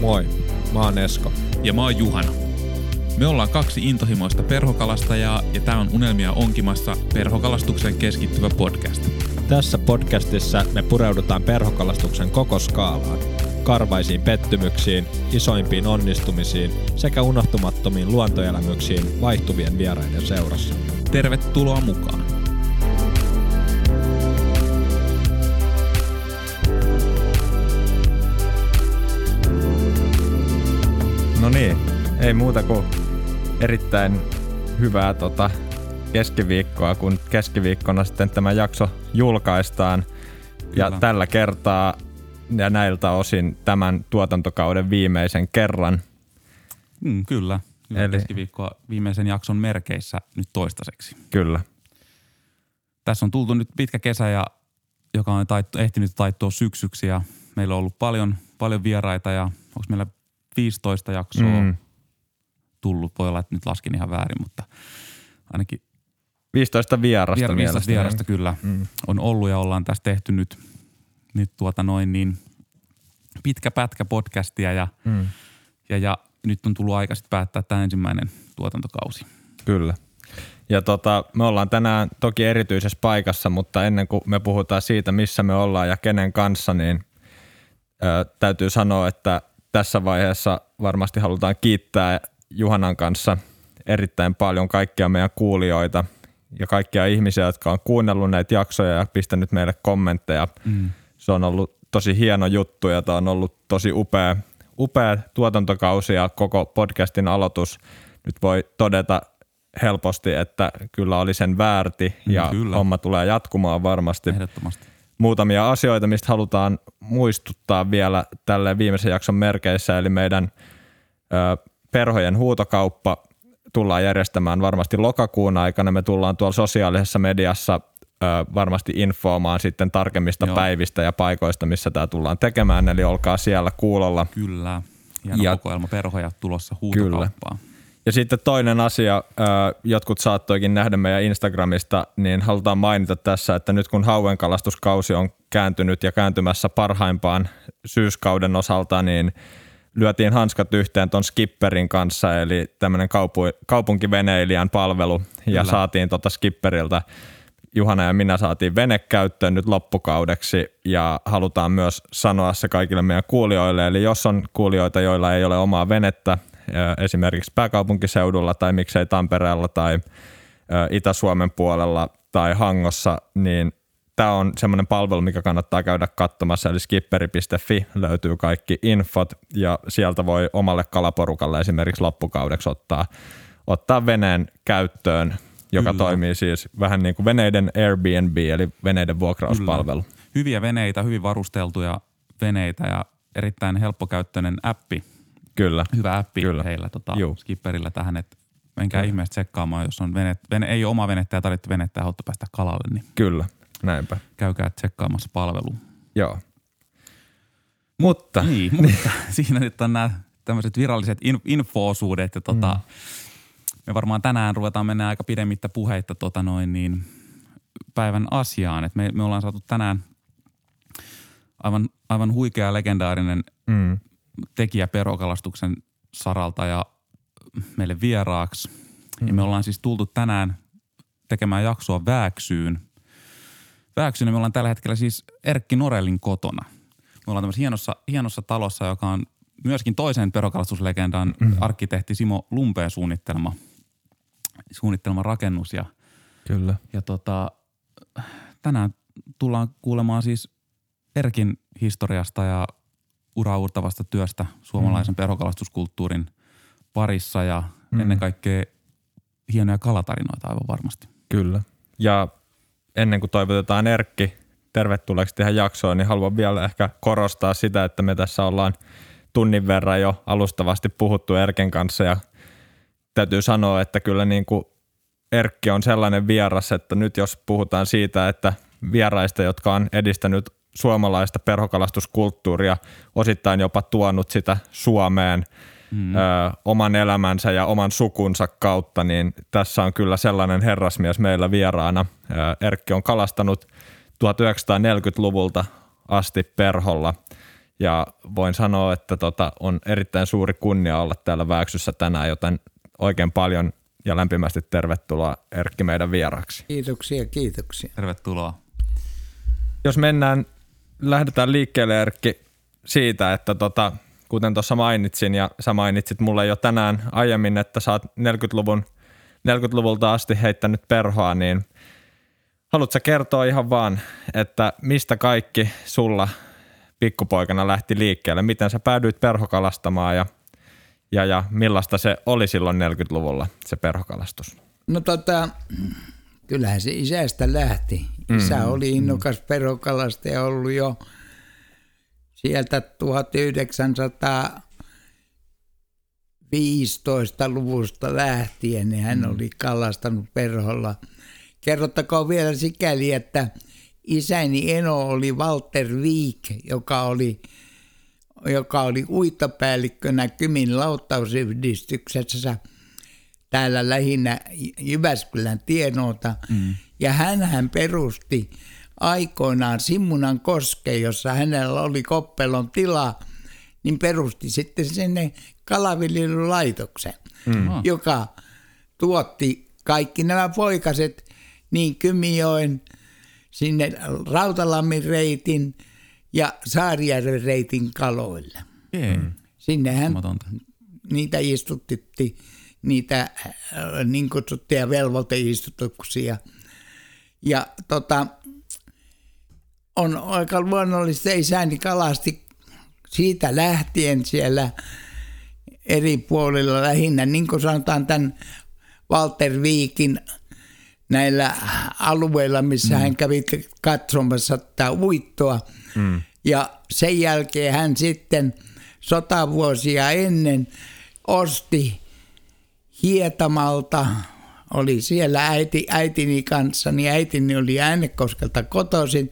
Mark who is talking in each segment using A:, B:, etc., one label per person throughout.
A: Moi, mä oon Esko.
B: Ja mä oon Juhana. Me ollaan kaksi intohimoista perhokalastajaa ja tää on Unelmia onkimassa perhokalastuksen keskittyvä podcast.
A: Tässä podcastissa me pureudutaan perhokalastuksen koko skaalaan. Karvaisiin pettymyksiin, isoimpiin onnistumisiin sekä unohtumattomiin luontoelämyksiin vaihtuvien vieraiden seurassa.
B: Tervetuloa mukaan!
C: No niin, ei muuta kuin erittäin hyvää tota keskiviikkoa, kun keskiviikkona sitten tämä jakso julkaistaan. Kyllä. Ja tällä kertaa ja näiltä osin tämän tuotantokauden viimeisen kerran.
B: Mm, kyllä. kyllä. Eli keskiviikkoa viimeisen jakson merkeissä nyt toistaiseksi.
C: Kyllä.
B: Tässä on tultu nyt pitkä kesä, ja, joka on taittu, ehtinyt taittua syksyksi ja meillä on ollut paljon, paljon vieraita ja onko meillä 15 jaksoa mm. tullut. Voi olla, että nyt laskin ihan väärin, mutta ainakin
C: 15 vierasta
B: vier, 15 vierasta kyllä mm. on ollut ja ollaan tässä tehty nyt, nyt tuota noin niin pitkä pätkä podcastia ja, mm. ja, ja nyt on tullut aika sitten päättää tämä ensimmäinen tuotantokausi.
C: Kyllä. Ja tota, me ollaan tänään toki erityisessä paikassa, mutta ennen kuin me puhutaan siitä, missä me ollaan ja kenen kanssa, niin ö, täytyy sanoa, että tässä vaiheessa varmasti halutaan kiittää Juhanan kanssa erittäin paljon kaikkia meidän kuulijoita ja kaikkia ihmisiä, jotka on kuunnellut näitä jaksoja ja pistänyt meille kommentteja. Mm. Se on ollut tosi hieno juttu ja tämä on ollut tosi upea, upea tuotantokausi ja koko podcastin aloitus. Nyt voi todeta helposti, että kyllä oli sen väärti ja kyllä. homma tulee jatkumaan varmasti.
B: Ehdottomasti
C: muutamia asioita, mistä halutaan muistuttaa vielä tälle viimeisen jakson merkeissä, eli meidän ö, perhojen huutokauppa tullaan järjestämään varmasti lokakuun aikana. Me tullaan tuolla sosiaalisessa mediassa ö, varmasti infoamaan sitten tarkemmista Joo. päivistä ja paikoista, missä tämä tullaan tekemään, eli olkaa siellä kuulolla.
B: Kyllä, hieno ja, kokoelma perhoja tulossa huutokauppaan. Kyllä.
C: Ja sitten toinen asia, jotkut saattoikin nähdä meidän Instagramista, niin halutaan mainita tässä, että nyt kun hauenkalastuskausi on kääntynyt ja kääntymässä parhaimpaan syyskauden osalta, niin lyötiin hanskat yhteen ton Skipperin kanssa, eli tämmöinen kaupu- kaupunkiveneilijän palvelu, ja Kyllä. saatiin tota Skipperiltä Juhana ja minä saatiin venekäyttöön nyt loppukaudeksi ja halutaan myös sanoa se kaikille meidän kuulijoille. Eli jos on kuulijoita, joilla ei ole omaa venettä esimerkiksi pääkaupunkiseudulla tai miksei Tampereella tai Itä-Suomen puolella tai Hangossa, niin tämä on semmoinen palvelu, mikä kannattaa käydä katsomassa, eli skipperi.fi löytyy kaikki infot ja sieltä voi omalle kalaporukalle esimerkiksi loppukaudeksi ottaa, ottaa veneen käyttöön, joka Kyllä. toimii siis vähän niin kuin veneiden Airbnb, eli veneiden vuokrauspalvelu. Kyllä.
B: Hyviä veneitä, hyvin varusteltuja veneitä ja erittäin helppokäyttöinen appi,
C: Kyllä.
B: Hyvä appi Kyllä. heillä tota, skipperillä tähän, että menkää Kyllä. ihmeessä tsekkaamaan, jos on vene, vene, ei ole oma venettä ja tarvitse venettä ja haluatte päästä kalalle, niin
C: Kyllä, näinpä.
B: Käykää tsekkaamassa palvelu.
C: Joo.
B: Mutta. Niin, mutta siinä nyt on nämä tämmöiset viralliset in, infoosuudet ja tota, mm. me varmaan tänään ruvetaan mennä aika pidemmittä puheitta tota noin niin päivän asiaan. Et me, me ollaan saatu tänään aivan, aivan huikea legendaarinen mm tekijä perokalastuksen saralta ja meille vieraaksi. Mm. Ja me ollaan siis tultu tänään tekemään jaksoa Vääksyyn. Vääksyyn me ollaan tällä hetkellä siis Erkki Norellin kotona. Me ollaan tämmöisessä hienossa, hienossa talossa, joka on myöskin toisen perokalastuslegendan mm. arkkitehti Simo Lumpeen suunnittelema, suunnittelema rakennus. Ja,
C: Kyllä.
B: Ja tota, tänään tullaan kuulemaan siis Erkin historiasta ja uraurtavasta työstä suomalaisen mm. perhokalastuskulttuurin parissa ja mm. ennen kaikkea hienoja kalatarinoita aivan varmasti.
C: Kyllä. Ja ennen kuin toivotetaan Erkki tervetulleeksi tähän jaksoon, niin haluan vielä ehkä korostaa sitä, että me tässä ollaan tunnin verran jo alustavasti puhuttu Erken kanssa ja täytyy sanoa, että kyllä niin kuin Erkki on sellainen vieras, että nyt jos puhutaan siitä, että vieraista, jotka on edistänyt suomalaista perhokalastuskulttuuria, osittain jopa tuonut sitä Suomeen mm. ö, oman elämänsä ja oman sukunsa kautta, niin tässä on kyllä sellainen herrasmies meillä vieraana. Ö, Erkki on kalastanut 1940-luvulta asti perholla Ja voin sanoa, että tota, on erittäin suuri kunnia olla täällä Vääksyssä tänään, joten oikein paljon ja lämpimästi tervetuloa Erkki meidän vieraksi.
D: Kiitoksia, kiitoksia.
B: Tervetuloa.
C: Jos mennään, lähdetään liikkeelle Erkki siitä, että tota, kuten tuossa mainitsin ja sä mainitsit mulle jo tänään aiemmin, että sä oot 40-luvun, 40-luvulta asti heittänyt perhoa, niin haluatko kertoa ihan vaan, että mistä kaikki sulla pikkupoikana lähti liikkeelle, miten sä päädyit perhokalastamaan ja, ja, ja millaista se oli silloin 40-luvulla se perhokalastus?
D: No tota, kyllähän se isästä lähti. Isä mm, oli innokas mm. perhokalastaja ollut jo sieltä 1915-luvusta lähtien, niin hän mm. oli kalastanut perholla. Kerrottakoon vielä sikäli, että isäni eno oli Walter Wieck, joka oli, joka oli uittopäällikkönä Kymin lauttausyhdistyksessä täällä lähinnä Jyväskylän tienoota. Mm. Ja hän perusti aikoinaan Simmunan koske, jossa hänellä oli koppelon tila, niin perusti sitten sinne kalaviljelylaitoksen, mm. joka tuotti kaikki nämä poikaset niin Kymijoen sinne Rautalammin reitin ja Saarijärven reitin kaloille. Mm. Sinnehän niitä istutti, niitä äh, niin kutsuttuja velvoiteistutuksia. Ja tota, on aika luonnollista, isäni kalasti siitä lähtien siellä eri puolilla lähinnä, niin kuin sanotaan tämän Walter Viikin näillä alueilla, missä mm. hän kävi katsomassa tätä uittoa. Mm. Ja sen jälkeen hän sitten sotavuosia ennen osti Hietamalta, oli siellä äiti, äitini kanssa, niin äitini oli Äänekoskelta kotoisin,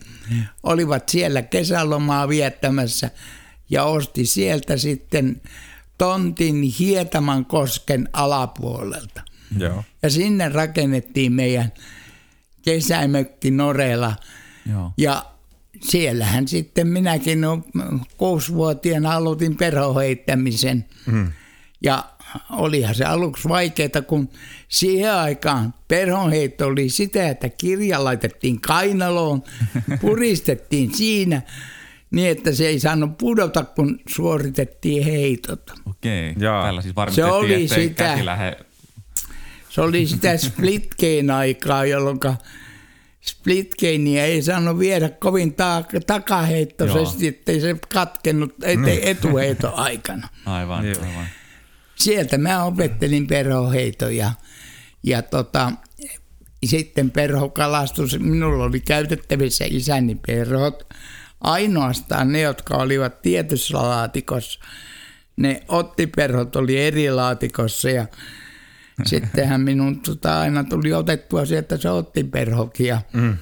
D: olivat siellä kesälomaa viettämässä ja osti sieltä sitten tontin Hietaman kosken alapuolelta. Joo. Ja sinne rakennettiin meidän kesämökki Norella. Joo. Ja siellähän sitten minäkin no, kuusivuotiaana aloitin perhoheittämisen. Mm. Ja olihan se aluksi vaikeaa, kun siihen aikaan perhonheitto oli sitä, että kirja laitettiin kainaloon, puristettiin siinä niin, että se ei saanut pudota, kun suoritettiin heitot.
B: Okei, Täällä siis se oli sitä, lähe...
D: Se oli sitä splitkein aikaa, jolloin splitkeinia ei saanut viedä kovin ta- takaheittoisesti, ettei se katkennut ettei etuheito aikana.
B: Aivan, aivan
D: sieltä mä opettelin perhoheitoja. Ja tota, sitten perhokalastus, minulla oli käytettävissä isäni perhot. Ainoastaan ne, jotka olivat tietyssä laatikossa, ne ottiperhot oli eri laatikossa ja sittenhän minun tota, aina tuli otettua sieltä se ottiperhokin ja, mm.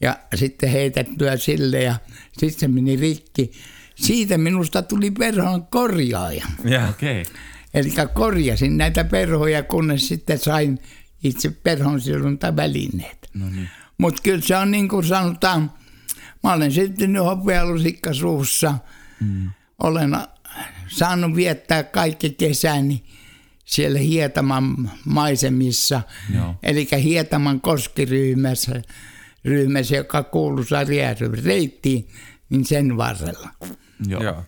D: ja sitten heitettyä sille ja sitten se meni rikki. Siitä minusta tuli perhon korjaaja.
B: Yeah. Okay.
D: Eli korjasin näitä perhoja, kunnes sitten sain itse perhonsilunta välineet. No niin. Mutta kyllä se on niin kuin sanotaan, mä olen sitten hopealusikka suussa. Mm. Olen saanut viettää kaikki kesäni siellä Hietaman maisemissa. Eli Hietaman koskiryhmässä, ryhmässä, joka kuuluu Sarjärven reittiin, niin sen varrella.
B: Joo. Joo.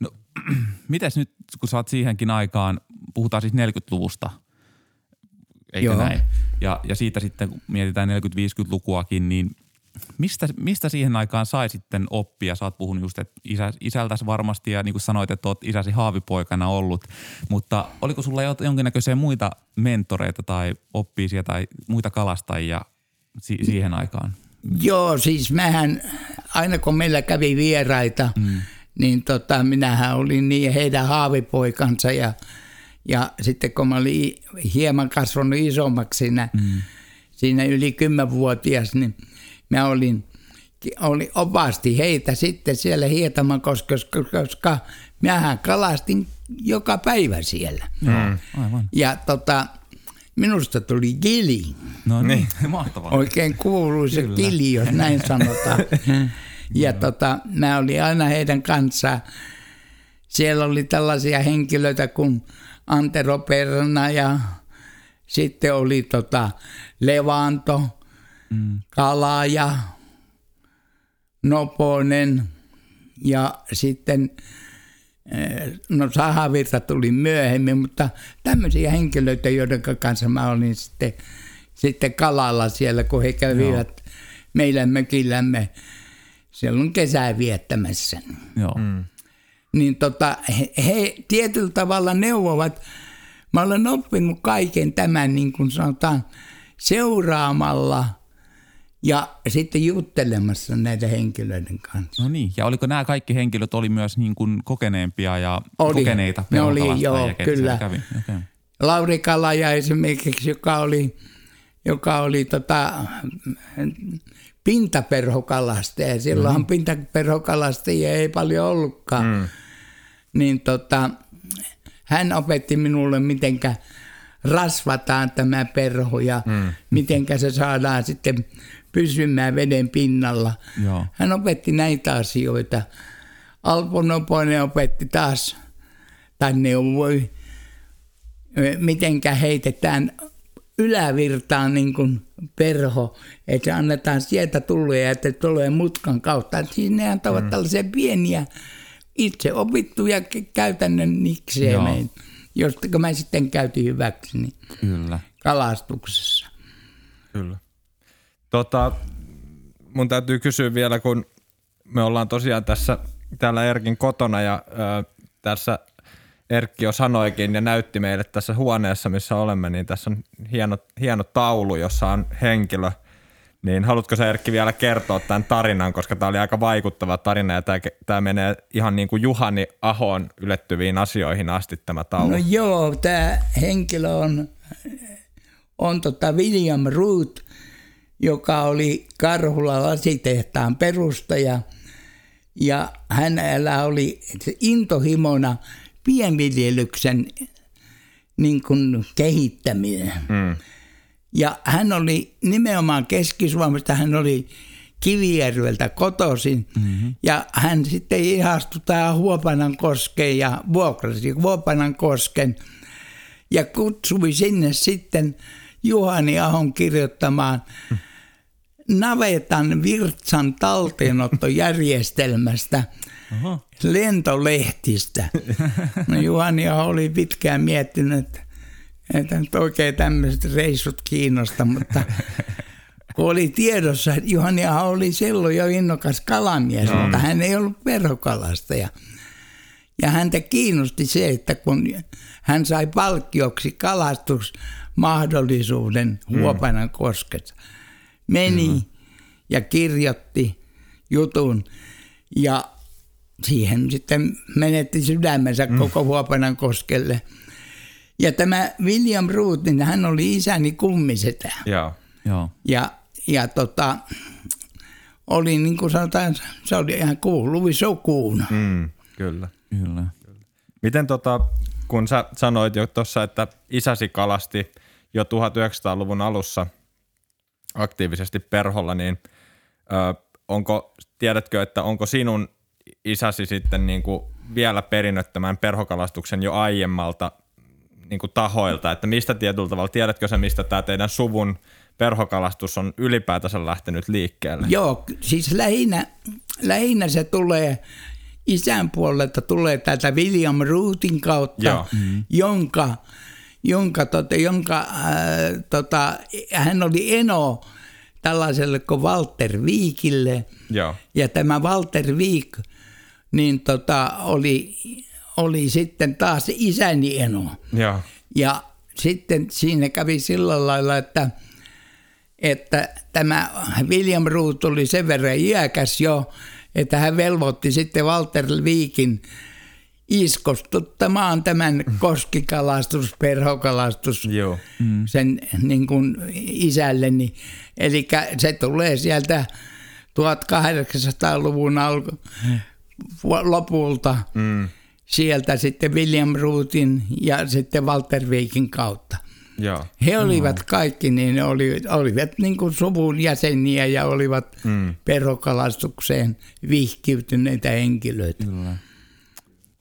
B: No, mitäs nyt kun sä oot siihenkin aikaan, puhutaan siis 40-luvusta, eikö Joo. näin? Ja, ja siitä sitten, kun mietitään 40-50-lukuakin, niin mistä, mistä siihen aikaan sai sitten oppia? Sä oot puhunut just, että isä, isältäsi varmasti ja niin kuin sanoit, että oot isäsi haavipoikana ollut, mutta oliko sulla jonkinnäköisiä muita mentoreita tai oppisia tai muita kalastajia si- siihen aikaan?
D: Joo, siis mähän, aina kun meillä kävi vieraita, mm niin tota, minähän olin niin heidän haavipoikansa ja, ja sitten kun mä olin hieman kasvanut isommaksi siinä, mm. siinä yli kymmenvuotias, niin mä olin, olin opasti heitä sitten siellä Hietaman, koska, koska mähän kalastin joka päivä siellä. Mm. Aivan. Ja tota, minusta tuli gili.
B: No niin, mahtavaa.
D: Oikein kuuluisa gili, jos näin sanotaan. Ja tota, mä olin aina heidän kanssaan. Siellä oli tällaisia henkilöitä kuin Antero Perna ja sitten oli tota Levanto, mm. Kalaja, Noponen ja sitten eh, no Sahavirta tuli myöhemmin, mutta tämmöisiä henkilöitä, joiden kanssa mä olin sitten, sitten kalalla siellä, kun he kävivät Joo. meidän mökillämme silloin kesää viettämässä.
B: Joo. Mm.
D: Niin tota, he, he tietyllä tavalla neuvovat, mä olen oppinut kaiken tämän niin kuin sanotaan seuraamalla – ja sitten juttelemassa näitä henkilöiden kanssa.
B: No niin, ja oliko nämä kaikki henkilöt oli myös niin kuin kokeneempia ja
D: oli.
B: kokeneita
D: Ne oli, joo, kyllä. Kävi. Okay. Lauri Kalaja esimerkiksi, joka oli, joka oli tota, pintaperhokalastaja. Silloinhan mm-hmm. pintaperhokalastajia ei paljon ollutkaan. Mm. Niin tota, hän opetti minulle, mitenkä rasvataan tämä perho ja mm. mitenkä se saadaan sitten pysymään veden pinnalla. Joo. Hän opetti näitä asioita. Alpo Noponen opetti taas, tai neuvoi, mitenkä heitetään ylävirtaan niin kuin perho, että annetaan sieltä tulla ja että tulee mutkan kautta. Siis nehän ovat mm. tällaisia pieniä itse opittuja käytännön niksejä, josta mä sitten käytin hyväksi niin Kyllä. kalastuksessa.
C: Kyllä. Tota, mun täytyy kysyä vielä, kun me ollaan tosiaan tässä täällä Erkin kotona ja ö, tässä Erkki jo sanoikin ja näytti meille tässä huoneessa, missä olemme, niin tässä on hieno, hieno taulu, jossa on henkilö. Niin haluatko sä Erkki vielä kertoa tämän tarinan, koska tämä oli aika vaikuttava tarina ja tämä, tämä menee ihan niin kuin Juhani Ahon ylettyviin asioihin asti tämä taulu.
D: No joo, tämä henkilö on, on tota William Root, joka oli Karhula lasitehtaan perustaja. Ja hänellä oli intohimona pienviljelyksen niin kuin kehittäminen. Mm. Ja hän oli nimenomaan Keski-Suomesta, hän oli Kivijärveltä kotoisin. Mm-hmm. Ja hän sitten ihastui tähän Huopanan koskeen ja vuokrasi Huopanan kosken. Ja kutsui sinne sitten Juhani Ahon kirjoittamaan mm navetan virtsan talteenottojärjestelmästä Oho. lentolehtistä. No Juhania oli pitkään miettinyt, että, nyt oikein tämmöiset reissut kiinnosta, mutta kun oli tiedossa, että Juhania oli silloin jo innokas kalamies, no. mutta hän ei ollut perhokalastaja. Ja häntä kiinnosti se, että kun hän sai palkkioksi kalastusmahdollisuuden Huopanan koskessa, meni mm. ja kirjoitti jutun ja siihen sitten menetti sydämensä mm. koko Huopanan koskelle. Ja tämä William Root, niin hän oli isäni kummisetä.
C: Joo.
B: Joo.
D: Ja, ja tota, oli niin kuin sanotaan, se oli ihan kuuluvi sokuun.
C: Mm, kyllä.
B: Kyllä.
C: Miten tota, kun sä sanoit jo tuossa, että isäsi kalasti jo 1900-luvun alussa aktiivisesti perholla, niin ö, onko, tiedätkö, että onko sinun isäsi sitten niin kuin vielä perinnöttömän perhokalastuksen jo aiemmalta niin kuin tahoilta, että mistä tietyllä tavalla, tiedätkö se, mistä tämä teidän suvun perhokalastus on ylipäätänsä lähtenyt liikkeelle?
D: Joo, siis lähinnä, lähinnä se tulee isän puolelta tulee täältä William Rootin kautta, Joo. Mm-hmm. jonka jonka, tota, jonka äh, tota, hän oli eno tällaiselle kuin Walter Viikille.
C: Joo.
D: Ja tämä Walter Viik niin tota, oli, oli sitten taas isäni eno.
C: Joo.
D: Ja sitten siinä kävi sillä lailla, että, että tämä William Root oli sen verran iäkäs jo, että hän velvoitti sitten Walter Viikin iskostuttamaan tämän koskikalastus, perhokalastus
C: Joo.
D: Mm. sen niin kuin isälleni. Eli se tulee sieltä 1800-luvun alku, lopulta mm. sieltä sitten William Rootin ja sitten Walter Viikin kautta.
C: Joo.
D: He olivat kaikki, niin ne oli, olivat niin kuin suvun jäseniä ja olivat mm. perhokalastukseen vihkiytyneitä henkilöitä.
B: Kyllä.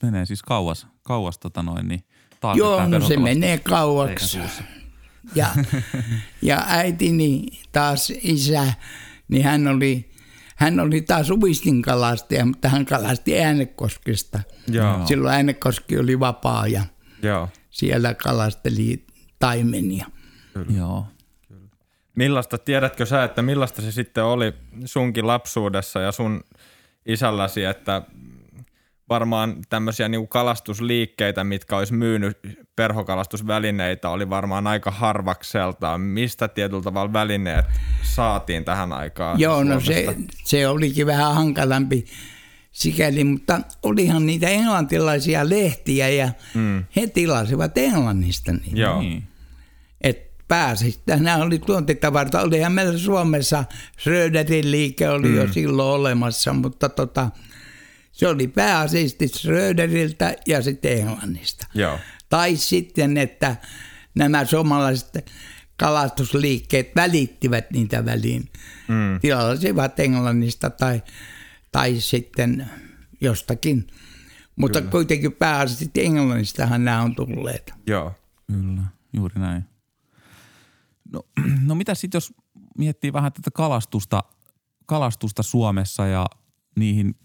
B: Menee siis kauas, kauas tota noin, niin
D: Joo, no se menee kauaksi. Ja, ja äitini taas isä, niin hän oli, hän oli taas uistinkalastaja, mutta hän kalasti Äänekoskesta. Joo. Silloin Äänekoski oli vapaa ja Joo. siellä kalasteli taimenia.
B: Kyllä. Joo.
C: Millaista, tiedätkö sä, että millaista se sitten oli sunkin lapsuudessa ja sun isälläsi, että varmaan tämmöisiä niin kalastusliikkeitä, mitkä olisi myynyt perhokalastusvälineitä, oli varmaan aika harvakseltaan. Mistä tietyllä tavalla välineet saatiin tähän aikaan?
D: Joo, no se, se olikin vähän hankalampi sikäli, mutta olihan niitä englantilaisia lehtiä ja mm. he tilasivat Englannista niitä. Joo. Niin. Et pääsi. Nämä oli tuontitavarta. Olihan meillä Suomessa Schröderin liike oli mm. jo silloin olemassa, mutta tota, se oli pääasiallisesti Schröderiltä ja sitten Englannista. Joo. Tai sitten, että nämä suomalaiset kalastusliikkeet välittivät niitä väliin. Mm. Tilasivat Englannista tai, tai sitten jostakin. Mutta Kyllä. kuitenkin pääasiallisesti Englannistahan nämä on tulleet.
C: Joo.
B: Kyllä, juuri näin. No, no mitä sitten, jos miettii vähän tätä kalastusta, kalastusta Suomessa ja niihin –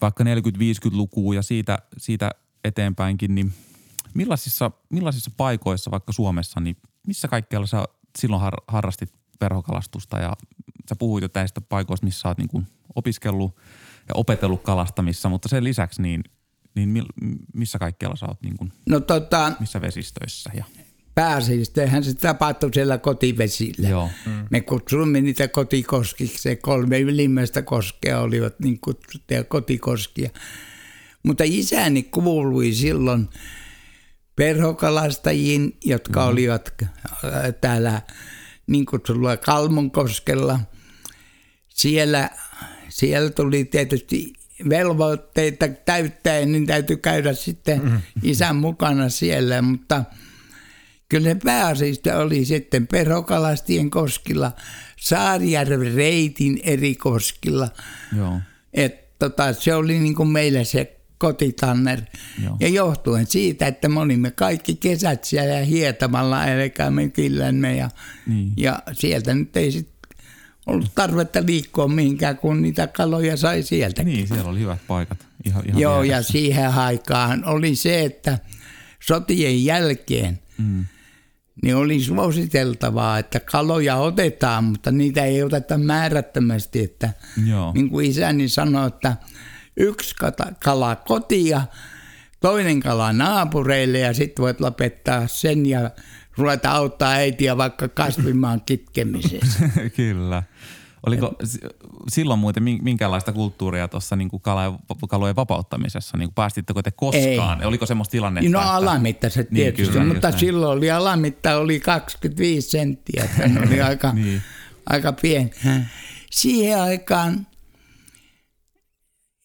B: vaikka 40-50-lukua ja siitä, siitä eteenpäinkin, niin millaisissa, millaisissa paikoissa vaikka Suomessa, niin missä kaikkialla sä silloin har, harrastit perhokalastusta ja sä puhuit jo tästä paikoista, missä sä oot niin opiskellut ja opetellut kalastamissa, mutta sen lisäksi niin, niin missä kaikkialla sä oot niin kuin, no, tota, missä vesistöissä ja
D: pääasiallisesti se tapahtui siellä kotivesillä. Joo. Mm. Me kutsumme niitä kotikoskiksi. Se kolme ylimmäistä koskea olivat niin kutsuttuja kotikoskia. Mutta isäni kuului silloin perhokalastajiin, jotka mm. olivat äh, täällä niin kutsulla Kalmonkoskella. Siellä, siellä tuli tietysti velvoitteita täyttäen, niin täytyy käydä sitten mm. isän mukana siellä, mutta – Kyllä pääasiasta oli sitten Perhokalastien koskilla, Saarijärven reitin eri koskilla. Joo. Et tota, se oli niin kuin meille se kotitanner. Joo. Ja johtuen siitä, että me olimme kaikki kesät siellä hietamalla, eli mökillämme ja, niin. ja sieltä nyt ei sitten ollut tarvetta liikkua mihinkään, kun niitä kaloja sai sieltä.
B: Niin, siellä oli hyvät paikat. Ihan, ihan
D: Joo, vieressä. ja siihen aikaan oli se, että sotien jälkeen mm niin oli suositeltavaa, että kaloja otetaan, mutta niitä ei oteta määrättömästi. Että Joo. Niin kuin isäni sanoi, että yksi kala kotia, toinen kala naapureille ja sitten voit lopettaa sen ja ruveta auttaa äitiä vaikka kasvimaan kitkemisessä.
B: Kyllä. Oliko silloin muuten minkälaista kulttuuria tuossa niin kalojen vapauttamisessa? Niin päästittekö te koskaan? Ei. Oliko semmoista tilannetta?
D: No että... alamittaiset niin, tietysti, kyllä, mutta silloin oli alamitta oli 25 senttiä. Että oli aika, niin. aika pieni. Siihen aikaan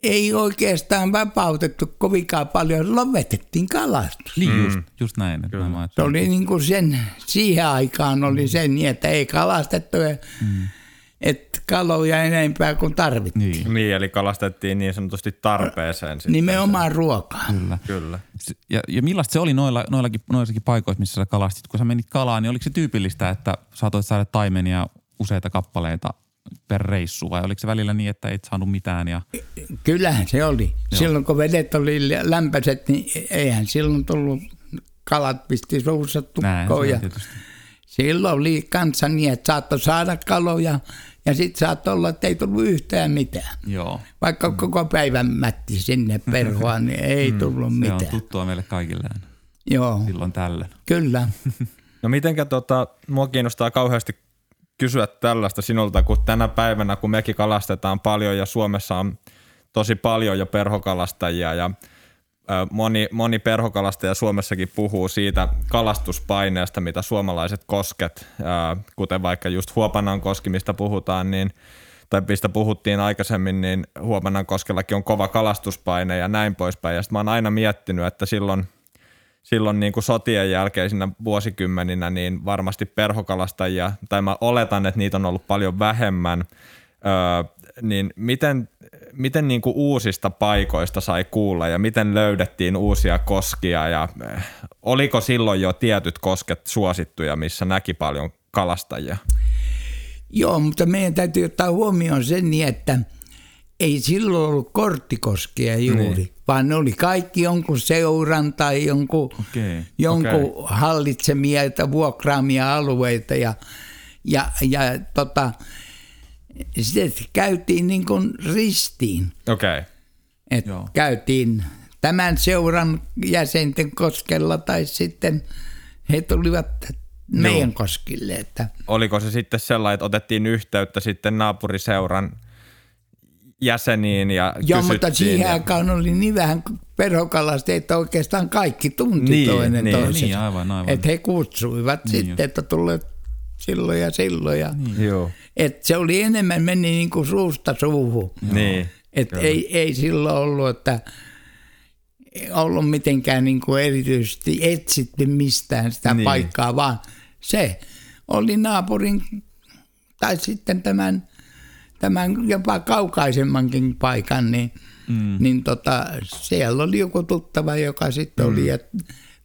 D: ei oikeastaan vapautettu kovinkaan paljon, lopetettiin kalastus.
B: Niin, just, just näin. Että
D: se oli niin kuin sen, siihen aikaan oli sen niin, että ei kalastettu. Mm että kaloja enempää kuin tarvittiin.
C: Niin. niin, eli kalastettiin niin sanotusti tarpeeseen.
D: Sitten Nimenomaan ruokaa.
B: Kyllä. Kyllä. Ja, ja millaista se oli noilla, noillakin, noillakin paikoissa, missä sä kalastit? Kun sä menit kalaan, niin oliko se tyypillistä, että saatoit saada taimenia useita kappaleita per reissu vai oliko se välillä niin, että et saanut mitään? Ja...
D: Kyllähän se oli. Joo. Silloin kun vedet oli lämpöiset, niin eihän silloin tullut kalat pisti suussa tukkoon. Ja silloin oli kanssa niin, että saattoi saada kaloja ja sitten saattoi olla, että ei tullut yhtään mitään. Joo. Vaikka mm. koko päivän mätti sinne perhoa, niin ei mm. tullut mm. mitään. Se
B: on tuttua meille kaikille
D: Joo.
B: silloin tällöin.
D: Kyllä.
C: no mitenkä tota, mua kiinnostaa kauheasti kysyä tällaista sinulta, kun tänä päivänä, kun mekin kalastetaan paljon ja Suomessa on tosi paljon jo perhokalastajia ja – Moni, moni perhokalastaja Suomessakin puhuu siitä kalastuspaineesta, mitä suomalaiset kosket, kuten vaikka just Huopanan koski, mistä puhutaan, niin, tai mistä puhuttiin aikaisemmin, niin Huopanan koskellakin on kova kalastuspaine ja näin poispäin. Ja sitten mä oon aina miettinyt, että silloin, silloin niin kuin sotien jälkeisinä vuosikymmeninä niin varmasti perhokalastajia, tai mä oletan, että niitä on ollut paljon vähemmän, öö, niin miten, miten niin kuin uusista paikoista sai kuulla ja miten löydettiin uusia koskia ja oliko silloin jo tietyt kosket suosittuja, missä näki paljon kalastajia?
D: Joo, mutta meidän täytyy ottaa huomioon sen niin, että ei silloin ollut korttikoskia juuri, niin. Vaan ne oli kaikki jonkun seuran tai jonkun, okay. jonkun okay. hallitsemia tai vuokraamia alueita ja, ja, ja tota, sitten käytiin niin kuin ristiin.
C: Okay.
D: Et käytiin tämän seuran jäsenten koskella tai sitten he tulivat meidän Joo. koskille. Että.
C: Oliko se sitten sellainen, että otettiin yhteyttä sitten naapuriseuran jäseniin ja
D: Joo, mutta siihen ja... aikaan oli niin vähän perhokalasta, että oikeastaan kaikki tunti niin, toinen niin, toisensa. Niin, aivan, aivan. Että he kutsuivat niin sitten, että tulee silloin ja silloin. Ja, niin. Joo. Et se oli enemmän meni niin kuin suusta suuhun. Niin. Et ei, ei silloin ollut, että ollut mitenkään niin kuin erityisesti etsitty mistään sitä niin. paikkaa, vaan se oli naapurin tai sitten tämän, tämän jopa kaukaisemmankin paikan, niin, mm. niin tota, siellä oli joku tuttava, joka sitten mm. oli ja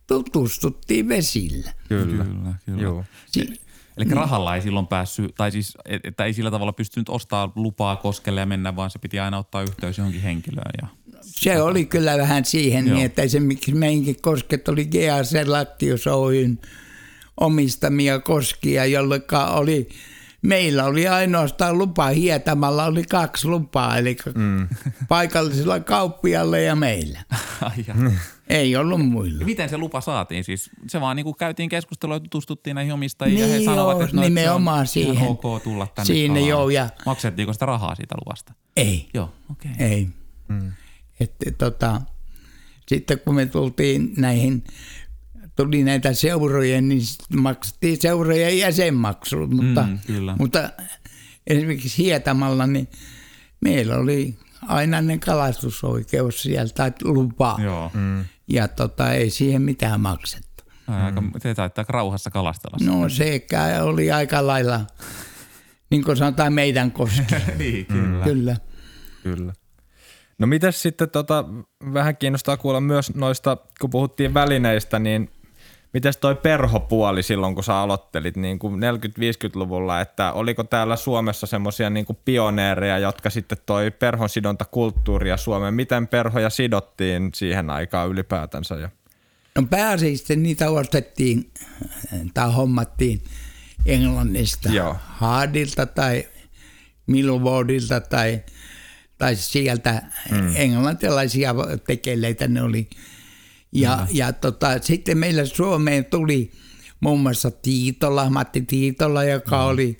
D: tutustuttiin vesillä.
B: Kyllä, kyllä. kyllä. Joo. Si- Eli niin. rahalla ei silloin päässyt, tai siis, että ei sillä tavalla pystynyt ostaa lupaa koskelle ja mennä, vaan se piti aina ottaa yhteys johonkin henkilöön. Ja
D: se oli kyllä vähän siihen, niin että esimerkiksi meinkin kosket oli GAC Lattius Oyn omistamia koskia, jolloin oli meillä oli ainoastaan lupa, Hietamalla oli kaksi lupaa, eli mm. paikallisella kauppialla ja meillä. Ei ollut muilla.
B: Miten se lupa saatiin? Siis se vaan niin kuin käytiin keskustelua ja tutustuttiin näihin omistajiin niin ja he niin sanovat, että
D: no, nimenomaan se on siihen.
B: ok tulla tänne
D: Siinä joo. Ja...
B: Maksettiinko sitä rahaa siitä luvasta?
D: Ei.
B: Joo, okei. Okay.
D: Ei. Mm. Että, tota, sitten kun me tultiin näihin, tuli näitä seuroja, niin maksettiin seurojen jäsenmaksu, mutta, mm, kyllä. mutta esimerkiksi Hietamalla, niin meillä oli ainainen kalastusoikeus sieltä, lupa. Joo. Mm. Ja tota, ei siihen mitään maksettu.
B: Aika, mm. Te taitaa rauhassa kalastella.
D: No sekä oli aika lailla, niin kuin sanotaan, meidän koski.
B: niin, kyllä.
D: kyllä.
C: Kyllä. No mitäs sitten, tota, vähän kiinnostaa kuulla myös noista, kun puhuttiin välineistä, niin Mites toi perhopuoli silloin, kun sä aloittelit niin kuin 40-50-luvulla, että oliko täällä Suomessa semmoisia niin pioneereja, jotka sitten toi perhon sidontakulttuuria Suomeen? Miten perhoja sidottiin siihen aikaan ylipäätänsä? Ja?
D: No pääasiassa niitä ostettiin tai hommattiin Englannista, Joo. Haadilta tai Milwardilta tai, tai sieltä mm. englantilaisia tekeleitä ne oli – ja, mm. ja tota, sitten meillä Suomeen tuli muun muassa Tiitola, Matti Tiitola, joka mm. oli,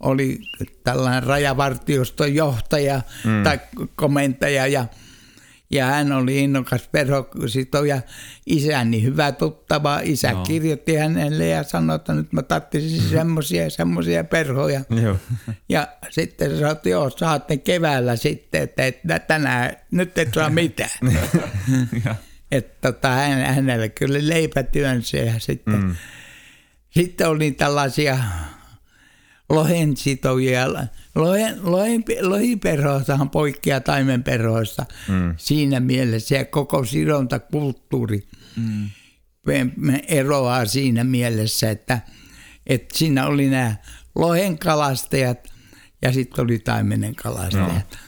D: oli tällainen rajavartioston johtaja mm. tai komentaja ja, ja hän oli innokas perhositoja. Isäni hyvä tuttava. Isä no. kirjoitti hänelle ja sanoi, että nyt mä tarvitsisin semmoisia ja semmoisia perhoja. Joo. Ja sitten sanoi, että joo, saatte keväällä sitten, että, että tänään nyt et saa mitään. Että tota, hän, hänelle kyllä leipätyönsä ja sitten, mm. sitten oli tällaisia lohensitovia. Lohen, lohen, lohiperhoistahan poikkeaa taimenperhoista mm. siinä mielessä ja koko sidontakulttuuri mm. eroaa siinä mielessä, että, että siinä oli nämä lohenkalastajat ja sitten oli taimenen kalastajat. No.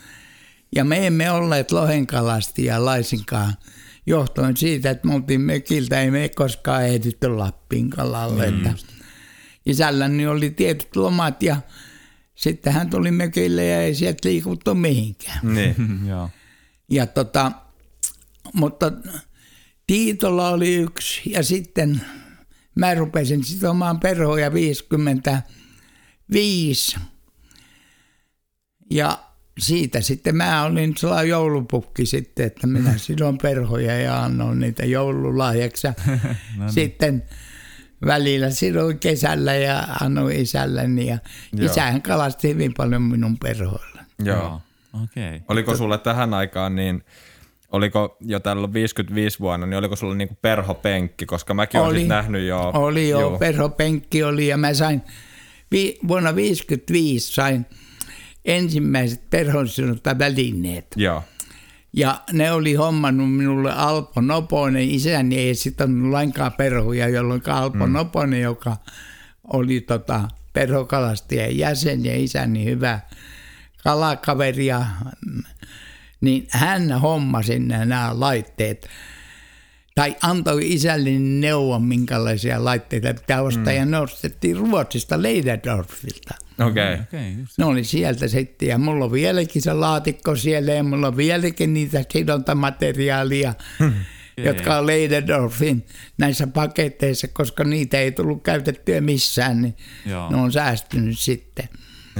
D: Ja me emme olleet lohenkalastajia laisinkaan – johtuen siitä, että me oltiin mökiltä, ei me koskaan ehditty Lappiin kalalle. Mm. Isälläni oli tietyt lomat ja sitten hän tuli mökille ja ei sieltä liikuttu mihinkään.
C: Niin.
D: ja tota, mutta Tiitolla oli yksi ja sitten mä rupesin sitomaan perhoja 55. Ja siitä sitten mä olin sellainen joulupukki sitten, että minä sidon perhoja ja annoin niitä joululahjaksi. no niin. Sitten välillä sidoin kesällä ja annoin isälleni ja Joo. isähän kalasti hyvin paljon minun perhoilla.
C: Joo. Okay. Oliko sulle tähän aikaan niin oliko jo tällä 55 vuonna, niin oliko sulla niinku perhopenkki, koska mäkin olen
D: Oli.
C: siis nähnyt jo.
D: Oli jo, perhopenkki oli ja mä sain, vi, vuonna 55 sain ensimmäiset perhonsinutta välineet.
C: Joo.
D: Ja ne oli hommannut minulle Alpo Noponen, isäni ei sitonut lainkaan perhuja, jolloin Alpo mm. Noponen, joka oli tota perhokalastajan jäsen ja isäni hyvä kalakaveri, ja, niin hän hommasi nämä laitteet tai antoi isälle neuvon, minkälaisia laitteita pitää ostaa, mm. ja ne ostettiin Ruotsista Leiderdorfilta.
C: Okei. Okay.
B: Just.
D: Ne oli sieltä sitten ja mulla on vieläkin se laatikko siellä ja mulla on vieläkin niitä sidontamateriaalia, jotka on Leiderdorfin näissä paketteissa, koska niitä ei tullut käytettyä missään, niin
B: Joo.
D: ne on säästynyt sitten.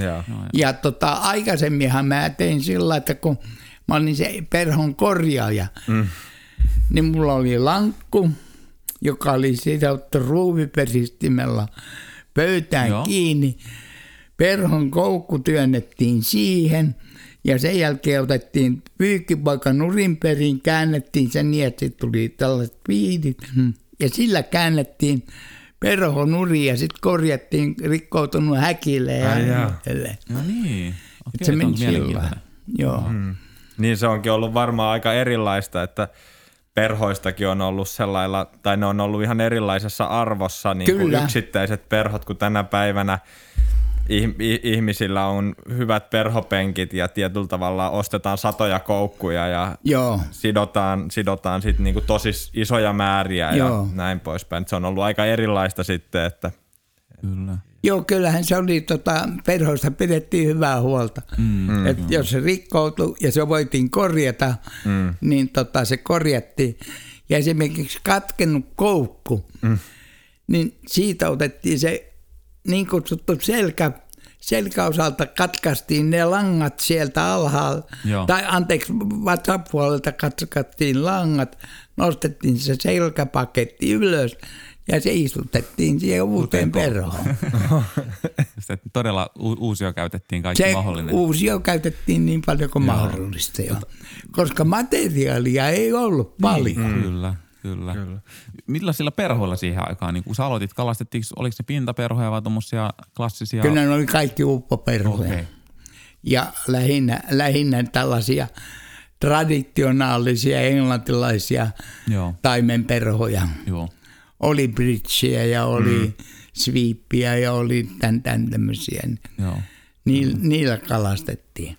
C: Joo.
D: Ja tota, aikaisemminhan mä tein sillä, että kun mä olin se perhon korjaaja, mm. niin mulla oli lankku, joka oli sidottu ruuviperistimellä pöytään.
B: Joo.
D: kiinni. Perhon koukku työnnettiin siihen ja sen jälkeen otettiin pyykkipoika nurin perin, käännettiin sen niin, että tuli tällaiset piidit mm. ja sillä käännettiin perho nuri ja sitten korjattiin rikkoutunut häkille ja niin.
B: No niin. Okei,
D: se meni sillä. Joo.
C: Mm. Niin se onkin ollut varmaan aika erilaista, että perhoistakin on ollut sellailla, tai ne on ollut ihan erilaisessa arvossa niin kuin yksittäiset perhot, kun tänä päivänä ihmisillä on hyvät perhopenkit ja tietyllä tavalla ostetaan satoja koukkuja ja
D: Joo.
C: sidotaan, sidotaan sit niinku tosi isoja määriä
D: Joo.
C: ja näin poispäin. Se on ollut aika erilaista sitten, että
B: Kyllä.
D: Joo, kyllähän se oli, tota, perhoista pidettiin hyvää huolta. Mm, Et jos se rikkoutui ja se voitiin korjata, mm. niin tota, se korjattiin. Ja esimerkiksi katkennut koukku, mm. niin siitä otettiin se niin kutsuttu selkä, selkäosalta katkaistiin ne langat sieltä alhaalla,
B: Joo.
D: tai anteeksi, vatsapuolelta katkaistiin langat, nostettiin se selkäpaketti ylös ja se istutettiin siihen uuteen
B: että todella u- uusia käytettiin kaikki
D: Se
B: mahdollinen.
D: uusio käytettiin niin paljon kuin mahdollista jo, koska materiaalia ei ollut paljon.
B: Mm. Kyllä, kyllä. kyllä. Millaisilla perhoilla siihen aikaan, niin kun sä aloitit, kalastettiinko, oliko se pintaperhoja vai tuommoisia klassisia?
D: Kyllä ne oli kaikki uppoperhoja.
B: Okei.
D: Ja lähinnä, lähinnä tällaisia traditionaalisia englantilaisia
B: Joo,
D: taimenperhoja.
B: joo.
D: Oli bridgeä ja oli mm. sweepiä ja oli tän, tän tämmöisiä.
B: Joo.
D: Niillä, niillä kalastettiin.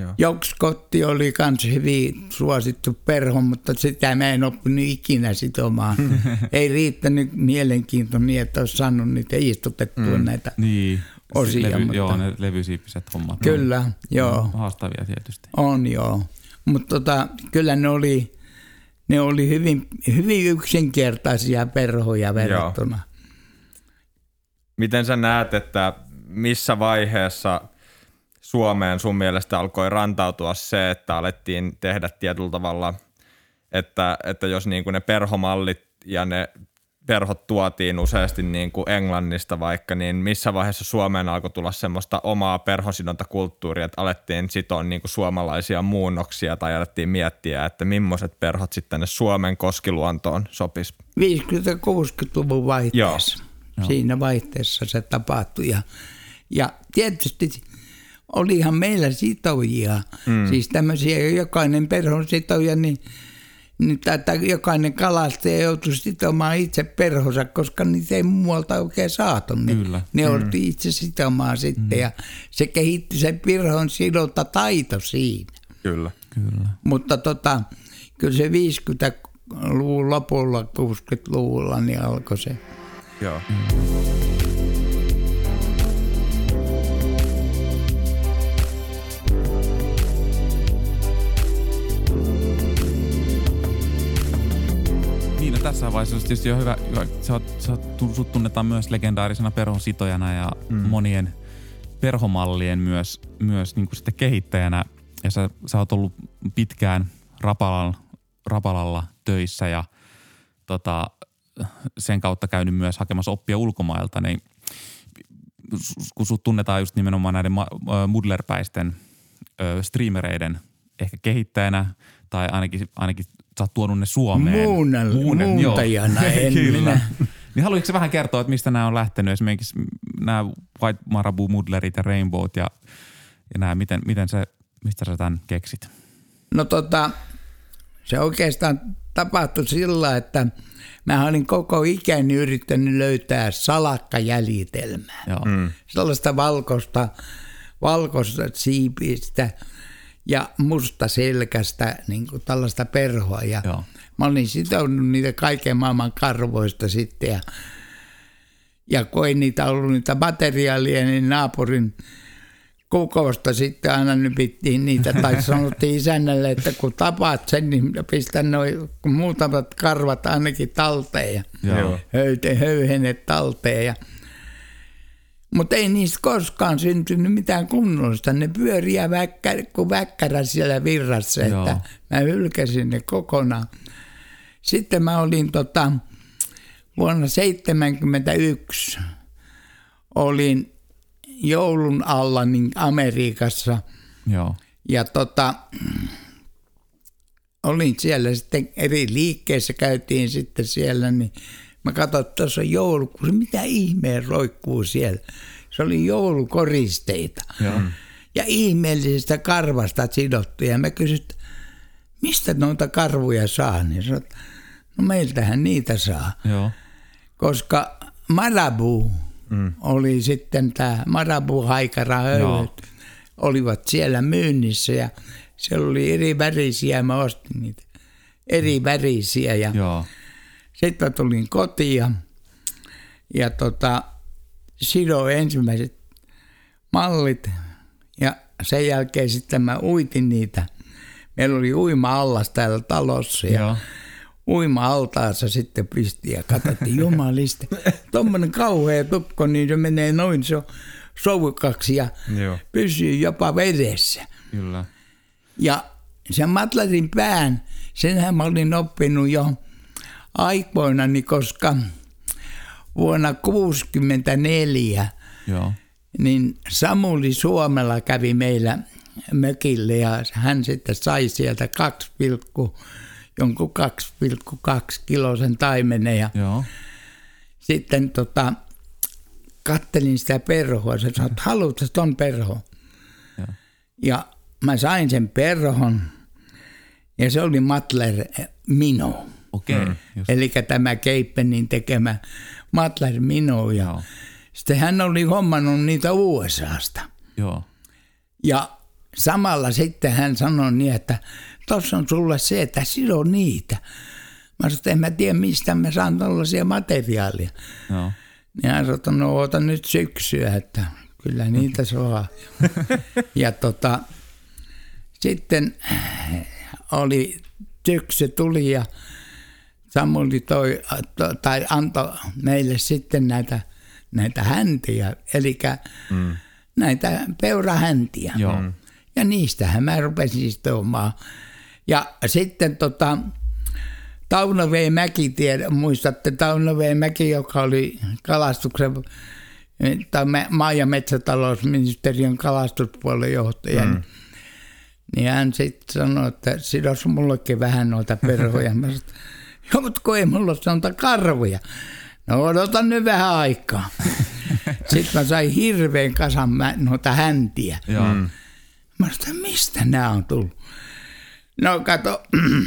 C: Joo.
D: Jokskotti oli myös hyvin suosittu perho, mutta sitä mä en oppinut ikinä sitomaan. Ei riittänyt mielenkiinto niin, että olisi saanut niitä istutettua mm. näitä.
B: Niin.
D: Osia,
B: Levy,
D: mutta-
B: Joo, ne levysiippiset hommat.
D: Kyllä,
B: No,
D: joo,
B: Haastavia tietysti.
D: on joo. Mutta tota, kyllä ne oli, ne oli hyvin, hyvin yksinkertaisia perhoja verrattuna.
C: Miten sä näet, että missä vaiheessa Suomeen sun mielestä alkoi rantautua se, että alettiin tehdä tietyllä tavalla, että, että jos niin kuin ne perhomallit ja ne perhot tuotiin useasti niin kuin Englannista vaikka, niin missä vaiheessa Suomeen alkoi tulla semmoista omaa perhosidontakulttuuria, että alettiin sitoa niin kuin suomalaisia muunnoksia tai alettiin miettiä, että millaiset perhot sitten tänne Suomen koskiluontoon sopis.
D: 50-60-luvun vaihteessa.
B: Joo.
D: Siinä vaihteessa se tapahtui. Ja, ja tietysti olihan meillä sitojia, mm. siis tämmöisiä, jokainen perhon sitoja, niin, niin tätä, jokainen kalastaja joutui sitomaan itse perhonsa, koska niitä ei muualta oikein saatu. Niin
B: Kyllä.
D: Ne mm. oltiin itse sitomaan sitten mm. ja se kehitti se perhon sidonta taito siinä.
C: Kyllä.
B: Kyllä.
D: Mutta tota, kyllä se 50-luvun lopulla, 60-luvulla, niin alkoi se.
C: Joo.
B: Niin, tässä vaiheessa tietysti jo hyvä, hyvä sä, oot, sä oot, sut tunnetaan myös legendaarisena perhon sitojana ja mm. monien perhomallien myös, myös niin kuin sitten kehittäjänä. Ja sä, sä oot ollut pitkään Rapalalla, Rapalalla töissä ja tota, sen kautta käynyt myös hakemassa oppia ulkomailta, niin kun sut tunnetaan just nimenomaan näiden mudlerpäisten ö, streamereiden ehkä kehittäjänä Tai ainakin, ainakin sä oot tuonut ne Suomeen.
D: Muunnel,
B: Muunnel-
D: muuntajana en minä.
B: Niin haluatko sä vähän kertoa, että mistä nämä on lähtenyt? Esimerkiksi nämä White Marabu Mudlerit ja Rainbowt ja, ja nämä, miten, miten se, mistä sä tämän keksit?
D: No tota, se oikeastaan tapahtui sillä, että mä olin koko ikäni yrittänyt löytää salakkajäljitelmää.
B: Joo. Mm.
D: Sellaista valkoista, valkoista siipistä ja musta selkästä, niin kuin tällaista perhoa. Ja
B: Joo.
D: mä olin sitonut niitä kaiken maailman karvoista sitten ja, ja kun ei niitä ollut niitä materiaalia, niin naapurin kukosta sitten aina nypittiin niitä, tai sanottiin isännälle, että kun tapaat sen, niin pistä noin muutamat karvat ainakin talteen ja höyhenet talteen. Ja, mutta ei niistä koskaan syntynyt mitään kunnollista. Ne pyöriä väkkä, kuin väkkärä siellä virrassa,
B: Joo.
D: että mä hylkäsin ne kokonaan. Sitten mä olin tota, vuonna 1971 olin joulun alla niin Amerikassa
B: Joo.
D: ja tota, olin siellä sitten eri liikkeissä, käytiin sitten siellä, niin mä katsoin, että tuossa on joulukuusi, mitä ihmeen roikkuu siellä. Se oli joulukoristeita
B: Joo.
D: ja ihmeellisestä karvasta sidottu. Ja mä kysyin, että mistä noita karvuja saa? Niin sanoin, no meiltähän niitä saa
B: Joo.
D: koska Marabu mm. oli sitten tämä Marabu haikara olivat siellä myynnissä ja siellä oli eri värisiä, mä ostin niitä eri värisiä ja
B: Joo.
D: Sitten mä tulin kotiin ja, ja tota, sidoin ensimmäiset mallit ja sen jälkeen sitten mä uitin niitä. Meillä oli uima-allas täällä talossa ja
B: Joo.
D: uima-altaassa sitten pisti ja katsottiin jumalista. Tuommoinen kauhea tukko, niin se menee noin so, soukaksi ja
C: Joo.
D: pysyy jopa vedessä.
B: Kyllä.
D: Ja sen matlarin pään, senhän mä olin oppinut jo aikoinani, koska vuonna 1964
B: Joo.
D: niin Samuli Suomella kävi meillä mökille ja hän sitten sai sieltä 2, jonkun 2,2 kilosen taimenen ja
B: Joo.
D: sitten tota, kattelin sitä perhoa. Se sanoi, että haluatko ton perho?
B: Joo.
D: Ja mä sain sen perhon ja se oli Matler Mino.
B: Okei. Okay. Just.
D: Eli tämä Keippenin tekemä Matler Mino. Ja
B: Joo.
D: sitten hän oli hommannut niitä USAsta.
B: Joo.
D: Ja samalla sitten hän sanoi niin, että tuossa on sulle se, että sido niitä. Mä sanoin, että en mä tiedä, mistä mä saan tällaisia materiaalia.
B: Joo.
D: Niin hän sanoi, että no oota nyt syksyä, että kyllä niitä saa. ja tota, sitten oli syksy tuli ja Samuli toi, to- tai antoi meille sitten näitä, näitä häntiä, eli mm. näitä peurahäntiä.
B: Joo.
D: Ja niistähän mä rupesin sitomaan. Ja sitten tota, Tauno V. Mäki, tiedä, muistatte Tauno V. Mäki, joka oli kalastuksen tai maa- ja metsätalousministeriön kalastuspuolen johtaja, mm. niin hän sitten sanoi, että sidos mullekin vähän noita perhoja. Joo, mutta kun ei mulla ole noita karvoja. No odotan nyt vähän aikaa. Sitten mä sain hirveän kasan mä- noita häntiä.
B: Joo.
D: Mä sanoin, mistä nämä on tullut? No kato,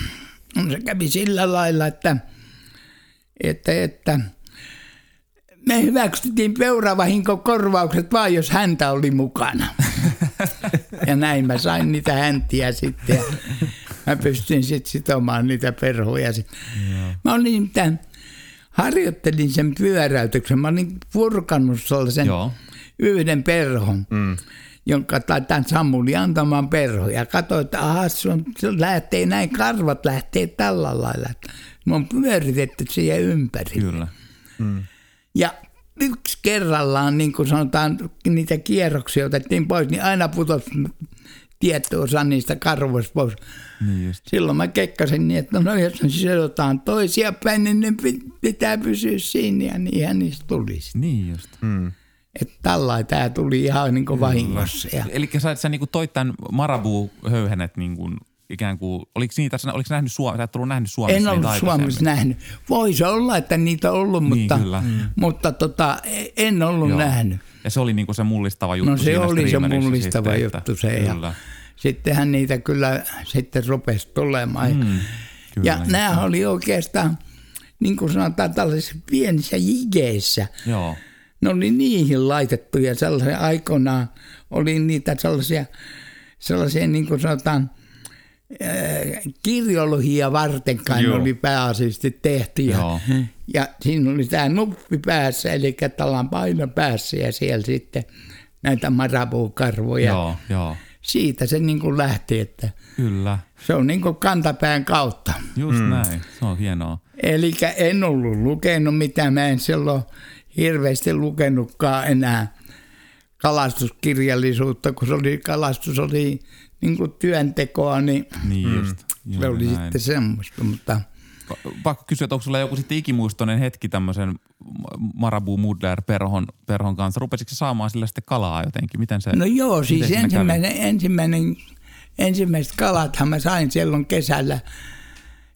D: se kävi sillä lailla, että, että, että me hyväksyttiin peuravahinkokorvaukset vaan, jos häntä oli mukana. ja näin mä sain niitä häntiä sitten mä pystyin sitten sitomaan niitä perhoja. sitten. Mä olin nimittäin, harjoittelin sen pyöräytyksen. Mä olin purkanut sellaisen
B: Joo.
D: yhden perhon, mm. jonka tämän Samuli antamaan perho. Ja katsoin, että aha, on, se lähtee näin, karvat lähtee tällä lailla. Mä on pyöritetty siihen ympäri.
B: Kyllä.
D: Ja yksi kerrallaan, niin kuin sanotaan, niitä kierroksia otettiin pois, niin aina putosi tietty osa niistä karvoista pois.
B: Niin just.
D: Silloin mä kekkasin niin, että no jos ne sidotaan toisia päin, niin ne pi- pitää pysyä siinä ja niinhän niistä tuli. sitten.
B: Niin just. Mm.
D: Että tällä tämä tuli ihan niin kuin vahingossa. Ja,
B: Eli sä, sä niinku toit tämän marabu-höyhenet niinku ikään kuin, oliko niitä, oliko nähnyt Suomessa, sä et tullut nähnyt Suomessa
D: En ollut Suomessa nähnyt. Voisi olla, että niitä on ollut,
B: Niin,
D: mutta,
B: kyllä. Mm.
D: mutta tota, en ollut
B: Joo.
D: nähnyt.
B: Ja se oli niinku se mullistava juttu
D: No se oli se mullistava
B: sitten,
D: juttu se. Ja
B: Kyllä.
D: Sittenhän niitä kyllä sitten rupesi tulemaan.
B: Mm,
D: ja
B: kyllä,
D: ja nämä oli oikeastaan, niin kuin sanotaan, tällaisissa pienissä jigeissä.
B: Joo,
D: Ne oli niihin laitettuja sellaisia aikoinaan, oli niitä sellaisia, sellaisia niin kuin sanotaan, ää, kirjologia varten kai
C: Joo.
D: oli pääasiallisesti tehty. Ja,
B: Joo.
D: ja siinä oli tämä nuppi päässä, eli tällainen paino päässä ja siellä sitten näitä marabuukarvoja.
B: joo, joo,
D: Siitä se niin kuin lähti, että
B: kyllä.
D: se on niin kuin kantapään kautta.
B: Just mm. näin, se on hienoa.
D: Eli en ollut lukenut mitään, mä en silloin hirveästi lukenutkaan enää kalastuskirjallisuutta, kun se oli, kalastus oli niin kuin työntekoa, niin
B: Niin mm. just.
D: se
B: juuri
D: oli
B: näin.
D: sitten semmoista, mutta
B: Pakko kysyä, että onko sulla joku sitten ikimuistoinen hetki tämmöisen Marabu Mudler perhon, perhon kanssa? Rupesitko saamaan sillä sitten kalaa jotenkin? Miten se,
D: no joo,
B: miten
D: siis ensimmäinen, ensimmäinen, ensimmäiset kalathan mä sain silloin kesällä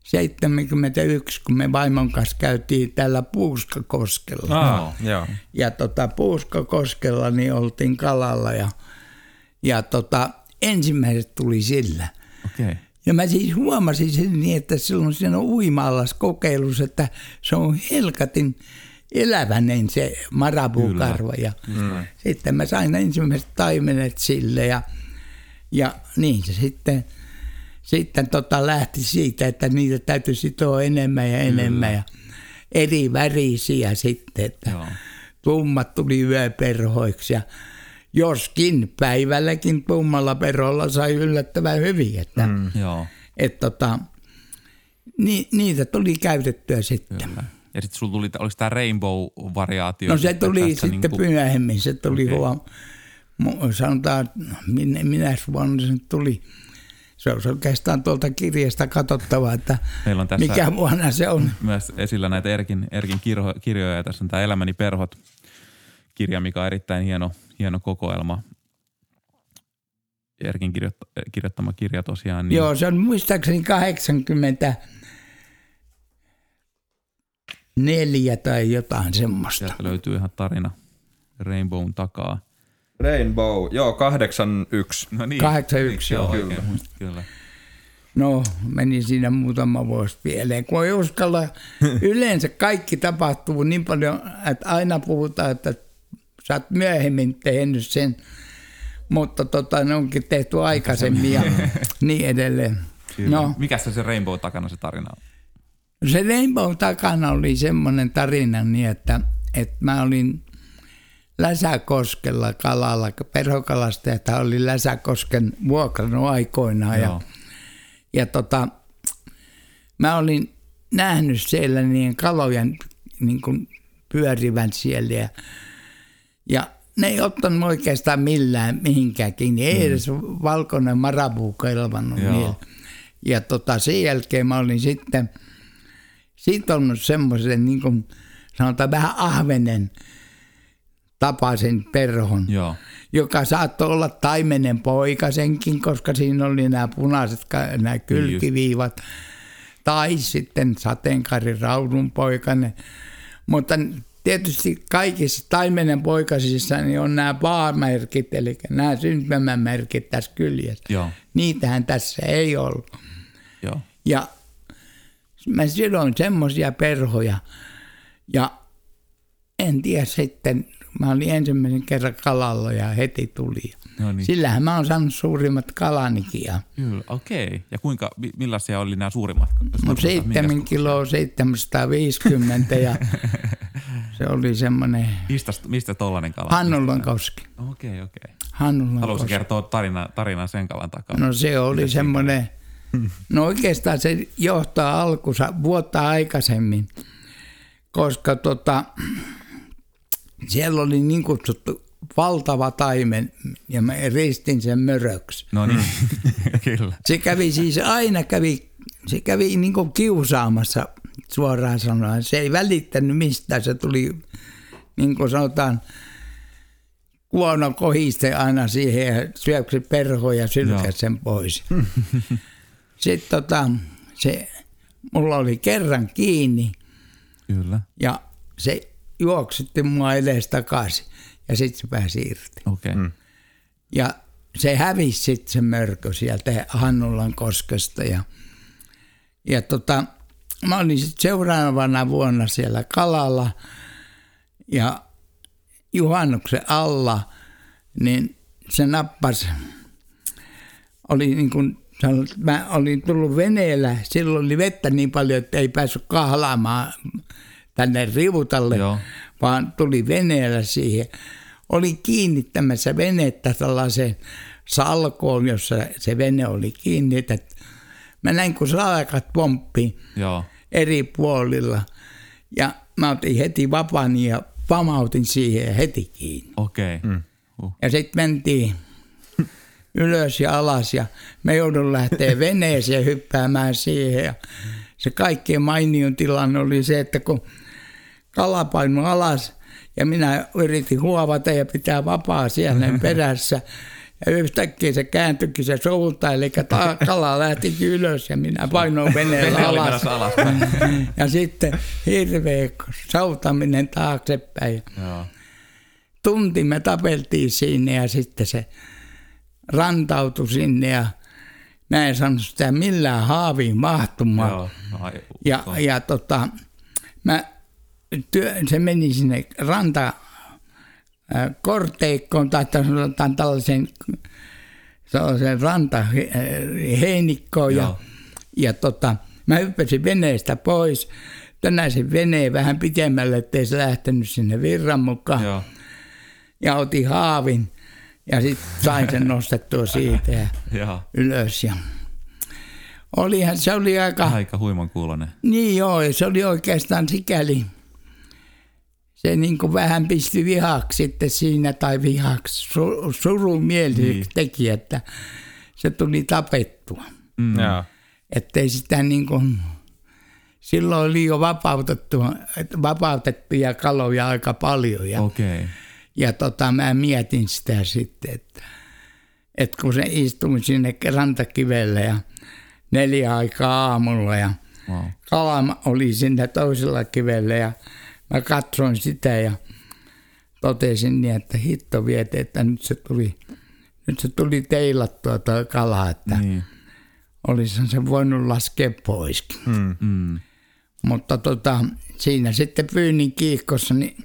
D: 71, kun me vaimon kanssa käytiin täällä Puuskakoskella.
C: Ah, joo.
D: Ja tota, Puuskakoskella niin oltiin kalalla ja, ja tota, ensimmäiset tuli sillä.
B: Okei. Okay.
D: Ja mä siis huomasin sen niin, että silloin siinä on uima kokeilussa, että se on helkatin elävänen se marabuukarva. Ja mm. sitten mä sain ensimmäiset taimenet sille ja, ja niin se sitten, sitten tota lähti siitä, että niitä täytyy sitoa enemmän ja enemmän ja eri värisiä sitten, että
B: Joo.
D: tummat tuli yöperhoiksi ja joskin päivälläkin tummalla perholla sai yllättävän hyvin, että mm.
B: Joo,
D: et tota, ni, niitä tuli käytettyä sitten.
B: kyllä. Ja sitten sulla tuli, oliko tämä Rainbow-variaatio?
D: No se
B: sitten
D: tuli sitten
B: niinku-
D: myöhemmin, se tuli okay. huom, sanotaan, minä, minä vuonna se tuli. Se on oikeastaan tuolta kirjasta katsottava, että
B: Meillä on tässä-
D: mikä vuonna se on.
B: myös esillä näitä Erkin, Erkin kirjo, kirjoja. Tässä on tämä Elämäni perhot kirja, mikä on erittäin hieno, hieno kokoelma. Erkin kirjoitt, kirjoittama kirja tosiaan. Niin
D: Joo, se on muistaakseni 80 neljä tai jotain semmoista.
B: Sieltä löytyy ihan tarina Rainbown takaa.
C: Rainbow, joo, 81.
B: No niin.
D: 81,
B: joo.
D: joo,
B: Oikein, muistin, kyllä.
D: No, meni siinä muutama vuosi pieleen, kun ei uskalla. Yleensä kaikki tapahtuu niin paljon, että aina puhutaan, että sä oot myöhemmin tehnyt sen, mutta tota, ne onkin tehty aikaisemmin ja niin edelleen.
B: Kyllä.
D: No,
B: Mikä se, se Rainbow takana se tarina on?
D: se Rainbow takana oli semmoinen tarina niin, että, että mä olin Läsäkoskella kalalla, perhokalastajat oli Läsäkosken vuokrannut aikoinaan ja. Ja tota, mä olin nähnyt siellä niin kalojen niin kuin pyörivän siellä ja, ja ne ei ottanut oikeastaan millään mihinkään kiinni. Ei edes valkoinen marabuu kelvannut. Ja tota, sen jälkeen mä olin sitten sitonut semmoisen niin kuin sanotaan vähän ahvenen tapaisen perhon
B: Joo.
D: joka saattoi olla taimenen poikasenkin, koska siinä oli nämä punaiset nämä kylkiviivat, tai sitten sateenkaari raudun poikainen. Mutta tietysti kaikissa taimenen poikasissa niin on nämä paamerkit, eli nämä syntymämerkit tässä kyljessä.
B: Joo.
D: Niitähän tässä ei ollut.
B: Joo.
D: Ja mä sidoin semmoisia perhoja ja en tiedä sitten, mä olin ensimmäisen kerran kalalla ja heti tuli.
B: No niin.
D: Sillähän mä oon saanut suurimmat kalanikin ja
B: Kyllä, okei. Ja kuinka, mi- millaisia oli nämä suurimmat?
D: No
B: tarkoitat,
D: 7
B: minkäs-
D: kiloa 750 ja se oli semmoinen
B: Mistä, mistä tollainen kala?
D: Hannulon koski.
B: Okei, okei.
D: Hannulon
B: Haluatko
D: koski.
B: kertoa tarina, tarina sen kalan takaa?
D: No se oli semmoinen, no oikeastaan se johtaa alkunsa vuotta aikaisemmin, koska tota, siellä oli niin kutsuttu valtava taimen ja mä ristin sen möröksi.
B: No niin, kyllä.
D: Se kävi siis aina kävi, se kävi niin kuin kiusaamassa suoraan sanoen. Se ei välittänyt mistään, se tuli niin kuin sanotaan kuono kohiste aina siihen ja syöksi perhoja ja sylkäsi sen pois. sitten tota, se, mulla oli kerran kiinni
B: Kyllä.
D: ja se juoksitti mua edes takaisin ja sitten se pääsi irti.
B: Okei. Okay. Mm.
D: Ja se hävisi sitten se mörkö sieltä Hannullan koskesta ja, ja tota, mä olin sitten seuraavana vuonna siellä kalalla ja juhannuksen alla, niin se nappasi, oli niin kuin, mä olin tullut veneellä, silloin oli vettä niin paljon, että ei päässyt kahlaamaan tänne rivutalle, Joo. vaan tuli veneellä siihen. Oli kiinnittämässä venettä tällaiseen salkoon, jossa se vene oli kiinni, että mä näin kun saakat pomppi eri puolilla. Ja mä otin heti vapaan ja pamautin siihen heti kiinni.
B: Okei. Okay. Mm.
D: Uh. Ja sitten mentiin ylös ja alas ja me joudun lähteä veneeseen hyppäämään siihen. Ja se kaikkein mainion tilanne oli se, että kun kala painui alas ja minä yritin huovata ja pitää vapaa siellä perässä. Ja yhtäkkiä se kääntyikin se suunta, eli kala lähti ylös ja minä painoin veneellä alas. alas. ja sitten hirveä soutaminen taaksepäin. Joo. Tunti me tapeltiin siinä ja sitten se rantautui sinne ja mä en saanut sitä millään haaviin mahtumaan. Joo, no, ja, ja tota, mä, työ, se meni sinne ranta korteikkoon tai sanotaan tällaisen sellaisen rantaheinikkoon ja, ja tota, mä hyppäsin veneestä pois, tänäisin veneen vähän pitemmälle, ettei se lähtenyt sinne virran mukaan. Joo. Ja otin haavin ja sitten sain sen nostettua siitä ja ylös. Ja olihan se oli aika...
B: Aika huiman kuulonen.
D: Niin joo, se oli oikeastaan sikäli se niin kuin vähän pisti vihaksi sitten siinä, tai vihaksi, surun mieliseksi niin. teki, että se tuli tapettua. Mm. Että ei sitä niin kuin, silloin oli jo vapautettu, vapautettuja kaloja aika paljon. Ja,
B: okay.
D: ja tota, mä mietin sitä sitten, että, että kun se istui sinne rantakivelle ja neljä aikaa aamulla ja wow. kala oli sinne toisella kivellä ja mä katsoin sitä ja totesin niin, että hitto viete, että nyt se tuli, nyt se tuli teilattua tuo kala, että niin. olisihan se voinut laskea poiskin. Mm. Mm. Mutta tota, siinä sitten pyynnin kiihkossa, niin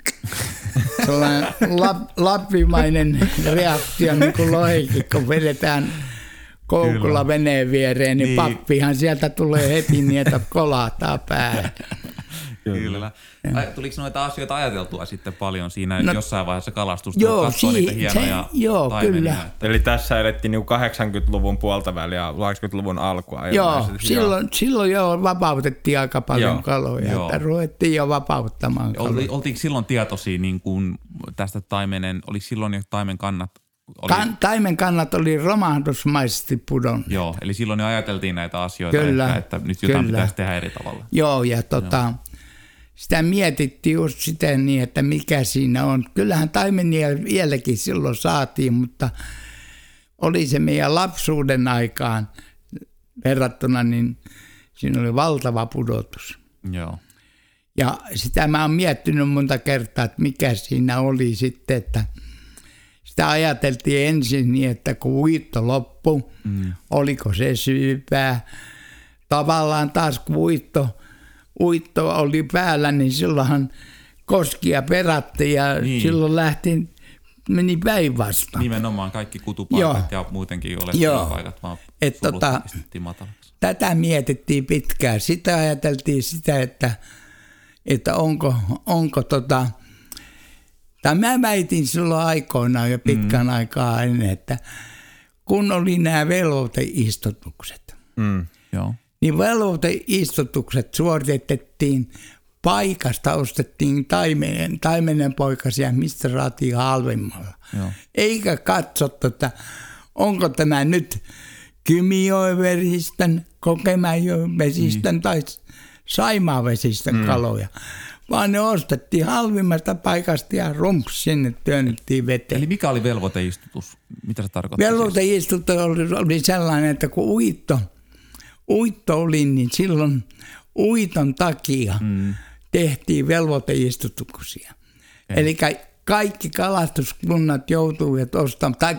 D: sellainen lap, lappimainen reaktio, niin kuin lohikin, kun vedetään koukulla Kyllä. veneen viereen, niin, niin pappihan sieltä tulee heti niin, että kolahtaa päähän.
B: Kyllä. Kyllä. Ai, tuliko noita asioita ajateltua sitten paljon siinä no, jossain vaiheessa kalastusta, joo, si- niitä hienoja se,
D: Joo, kyllä.
C: Että... Eli tässä elettiin niin 80-luvun puolta väliä ja 80-luvun alkua.
D: Joo, silloin, joo. silloin jo vapautettiin aika paljon joo, kaloja, joo. että ruvettiin jo vapauttamaan kaloja.
B: Olti, oltiinko silloin tietoisia niin kuin tästä taimenen, oli silloin jo taimen kannat
D: oli... Kan, taimen kannat oli romahdusmaisesti pudon.
B: Joo, eli silloin jo ajateltiin näitä asioita, kyllä, että, että nyt jotain kyllä. pitäisi tehdä eri tavalla.
D: Joo, ja tota, Joo sitä mietittiin just siten niin, että mikä siinä on. Kyllähän taimenia vieläkin silloin saatiin, mutta oli se meidän lapsuuden aikaan verrattuna, niin siinä oli valtava pudotus.
B: Joo.
D: Ja sitä mä oon miettinyt monta kertaa, että mikä siinä oli sitten, että sitä ajateltiin ensin niin, että kun uitto loppui, mm. oliko se syypää. Tavallaan taas kun uitto uitto oli päällä, niin silloinhan koskia peratti ja niin. silloin lähti, meni päinvastoin.
B: Nimenomaan kaikki kutupaikat Joo. ja muutenkin oleskelupaikat vaan Et tota,
D: Tätä mietittiin pitkään. Sitä ajateltiin sitä, että, että onko, onko tota, tai mä väitin silloin aikoinaan jo pitkän mm. aikaa ennen, että kun oli nämä velvoiteistutukset, mm. Joo niin velvoiteistutukset suoritettiin paikasta ostettiin taimenen, taimenen poikasia, mistä saatiin halvemmalla. Joo. Eikä katsottu, että onko tämä nyt Kymijoen vesistön, Kokemäjoen vesistön niin. tai Saimaan vesistön mm. kaloja, vaan ne ostettiin halvimmasta paikasta ja rumps sinne työnnettiin veteen.
B: Eli mikä oli velvoiteistutus? Mitä se tarkoittaa?
D: Velvoiteistutus siis? oli, oli sellainen, että kun uitto – uitto oli, niin silloin uiton takia mm. tehtiin velvoiteistutuksia. Eli kaikki kalastuskunnat joutuivat ostamaan, tai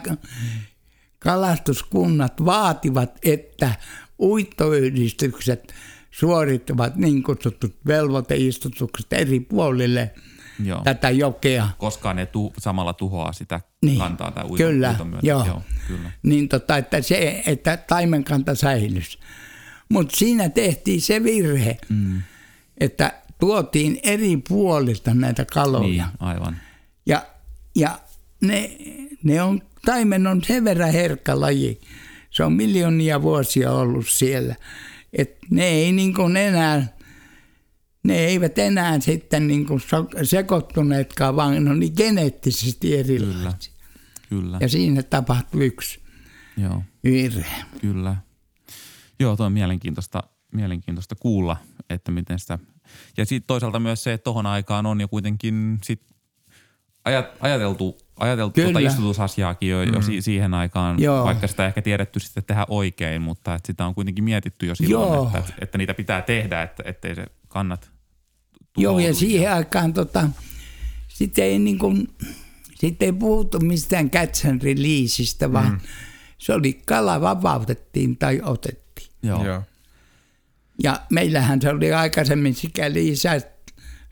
D: kalastuskunnat vaativat, että uittoyhdistykset suorittavat niin kutsutut velvoiteistutukset eri puolille joo. tätä jokea.
B: Koska ne tu- samalla tuhoaa sitä niin. kantaa tai uiton,
D: kyllä, uiton myötä. Joo. joo kyllä. Niin tota, että, se, että taimenkanta säilyisi. Mutta siinä tehtiin se virhe, mm. että tuotiin eri puolilta näitä kaloja. Niin,
B: aivan.
D: Ja, ja ne, ne on, taimen on sen verran herkkä laji. Se on miljoonia vuosia ollut siellä. Et ne ei niin kuin enää, ne eivät enää sitten niin kuin sekoittuneetkaan, vaan ne oli geneettisesti erilaisia. Kyllä,
B: kyllä.
D: Ja siinä tapahtui yksi Joo. virhe.
B: Kyllä. Joo, tuo on mielenkiintoista, mielenkiintoista kuulla, että miten sitä ja sitten toisaalta myös se, että tohon aikaan on jo kuitenkin sit ajat, ajateltu, ajateltu tuota istutusasiaakin jo, mm. jo si- siihen aikaan, Joo. vaikka sitä ehkä tiedetty sitten tehdä oikein, mutta että sitä on kuitenkin mietitty jo silloin, että, että, että niitä pitää tehdä, että, ettei se kannat
D: Joo, ja siihen ja... aikaan tota, sitten ei, niin kuin, sitten ei puhuttu mistään catch and releaseista, vaan mm. se oli kala vapautettiin tai otettiin.
B: Joo. Joo.
D: Ja meillähän se oli aikaisemmin sikäli isä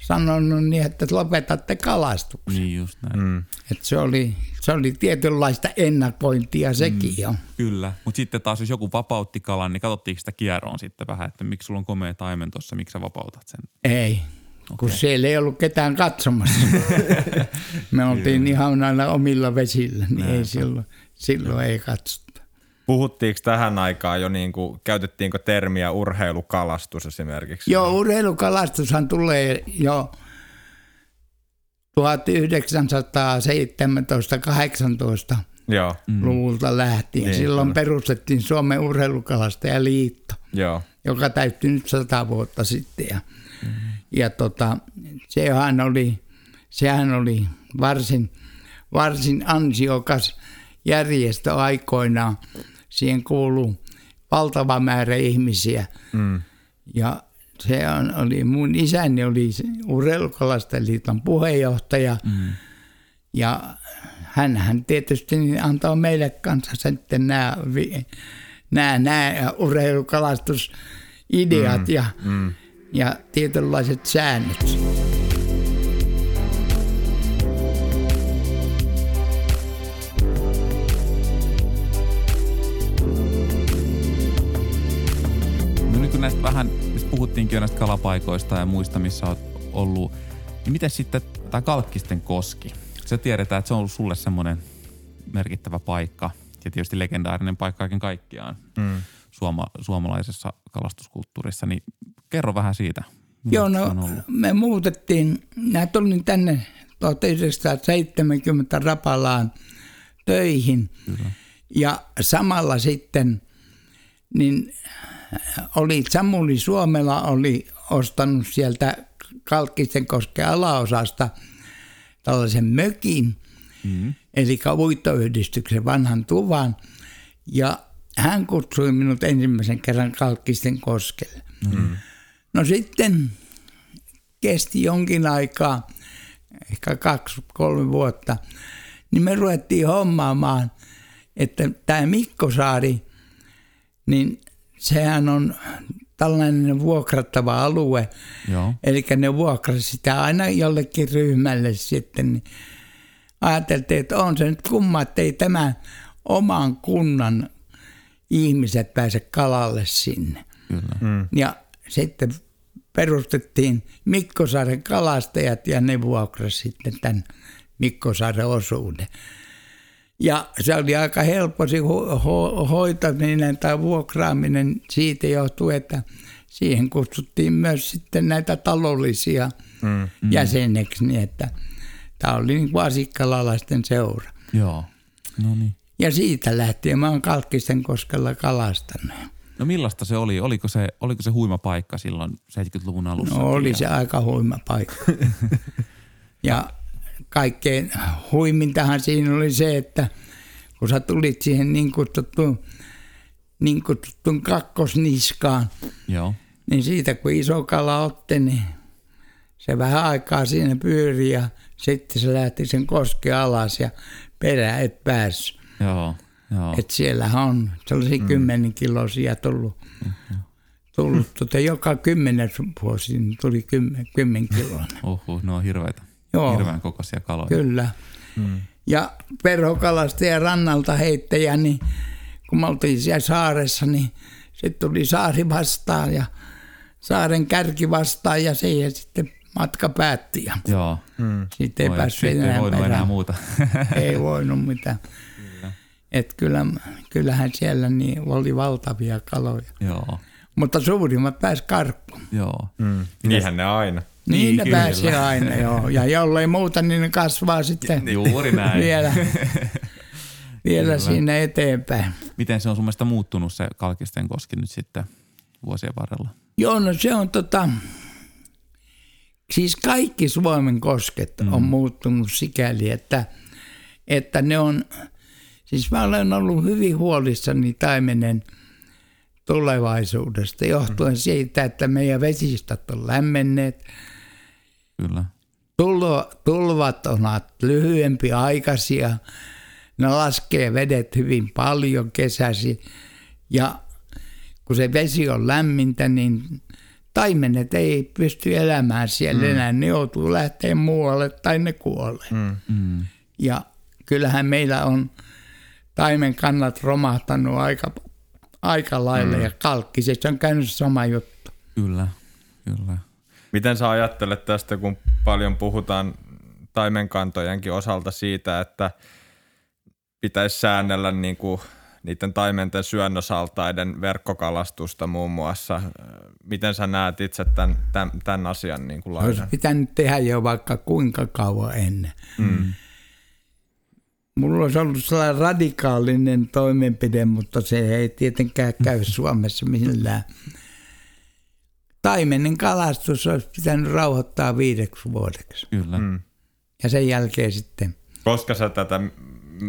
D: sanonut niin, että lopetatte kalastuksen.
B: Niin just näin. Mm.
D: Et se, oli, se oli tietynlaista ennakointia sekin mm. jo.
B: Kyllä, mutta sitten taas jos joku vapautti kalan, niin katsottiinko sitä kierroon sitten vähän, että miksi sulla on komea taimen tuossa, miksi sä vapautat sen?
D: Ei, okay. kun siellä ei ollut ketään katsomassa. Me oltiin ihan näillä omilla vesillä, niin Näin, ei silloin, silloin ei katsottu.
C: Puhuttiinko tähän aikaan jo, niin kuin, käytettiinkö termiä urheilukalastus esimerkiksi?
D: Joo, urheilukalastushan tulee jo 1917-18 Joo. luvulta lähtien. Niin, Silloin kyllä. perustettiin Suomen urheilukalastajaliitto, Joo. joka täytti nyt sata vuotta sitten. Ja, mm-hmm. ja tota, sehän, oli, sehän oli varsin, varsin ansiokas järjestö aikoinaan siihen kuuluu valtava määrä ihmisiä. Mm. Ja se on, oli, mun isäni oli Urheilukalasten puheenjohtaja. Mm. Ja hän tietysti antoi meille kanssa sitten nämä, nämä, nämä urheilukalastusideat mm. ja, mm. ja tietynlaiset säännöt.
B: Näistä vähän, mistä puhuttiinkin jo näistä kalapaikoista ja muista, missä olet ollut, niin miten sitten tämä Kalkkisten koski? Se tiedetään, että se on ollut sulle semmoinen merkittävä paikka ja tietysti legendaarinen paikka kaiken kaikkiaan mm. suoma, suomalaisessa kalastuskulttuurissa, niin kerro vähän siitä.
D: Joo, no me muutettiin, nämä tulin tänne 1970 Rapalaan töihin Kyllä. ja samalla sitten niin oli Samuli Suomela oli ostanut sieltä Kalkkisten kosken alaosasta tällaisen mökin, mm-hmm. eli uittoyhdistyksen vanhan tuvan, ja hän kutsui minut ensimmäisen kerran Kalkkisten koskelle. Mm-hmm. No sitten kesti jonkin aikaa, ehkä kaksi, kolme vuotta, niin me ruvettiin hommaamaan, että tämä Mikko Saari, niin sehän on tällainen vuokrattava alue. Joo. Eli ne vuokrasivat sitä aina jollekin ryhmälle sitten. Niin ajateltiin, että on se nyt kumma, että ei tämä oman kunnan ihmiset pääse kalalle sinne. Kyllä. Mm. Ja sitten perustettiin Mikkosaaren kalastajat ja ne vuokrasivat sitten tämän Mikkosaaren osuuden. Ja se oli aika helppo se ho- ho- hoitaminen tai vuokraaminen siitä johtuu, että siihen kutsuttiin myös sitten näitä taloudellisia mm, mm. jäseneksi, niin että tämä oli niin kuin asikkalalaisten seura.
B: Joo, no niin.
D: Ja siitä lähtien mä oon Kalkkisten koskella kalastanut.
B: No millaista se oli? Oliko se, oliko se huima paikka silloin 70-luvun alussa?
D: No oli se aika huima paikka. ja kaikkein huimintahan siinä oli se, että kun sä tulit siihen niin kutsuttuun niin kutsuttuun kakkosniskaan.
B: Joo.
D: Niin siitä kun iso kala otti, niin se vähän aikaa siinä pyöri ja sitten se lähti sen koske alas ja perä et päässyt.
B: Joo. Joo.
D: Et siellä on sellaisia mm. kymmenen kilosia tullut. tullut tuota, joka kymmenes vuosi niin tuli kymmen, kymmen kiloa.
B: Oho, ne on hirveitä.
D: Joo.
B: Hirveän kokoisia kaloja.
D: Kyllä. Mm. Ja perhokalasta ja rannalta heittäjä, niin kun me oltiin siellä saaressa, niin sitten tuli saari vastaan ja saaren kärki vastaan ja siihen sitten matka päätti. Ja
B: Joo.
D: mm. Sitten ei
B: Oi,
D: päässyt
B: sitten ei
D: enää
B: voinut
D: perään.
B: enää muuta.
D: ei voinut mitään. Et kyllä, kyllähän siellä niin oli valtavia kaloja.
B: Joo.
D: Mutta suurimmat pääsi karkuun.
B: Joo.
C: Mm. Niinhän ne aina.
D: Niin,
B: Niin,
D: ne
B: kyllä.
D: pääsi aina, joo. Ja jollei muuta, niin ne kasvaa sitten
B: Juuri näin.
D: vielä, vielä siinä eteenpäin.
B: Miten se on sun mielestä muuttunut se Kalkisten koski nyt sitten vuosien varrella?
D: Joo, no se on tota, siis kaikki Suomen kosket mm. on muuttunut sikäli, että, että ne on, siis mä olen ollut hyvin huolissani taimenen tulevaisuudesta johtuen mm. siitä, että meidän vesistöt on lämmenneet,
B: Kyllä.
D: Tulva, tulvat ovat lyhyempi aikaisia, ne laskee vedet hyvin paljon kesäsi ja kun se vesi on lämmintä, niin taimenet ei pysty elämään siellä mm. enää, ne joutuu lähteä muualle tai ne kuolee. Mm.
B: Mm.
D: Ja kyllähän meillä on taimen kannat romahtanut aika, aika lailla mm. ja kalkkisessa on käynyt sama juttu.
B: Kyllä. Kyllä.
C: Miten sä ajattelet tästä, kun paljon puhutaan taimenkantojenkin osalta siitä, että pitäisi säännellä niin kuin niiden taimenten syönnösaltaiden verkkokalastusta muun muassa. Miten sä näet itse tämän, tämän, tämän asian niin kuin
D: Olisi
C: lainan?
D: pitänyt tehdä jo vaikka kuinka kauan ennen.
C: Mm.
D: Mulla olisi ollut sellainen radikaalinen toimenpide, mutta se ei tietenkään käy Suomessa millään. Taimenen kalastus olisi pitänyt rauhoittaa viideksi vuodeksi.
B: Kyllä. Mm.
D: Ja sen jälkeen sitten.
C: Koska sä tätä,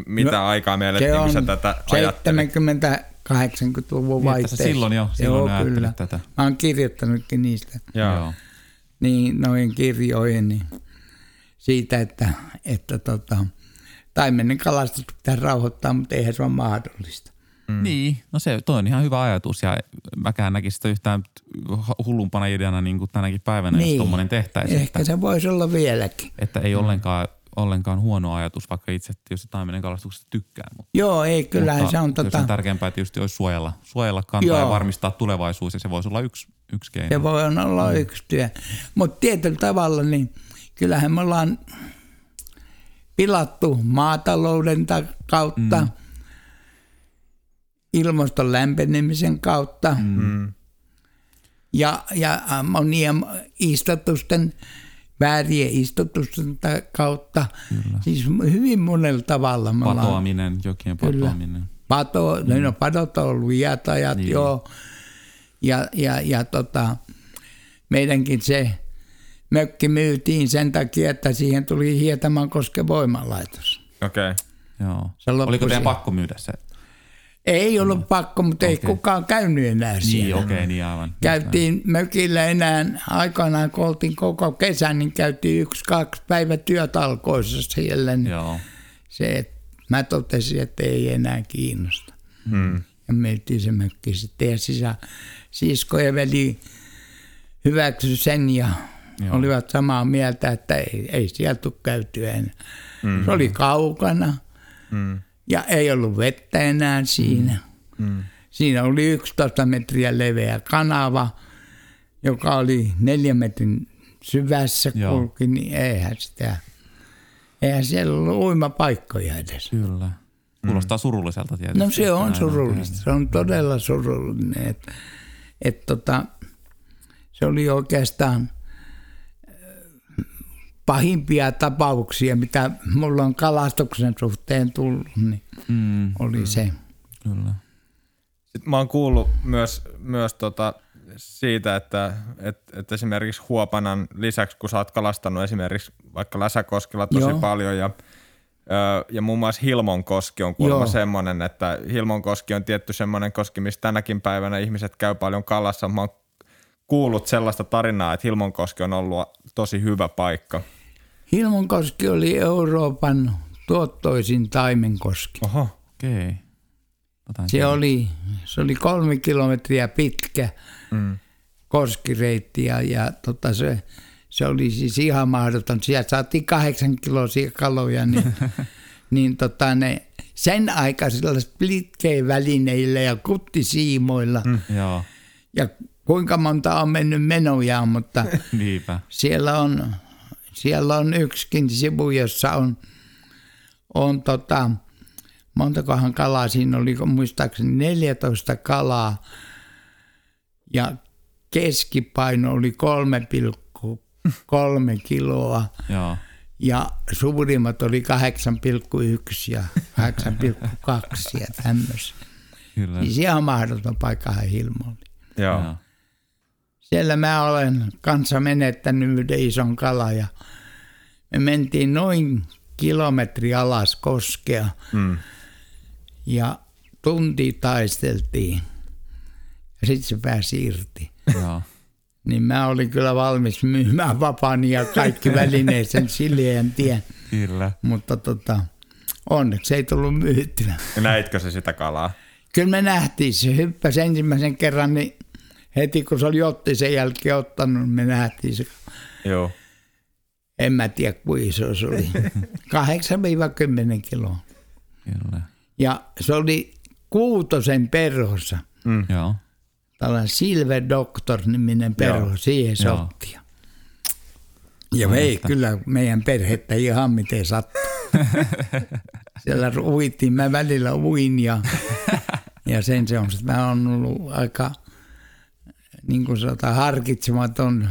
C: mitä
D: No,
C: aikaa kun
D: on
C: sä tätä ajattelit?
D: 70-80-luvun
B: Niin,
D: vaihteessa.
B: silloin jo, silloin
D: Joo, kyllä.
B: tätä.
D: Mä oon kirjoittanutkin niistä,
C: Joo.
B: Joo.
D: niin noin kirjoihin niin siitä, että, että tota, taimenen kalastus pitää rauhoittaa, mutta eihän se ole mahdollista.
B: Mm. Niin, no se toi on ihan hyvä ajatus ja mäkään näkisin sitä yhtään hullumpana ideana niin kuin tänäkin päivänä, niin. jos tuommoinen tehtäisiin.
D: Ehkä
B: Että,
D: se voisi olla vieläkin.
B: että ei ollenkaan, ollenkaan huono ajatus, vaikka itse tietysti taimenen kalastuksesta tykkää. Mutta,
D: Joo, ei, kyllähän
B: mutta
D: se on
B: kyllä
D: tota,
B: se tärkeämpää tietysti olisi suojella, suojella kantaa ja
D: Joo.
B: varmistaa tulevaisuus ja se voisi olla yksi, yksi keino.
D: se voi olla mm. yksi työ. Mutta tietyllä tavalla, niin kyllähän me ollaan pilattu maatalouden ta- kautta, mm. Ilmaston lämpenemisen kautta
C: Mm.
D: ja, ja monien istutusten, väärien istutusten ta- kautta. Kyllä. Siis hyvin monella tavalla
B: Patoaminen, jokien
D: Kyllä.
B: patoaminen.
D: Pato, mm. no padot on ollut iätajat,
B: Niin.
D: joo. Ja, ja, ja tota, meidänkin se mökki myytiin sen takia, että siihen tuli Hietamankoske voimalaitos.
C: Okei. Okay.
B: Joo. Oliko teidän pakko myydä se?
D: Ei ollut no. pakko, mutta okay. ei kukaan käynyt enää
B: Niin,
D: siellä.
B: okei, okay, niin aivan.
D: Käytiin mökillä enää, aikanaan kun oltiin koko kesän, niin käytiin yksi, kaksi päivä työtalkoissa siellä. Niin
B: Joo.
D: se, että mä totesin, että ei enää kiinnosta.
C: Mm.
D: Ja myytiin se mökki sitten ja sisä, sisko ja veli hyväksy sen ja
B: Joo.
D: Joo. olivat samaa mieltä, että ei, ei sieltä tule käytyä enää. Mm. Se oli kaukana
C: Mm.
D: Ja ei ollut vettä enää siinä.
C: Mm.
D: Siinä oli 11 metriä leveä kanava, joka oli neljä metrin syvässä
B: Joo.
D: kulki, niin eihän sitä, eihän siellä ollut uimapaikkoja edes.
B: Kyllä. Kuulostaa surulliselta tietysti.
D: No se
B: että
D: on surullista, se on todella surullinen. Et, et tota, se oli oikeastaan pahimpia tapauksia, mitä mulla on kalastuksen suhteen tullut, niin
B: Mm,
D: oli se.
B: kyllä.
C: Sitten mä oon kuullut myös, myös tota siitä, että et, et esimerkiksi Huopanan lisäksi, kun sä oot kalastanut esimerkiksi vaikka Läsäkoskella tosi
D: Joo.
C: paljon ja ja muun muassa Hilmonkoski on kuulemma
D: Joo.
C: semmoinen, että Hilmonkoski on tietty semmoinen koski, missä tänäkin päivänä ihmiset käy paljon kalassa. Mä oon kuullut sellaista tarinaa, että Hilmonkoski on ollut tosi hyvä paikka.
D: Hilmonkoski oli Euroopan tuottoisin taimenkoski.
C: Oho.
B: Okei. Okay. Otan
D: Se oli, se oli kolme kilometriä pitkä
C: Mm.
D: koskireitti ja, ja tota se, se oli siis ihan mahdoton. Sieltä saatiin kahdeksan kiloisia kaloja, niin, niin tota ne, sen aikaisilla splitkei-välineillä ja kuttisiimoilla mm.
B: Joo,
D: ja kuinka monta on mennyt menojaan, mutta siellä on, siellä on yksikin sivu, jossa on, on tota, montakohan kalaa siinä oli, muistaakseni 14 kalaa ja keskipaino oli 3,3 kiloa
B: Joo,
D: ja suurimmat oli 8,1 ja 8,2 ja tämmöisiä.
B: kyllä.
D: Siis ihan mahdoton paikka Hilmo oli.
C: Joo.
B: Joo.
D: Siellä mä olen kanssa menettänyt yhden ison kalan ja me mentiin noin kilometri alas koskea
C: Mm.
D: ja tunti taisteltiin ja sitten se pääsi irti.
B: Joo.
D: Niin mä olin kyllä valmis myymään vapaani ja kaikki välineet sen silleen tien,
B: Kyllä.
D: mutta tota, onneksi ei tullut myytyä.
C: Näitkö se sitä kalaa?
D: Kyllä me nähtiin, se hyppäsi ensimmäisen kerran, niin heti kun se oli otti sen jälkeen ottanut, me nähtiin se.
C: Joo.
D: En mä tiedä, kuinka iso se oli. 8-10 kiloa.
B: Kyllä.
D: Ja se oli kuutosen perhossa.
B: Joo.
D: Tällainen Silver Doctor-niminen perho,
C: Joo.
D: siihen se
B: Joo.
D: otti. Ja vei kyllä meidän perhettä ihan miten sattui. Siellä uittiin, mä välillä uin ja, ja sen se on, että mä oon ollut aika niin kuin sanotaan harkitsematon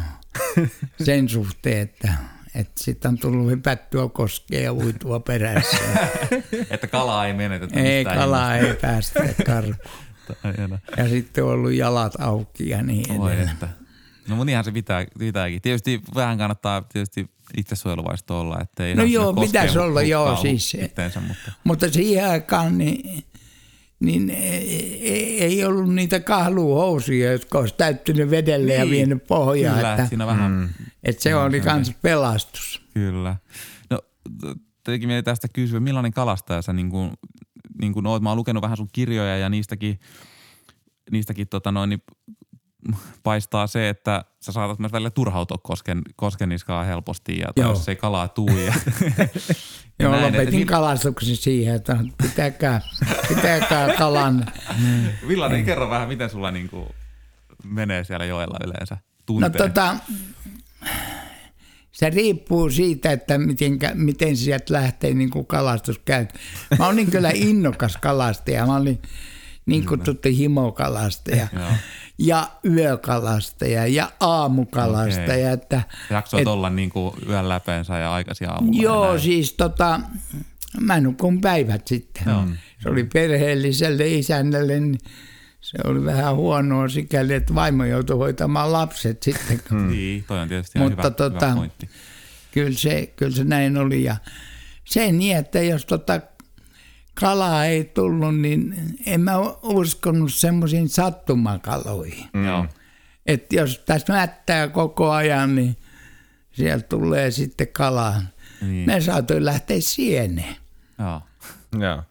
D: sen suhteen, että, että sitten on tullut hypättyä koskea ja uitua perässä.
B: Että kalaa ei menetetä
D: ei kalaa ei päästä karkuun. Ja sitten on ollut jalat auki ja niin
B: Voi
D: edelleen.
B: että. No mutta niinhän se pitää, pitääkin. Tietysti vähän kannattaa tietysti itsesuojeluvaista olla, ettei
D: No
B: ihan
D: joo, pitäisi olla, joo, siis-
B: Itteensä, mutta
D: Mutta siihen aikaan niin, niin ei, ei ollut niitä kahluhousuja, jotka olisi täyttynyt vedelle ja
B: Niin.
D: vienyt pohjaa.
B: kyllä,
D: Että,
B: siinä vähän, mm.
D: että se oli kans pelastus.
B: kyllä. No teki mieli tästä kysyä, millainen kalastaja sä niin kuin, niin kuin oot? Mä oon lukenut vähän sun kirjoja ja niistäkin, niistäkin tota noin, niin paistaa se, että sä saatat myös välillä turhautua kosken, koskeniskaan helposti ja tai jos ei kalaa tuu. Ja, ja
D: Joo,
B: näin, että
D: lopetin
B: mi-
D: kalastuksen siihen, että pitäkää, pitäkää kalan.
B: Millainen, kerro vähän, miten sulla niin kuin menee siellä joella yleensä
D: No
B: tunteen?
D: tota, se riippuu siitä, että mitenkä, miten sieltä lähtee niin kuin kalastus käy. Mä olin kyllä innokas kalastaja. Mä olin niin kutsuttu himokalastaja. Ja yökalastaja ja aamukalastaja.
B: Okei.
D: Että,
B: Jaksoit
D: et-
B: olla niin kuin yön läpeensä ja aikaisin aamulla.
D: Joo,
B: näin.
D: siis tota, mä nukun päivät sitten.
B: Joo.
D: Se oli perheelliselle isännälle, niin se oli vähän huonoa sikäli, että vaimo joutui hoitamaan lapset sitten. kun
B: Niin, toi on tietysti
D: Mutta
B: hyvä,
D: tota,
B: hyvä pointti.
D: kyllä se, kyllä se näin oli. Ja se niin, että jos tota kalaa ei tullut, niin en mä uskonut semmoisiin sattumakaloihin.
B: Joo.
D: Että jos tässä mättää koko ajan, niin sieltä tulee sitten kalaa.
B: Niin.
D: Me saatoin lähteä sieneen.
B: Joo.
C: Joo.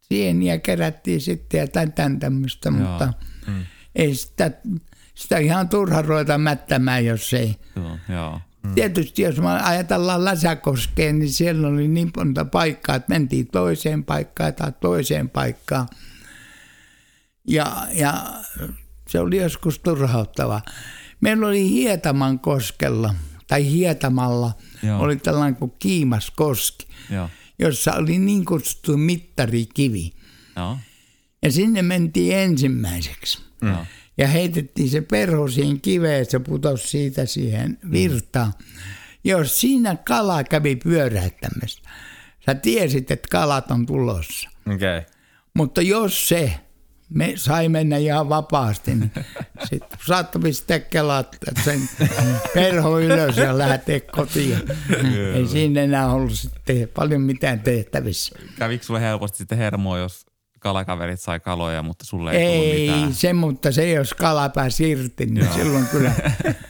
D: Sieniä kerättiin sitten ja tämän, tämän tämmöistä,
B: Joo.
D: mutta ei sitä, sitä ihan turha ruveta mättämään, jos ei.
B: Joo. Joo.
D: Mm. Tietysti jos me ajatellaan Läsäkoskeen, niin siellä oli niin monta paikkaa, että mentiin toiseen paikkaan tai toiseen paikkaan. Ja, ja se oli joskus turhauttava. Meillä oli Hietaman koskella, tai Hietamalla,
B: Joo.
D: oli tällainen kuin Kiimaskoski,
B: Joo.
D: jossa oli niin kutsuttu mittarikivi.
B: Joo.
D: Ja sinne mentiin ensimmäiseksi.
B: Joo.
D: Ja heitettiin se perho siihen kiveen, se putosi siitä siihen virtaan. Jos siinä kala kävi pyöräyttämässä, sä tiesit, että kalat on tulossa.
C: Okay.
D: Mutta jos se me sai mennä ihan vapaasti, niin sitten saattoi pistää sen perho ylös ja lähteä kotiin. Ei siinä enää ollut sitten paljon mitään tehtävissä.
B: Kävikö sulle helposti sitten hermoa, jos kalakaverit sai kaloja, mutta sulle ei,
D: ei
B: tullut mitään?
D: se, mutta se jos kala pääsi irti, niin
B: Joo.
D: silloin kyllä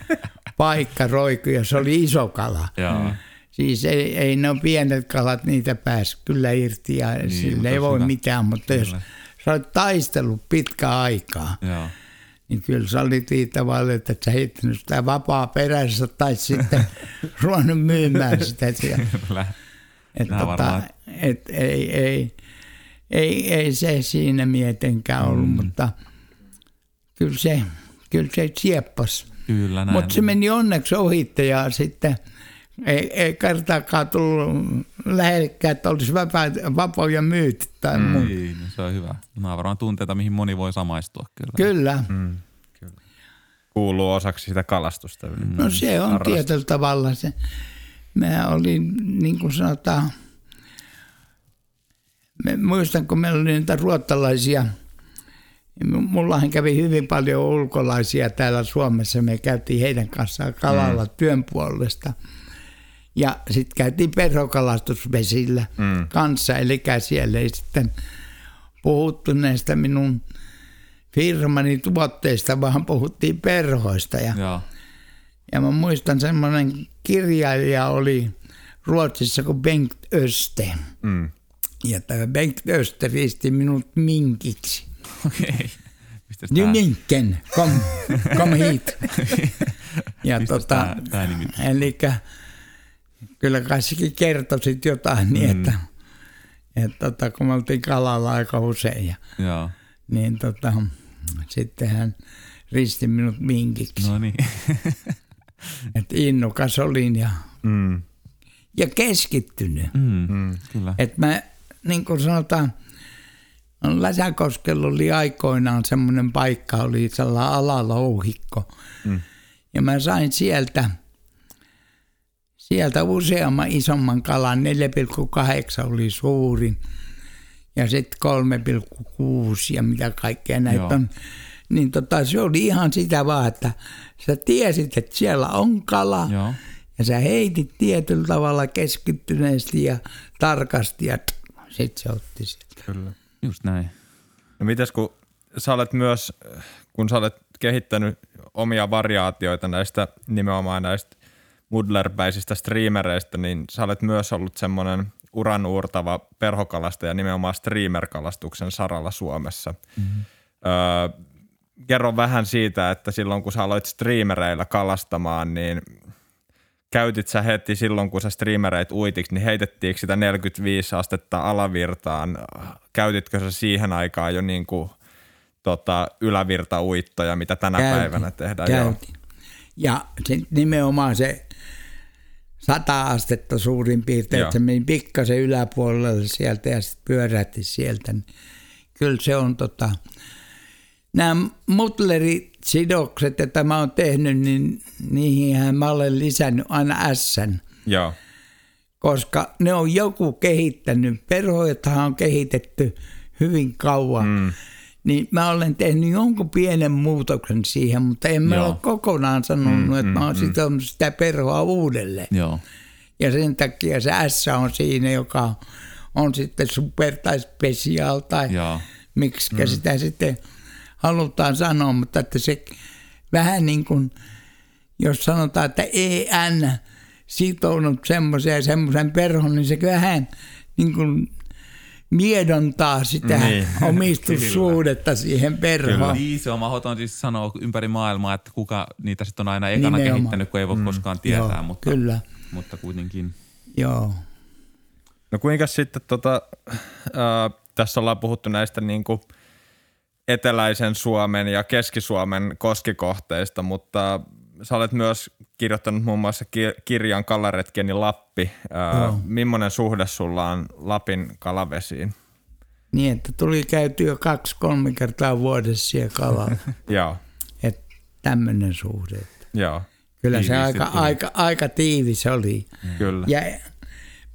D: paikka roikui ja se oli iso kala.
B: Joo.
D: Siis ei, ei ne pienet kalat, niitä pääsi kyllä irti ja niin, sille ei voi
B: hyvä.
D: mitään, mutta jos
B: Kyllä.
D: sä olet taistellut pitkä aikaa,
B: Joo.
D: niin kyllä sä olit paljon, että et sä heittänyt sitä vapaa perässä tai sitten ruvennut myymään sitä siellä.
B: Kyllä.
D: Et,
B: Nää varmaan-
D: et, ei, ei, ei, ei, se siinä mietenkään ollut, mm. mutta kyllä se, kyllä se sieppasi.
B: Kyllä näin.
D: Mutta se meni onneksi ohitte ja sitten ei, ei kertaakaan tullut lähellekään, että olisi vapaa, vapoja myyty tai mm. muuta.
B: Niin, no se on hyvä. Nämä on varmaan tunteita, mihin moni voi samaistua kyllä.
D: Kyllä.
C: Kuuluu osaksi sitä kalastusta. Mm.
D: No se on tietyllä tavalla se. Mä olin, niin kuin sanotaan, mä muistan, kun meillä oli niitä ruottalaisia, mullahan kävi hyvin paljon ulkolaisia täällä Suomessa. Me käytiin heidän kanssaan kalalla mm. työn puolesta. Ja sitten käytiin perhokalastusvesillä mm. kanssa, eli siellä ei sitten puhuttu näistä minun firmani tuotteista, vaan puhuttiin perhoista. Ja
B: Joo.
D: ja mä muistan semmoinen kirjailija oli Ruotsissa kuin Bengt Öste.
C: Mm.
D: Ja tämä Bengt Öste riisti minut minkiksi.
B: Okei. Mistäs tää-
D: minken, kom, kom hit. ja
B: Mistäs
D: tota,
B: tää- tää nimi?
D: eli kyllä kai sekin kertoi sit jotain niin, että, että tota, kun me oltiin kalalla aika usein, ja,
B: Joo.
D: niin tota, sitten hän risti minut minkiksi.
B: No niin.
D: Että innokas olin ja,
C: Mm.
D: ja keskittynyt.
B: mm. Mm. Kyllä.
D: Että mä, niin kuin sanotaan, Läsäkoskella oli aikoinaan semmoinen paikka, oli sellainen alalouhikko. Mm. Ja mä sain sieltä, sieltä useamman isomman kalan, 4,8 oli suurin. Ja sitten 3,6 ja mitä kaikkea näitä
B: Joo.
D: on. Niin tota, se oli ihan sitä vaan, että sä tiesit, että siellä on kala.
B: Joo.
D: Ja sä heitit tietyllä tavalla keskittyneesti ja tarkasti ja sitten se otti sieltä.
C: Kyllä.
B: Just näin.
C: No mites kun sä olet myös, kun sä olet kehittänyt omia variaatioita näistä nimenomaan näistä mudlerpäisistä streamereistä, niin sä olet myös ollut semmoinen uranuurtava perhokalastaja nimenomaan streamer-kalastuksen saralla Suomessa. Mm-hmm. Öö, kerro vähän siitä, että silloin kun sä aloit streamereillä kalastamaan, niin käytit sä heti silloin, kun sä streamereit uitiksi, niin heitettiinkö sitä 45 astetta alavirtaan? Käytitkö sä siihen aikaan jo niin kuin, tota, ylävirtauittoja, mitä tänä
D: Käytin,
C: päivänä tehdään?
D: Käytin. Ja se, nimenomaan se 100 astetta suurin piirtein,
C: Joo.
D: että se meni pikkasen yläpuolelle sieltä ja sitten pyörähti sieltä. Niin Kyllä se on tota, nämä mutleritsidokset, että mä oon tehnyt, niin niihin mä olen lisännyt aina Sn
C: Joo.
D: koska ne on joku kehittänyt. Perhoithan on kehitetty hyvin kauan. Mm. Niin mä olen tehnyt jonkun pienen muutoksen siihen, mutta en mä
B: Joo.
D: ole kokonaan sanonut, mm, että mä oon sitonut sitä perhoa uudelleen.
B: Joo.
D: Ja sen takia se S on siinä, joka on sitten super tai special tai
B: Joo.
D: miksi mm. sitä sitten halutaan sanoa, mutta että se vähän niin kuin, jos sanotaan, että EN sitonut semmoisen ja semmoisen perhon, niin se vähän niin kuin miedontaa sitä
C: Niin.
D: omistussuhdetta siihen perhoon.
B: Niin, se on mahdoton siis sanoa ympäri maailmaa, että kuka niitä sitten on aina ekana
D: Nimenomaan.
B: kehittänyt, kun ei voi mm. koskaan tietää,
D: Joo,
B: mutta,
D: Kyllä,
B: mutta kuitenkin.
D: joo.
C: No kuinka sitten, tota, ää, tässä ollaan puhuttu näistä niin kuin eteläisen Suomen ja Keski-Suomen koskikohteista, mutta sä olet myös kirjoittanut muun muassa ki- kirjan Kalaretkeni Lappi.
D: Joo.
C: millainen suhde sulla on Lapin kalavesiin?
D: Niin, että tuli käyty jo kaksi-kolme kertaa vuodessa siellä kalalla.
C: Joo,
D: että tämmöinen suhde.
C: joo,
D: Kyllä se
B: Tiiviisti
D: aika,
B: tuli.
D: aika, aika tiivis oli.
C: kyllä.
D: Ja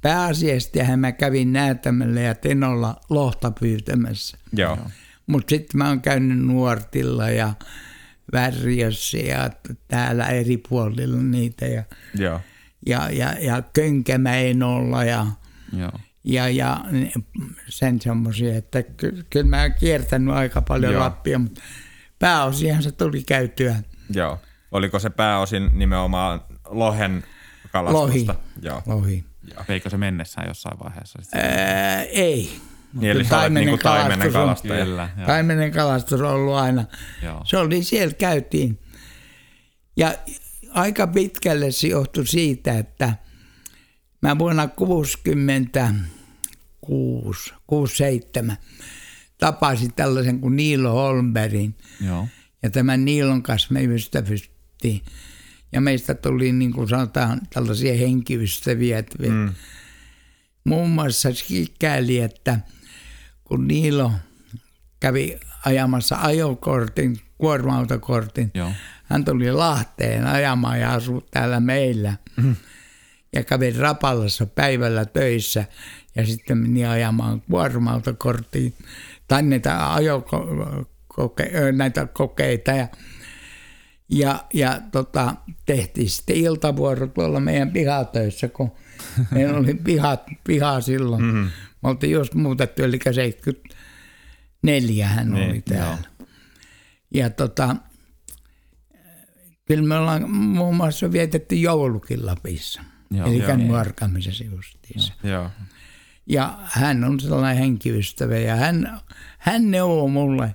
D: pääasiassa mä kävin Näätämällä ja Tenolla lohta pyytämässä.
C: Joo,
D: Mutta sitten mä oon käynyt Nuortilla ja Värjössä ja täällä eri puolilla niitä ja,
C: Joo.
D: ja, ja, ja Könkämäenolla ja,
B: Joo.
D: ja, ja sen semmoisia, että ky, kyllä mä oon kiertänyt aika paljon
C: Joo.
D: Lappia, mutta pääosiaan se tuli käytyä
C: Joo. Oliko se pääosin nimenomaan lohen kalastusta?
D: lohi.
C: Joo.
D: lohi.
B: Veikö se mennessään jossain vaiheessa?
D: Ää, ei.
C: Niin, eli olet niinku taimenen
D: kalastus on-.
B: Kyllä.
D: Taimenen kalastus on ollut aina.
B: Joo.
D: Se oli, siellä käytiin. Ja aika pitkälle se johtui siitä, että mä vuonna 66, 67 tapasin tällaisen kuin Niilo Holmbergin.
B: Joo.
D: Ja tämän Niilon kanssa me ystävystyttiin. Ja meistä tuli niin kuin sanotaan tällaisia henkiystäviä. Mm. Muun muassa sikäli, että kun Niilo kävi ajamassa ajokortin, kuorma-autokortin,
B: Joo.
D: hän tuli Lahteen ajamaan ja asui täällä meillä. Mm. Ja kävi Rapalassa päivällä töissä ja sitten meni ajamaan kuorma-autokorttiin tai näitä, ajokoke, näitä kokeita. Ja, ja, ja tota, tehtiin sitten iltavuoro tuolla meidän pihatöissä, kun meillä oli piha, piha silloin. Mm-hmm. Me oltiin just muutettu, eli 74 hän
C: Niin,
D: oli täällä. Ja tota, kyllä me ollaan muun muassa vietetty joulukin Lapissa.
B: Joo,
D: Eli
B: joo.
D: nuorkamisessa justiinsa.
C: Joo.
D: Ja hän on sellainen henkiystävä ja hän, hän neuvoo mulle.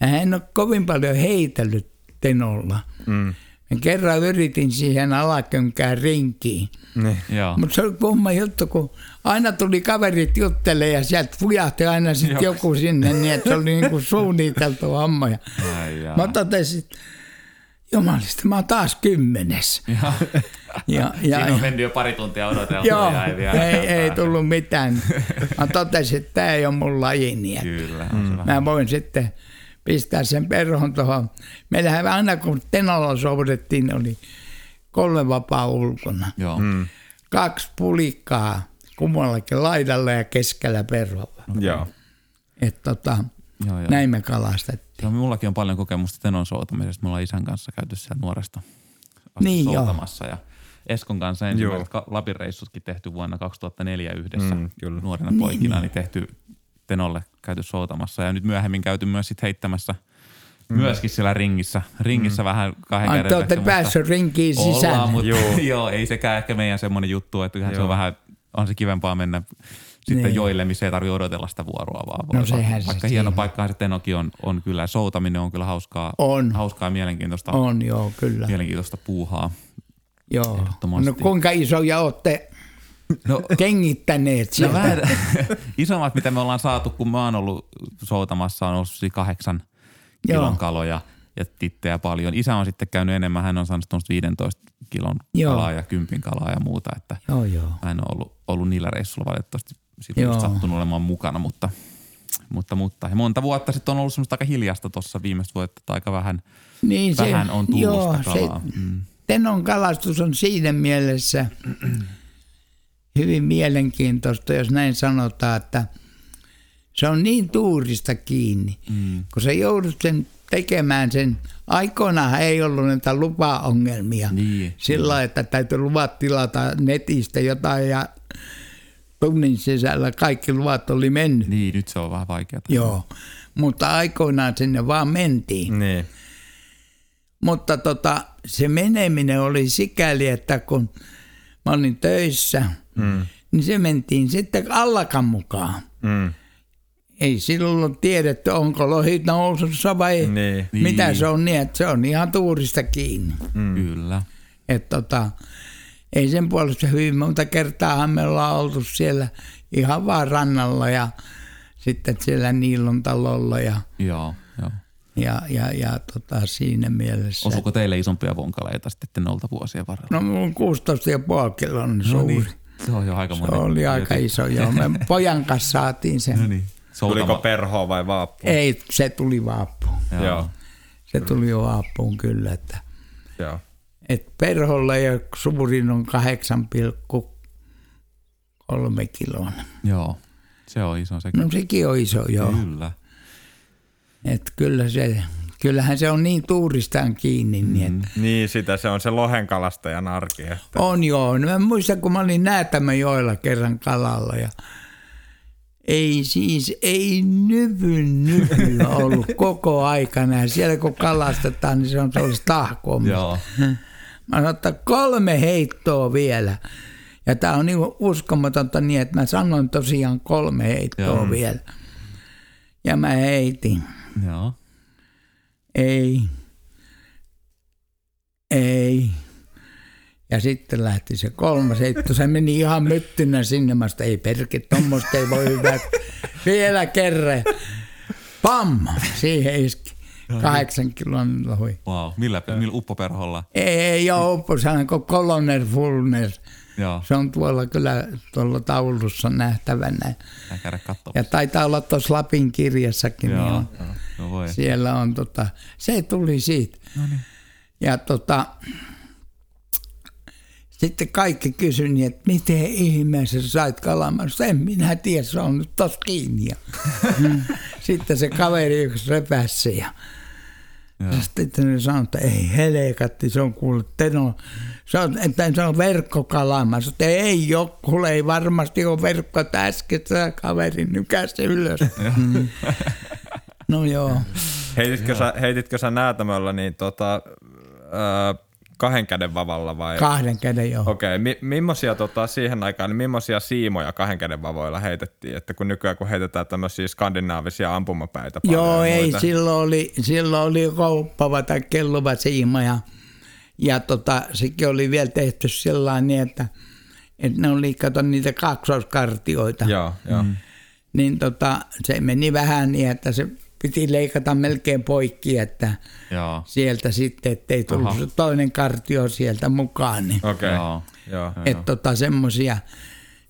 D: Ja hän on kovin paljon heitellyt Tenolla.
C: Mm.
D: Mä kerran yritin siihen alakönkään rinkiin.
C: Niin.
D: Mutta se oli kumma juttu, kun aina tuli kaverit juttelee ja sieltä fujahti aina sitten joku sinne niin, että se oli niin kuin suunniteltu homma. Ja mä totesin, että jumalista, mä oon taas kymmenes.
B: Joo.
D: Ja, ja,
B: Siinä on mennyt jo pari tuntia odoteltu
D: Joo,
B: ja ei vielä.
D: ei, ei tullut mitään. Mä totesin, että tämä ei ole mun lajini. että
B: Kyllä, on se vähän.
D: Mä voin sitten pistää sen perhon tuohon. Meillähän aina kun Tenolla soudettiin, oli kolme vapaa ulkona.
B: Joo.
C: Mm.
D: Kaksi pulikkaa kummallakin laidalla ja keskellä perholla.
C: Joo.
D: Et tota,
B: Joo, joo.
D: näin me kalastettiin.
B: Joo, minullakin on paljon kokemusta tenon soutamisesta. Me ollaan isän kanssa käyty siellä nuoresta
D: Niin, joo.
B: soutamassa. Ja Eskon kanssa ensimmäiset Lapin reissutkin tehty vuonna 2004 yhdessä
C: Mm, kyllä.
B: nuorena poikina, niin tehty Tenolle käyty soutamassa. Ja nyt myöhemmin käyty myös sit heittämässä myöskin siellä ringissä. Ringissä vähän kahden käden
D: te olette päässyt rinkiin
B: Ollaan,
D: sisään.
B: mutta
C: Joo.
B: joo. joo, ei sekään ehkä meidän semmoinen juttu, että kyllähän se on
C: Joo.
B: vähän, on se kivempaa mennä sitten
D: Niin.
B: joille, missä ei tarvitse odotella sitä vuoroa vaan. Voi
D: No sehän
B: vaikka,
D: se
B: vaikka hieno
D: on.
B: paikkahan se Tenokin on, on kyllä. Soutaminen on kyllä hauskaa,
D: On.
B: hauskaa ja mielenkiintoista,
D: On joo, kyllä.
B: mielenkiintoista puuhaa.
D: Joo. No kuinka isoja olette
B: No,
D: kengittäneet
B: no vähän, isommat, mitä me ollaan saatu, kun mä oon ollut soutamassa, on ollut siis kahdeksan kilon
D: Joo.
B: kaloja ja tittejä paljon. Isä on sitten käynyt enemmän, hän on saanut tuommoista 15 kilon
D: Joo.
B: kalaa ja kympin kalaa ja muuta, että
D: Joo, joo.
B: Mä en ole ollut, ollut niillä reissuilla valitettavasti just sattunut olemaan mukana, mutta, mutta, mutta. Ja monta vuotta sitten on ollut semmoista aika hiljasta tuossa viimeistä vuotta, että aika vähän,
D: Niin
B: vähän on tullut
D: joo,
B: kalaa. Mm.
D: Tenon kalastus on siinä mielessä hyvin mielenkiintoista, jos näin sanotaan, että se on niin tuurista kiinni, mm. kun sä joudut sen tekemään sen. Aikoinaan ei ollut näitä lupaongelmia
B: Niin,
D: sillä lailla, että täytyy luvat tilata netistä jotain ja tunnin sisällä kaikki luvat oli mennyt.
B: Niin, nyt se on vähän vaikeaa.
D: Joo, mutta aikoinaan sinne vaan mentiin.
C: Niin.
D: Mutta tota, se meneminen oli sikäli, että kun mä olin töissä, mm. niin se mentiin sitten allakan mukaan.
C: Mm.
D: Ei silloin tiedetty, onko lohi nousussa vai
C: Niin.
D: mitä
B: Niin.
D: se on niin, että se on ihan tuurista kiinni.
B: Mm. Kyllä.
D: Et tota, ei sen puolesta hyvin monta kertaa me ollaan oltu siellä ihan vaan rannalla ja sitten siellä Niilon talolla ja,
B: joo.
D: Ja, ja, ja tota, siinä mielessä.
B: Osuuko teille isompia vonkaleita sitten Tenolta vuosien varrella?
D: No mun 16,5 kilon suuri.
B: niin. Se on jo aika
D: Se
B: monen.
D: oli aika iso, joo. Me pojan kanssa saatiin sen.
B: No niin.
C: Tuliko
B: Soutama-
C: perhoa vai vaappu?
D: Ei, se tuli vaappuun.
B: Joo.
C: Joo.
D: Se tuli jo vaappuun kyllä. Että,
C: Joo.
D: et perholla ja suurin on 8,3 kiloa.
B: Joo. Se on iso sekin.
D: No sekin on iso, joo.
B: Kyllä.
D: Et kyllä se kyllähän se on niin tuuristaan kiinni. Niin, että
C: Niin, sitä se on se lohenkalastajan arki. Että.
D: On joo. No mä muistan, kun mä olin Näätämäjoella kerran kalalla ja ei siis, ei nyvyn nyvyä ollut koko aikana. Ja siellä kun kalastetaan, niin se on sellaista tahkoa.
B: Joo.
D: Mä sanoin, että kolme heittoa vielä. Ja tämä on niin uskomatonta niin, että mä sanoin tosiaan kolme heittoa
B: Joo.
D: vielä. Ja mä heitin.
B: Joo.
D: Ei. Ei. Ja sitten lähti se kolmas heitto. Se meni ihan myttynä sinne. Mä sanoin, ei perke, tuommoista ei voi hyvä. Vielä kerran. Pam! Siihen iski. Kahdeksan kilon lohi.
B: Wow. Millä, millä uppoperholla?
D: Ei, ei ole oppo, se on kuin Colonel Fulner.
B: Joo.
D: Se on tuolla kyllä tuolla taulussa nähtävänä. Ja taitaa olla tuossa Lapin kirjassakin. Niin
B: Joo. No voi.
D: Siellä on tota, se tuli siitä. Ja tota, sitten kaikki kysyi, niin, että miten ihmeessä sä sait kalamasta. En minä tiedä, se on nyt tossa kiinni. Ja sitten se kaveri yksi repäsi ja
B: Joo.
D: sitten ne sanoi, että ei helekatti, se on kuullut teno. Se on, että se on verkkokalama. Sanoin, että ei ole, kuule ei varmasti ole verkko, että äsken se kaveri nykäsi ylös. No joo.
C: Heititkö, sä, heititkö sä näätämöllä niin tota, äh, kahden käden vavalla vai?
D: Kahden käden joo.
C: Okei, okay. Mi- millaisia tota, siihen aikaan, niin millaisia siimoja kahden käden vavoilla heitettiin? Että kun nykyään kun heitetään tämmöisiä skandinaavisia ampumapäitä paljon
D: Joo, ei, silloin oli, silloin oli kouppava tai kelluva siima ja, ja tota, sekin oli vielä tehty sillä niin, että, että ne oli, kato niitä kaksoiskartioita.
C: Joo, joo. Mm.
D: Niin tota, se meni vähän niin, että se piti leikata melkein poikki, että
B: Joo.
D: sieltä sitten, ettei tullut
B: Aha.
D: toinen kartio sieltä mukaan. Niin.
C: Okei,
B: Joo.
C: okay. joo.
D: Että tota semmoisia.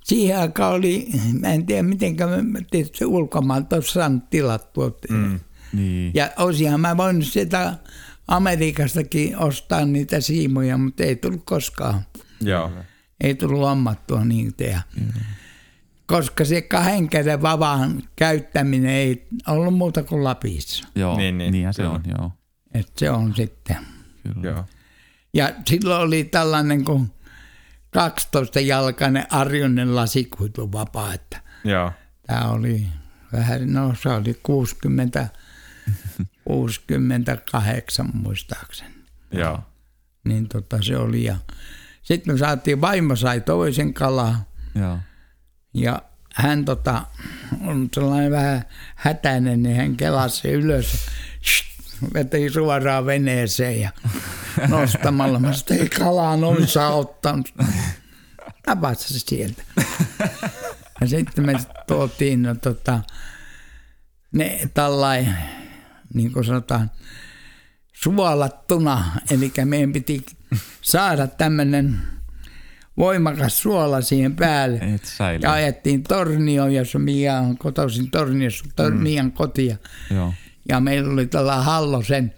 D: Siihen aikaan oli, mä en tiedä miten me tietysti ulkomaalta olisi saanut tilattua. Mm.
B: Niin.
D: Ja olisinhan mä voinut sitä Amerikastakin ostaa niitä siimoja, mutta ei tullut koskaan.
C: joo.
D: Ei tullut ammattua niin tehdä. Mm. Koska se kahden käden vavan käyttäminen ei ollut muuta kuin Lapissa.
B: Joo.
C: Niin,
B: Niin,
C: niin,
B: niin, Niinhän se on, joo.
D: Et se on sitten.
B: Kyllä.
C: joo.
D: Ja silloin oli tällainen kuin 12-jalkainen arjonen lasikuitu vapaa, että
C: Joo.
D: tämä oli vähän, no se oli 60, 68 muistaakseni.
C: Joo.
D: Niin tota se oli ja sitten me saatiin, vaimo sai toisen kalaa
B: Joo.
D: Ja hän tota, on sellainen vähän hätäinen, niin hän kelasi ylös, veti suoraan veneeseen ja nostamalla. Mä sanoin, ei kalaa noin saa ottanut. Se sieltä. Ja sitten me tuotiin no, tota, ne tällainen, niin kuin sanotaan, suolattuna. Eli meidän piti saada tämmöinen voimakas suola siihen päälle.
B: Et säilyy.
D: Ja ajettiin Tornioon, jossa Mia on kotoisin Torniossa, tor- mm. Mian kotia.
B: Joo.
D: Ja meillä oli tällä Hallosen,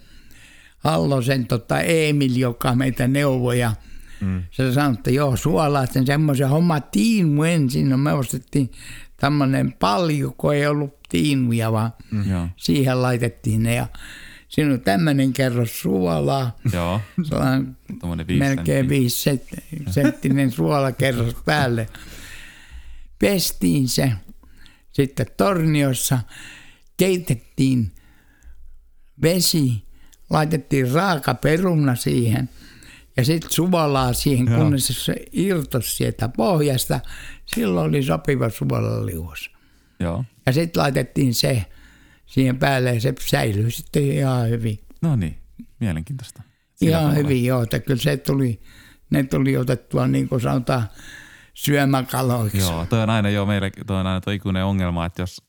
D: Hallosen tota Emil, joka meitä neuvoi. Ja mm. se sanoi, että joo, suolaa sen semmoisen homma tiinu ensin. No me ostettiin tämmöinen paljon, kun ei ollut tiinuja, vaan mm. Siihen laitettiin ne. Ja siinä on tämmöinen kerros suolaa.
B: Joo.
D: Sellainen
B: viisi
D: melkein viisi sent- senttinen suolakerros päälle. Pestiin se sitten torniossa, keitettiin vesi, laitettiin raaka peruna siihen ja sitten suolaa siihen,
B: Joo.
D: kunnes se irtosi sieltä pohjasta. Silloin oli sopiva suolaliuos.
B: Joo.
D: Ja sitten laitettiin se siihen päälle ja se säilyi sitten ihan hyvin.
B: No niin, mielenkiintoista. Sillä
D: Ihan
B: tavalla.
D: hyvin, joo. Että kyllä se tuli, ne tuli otettua niin kuin sanotaan syömäkaloiksi.
B: Joo, toi on aina jo meille, toi on aina toi ikuinen ongelma, että jos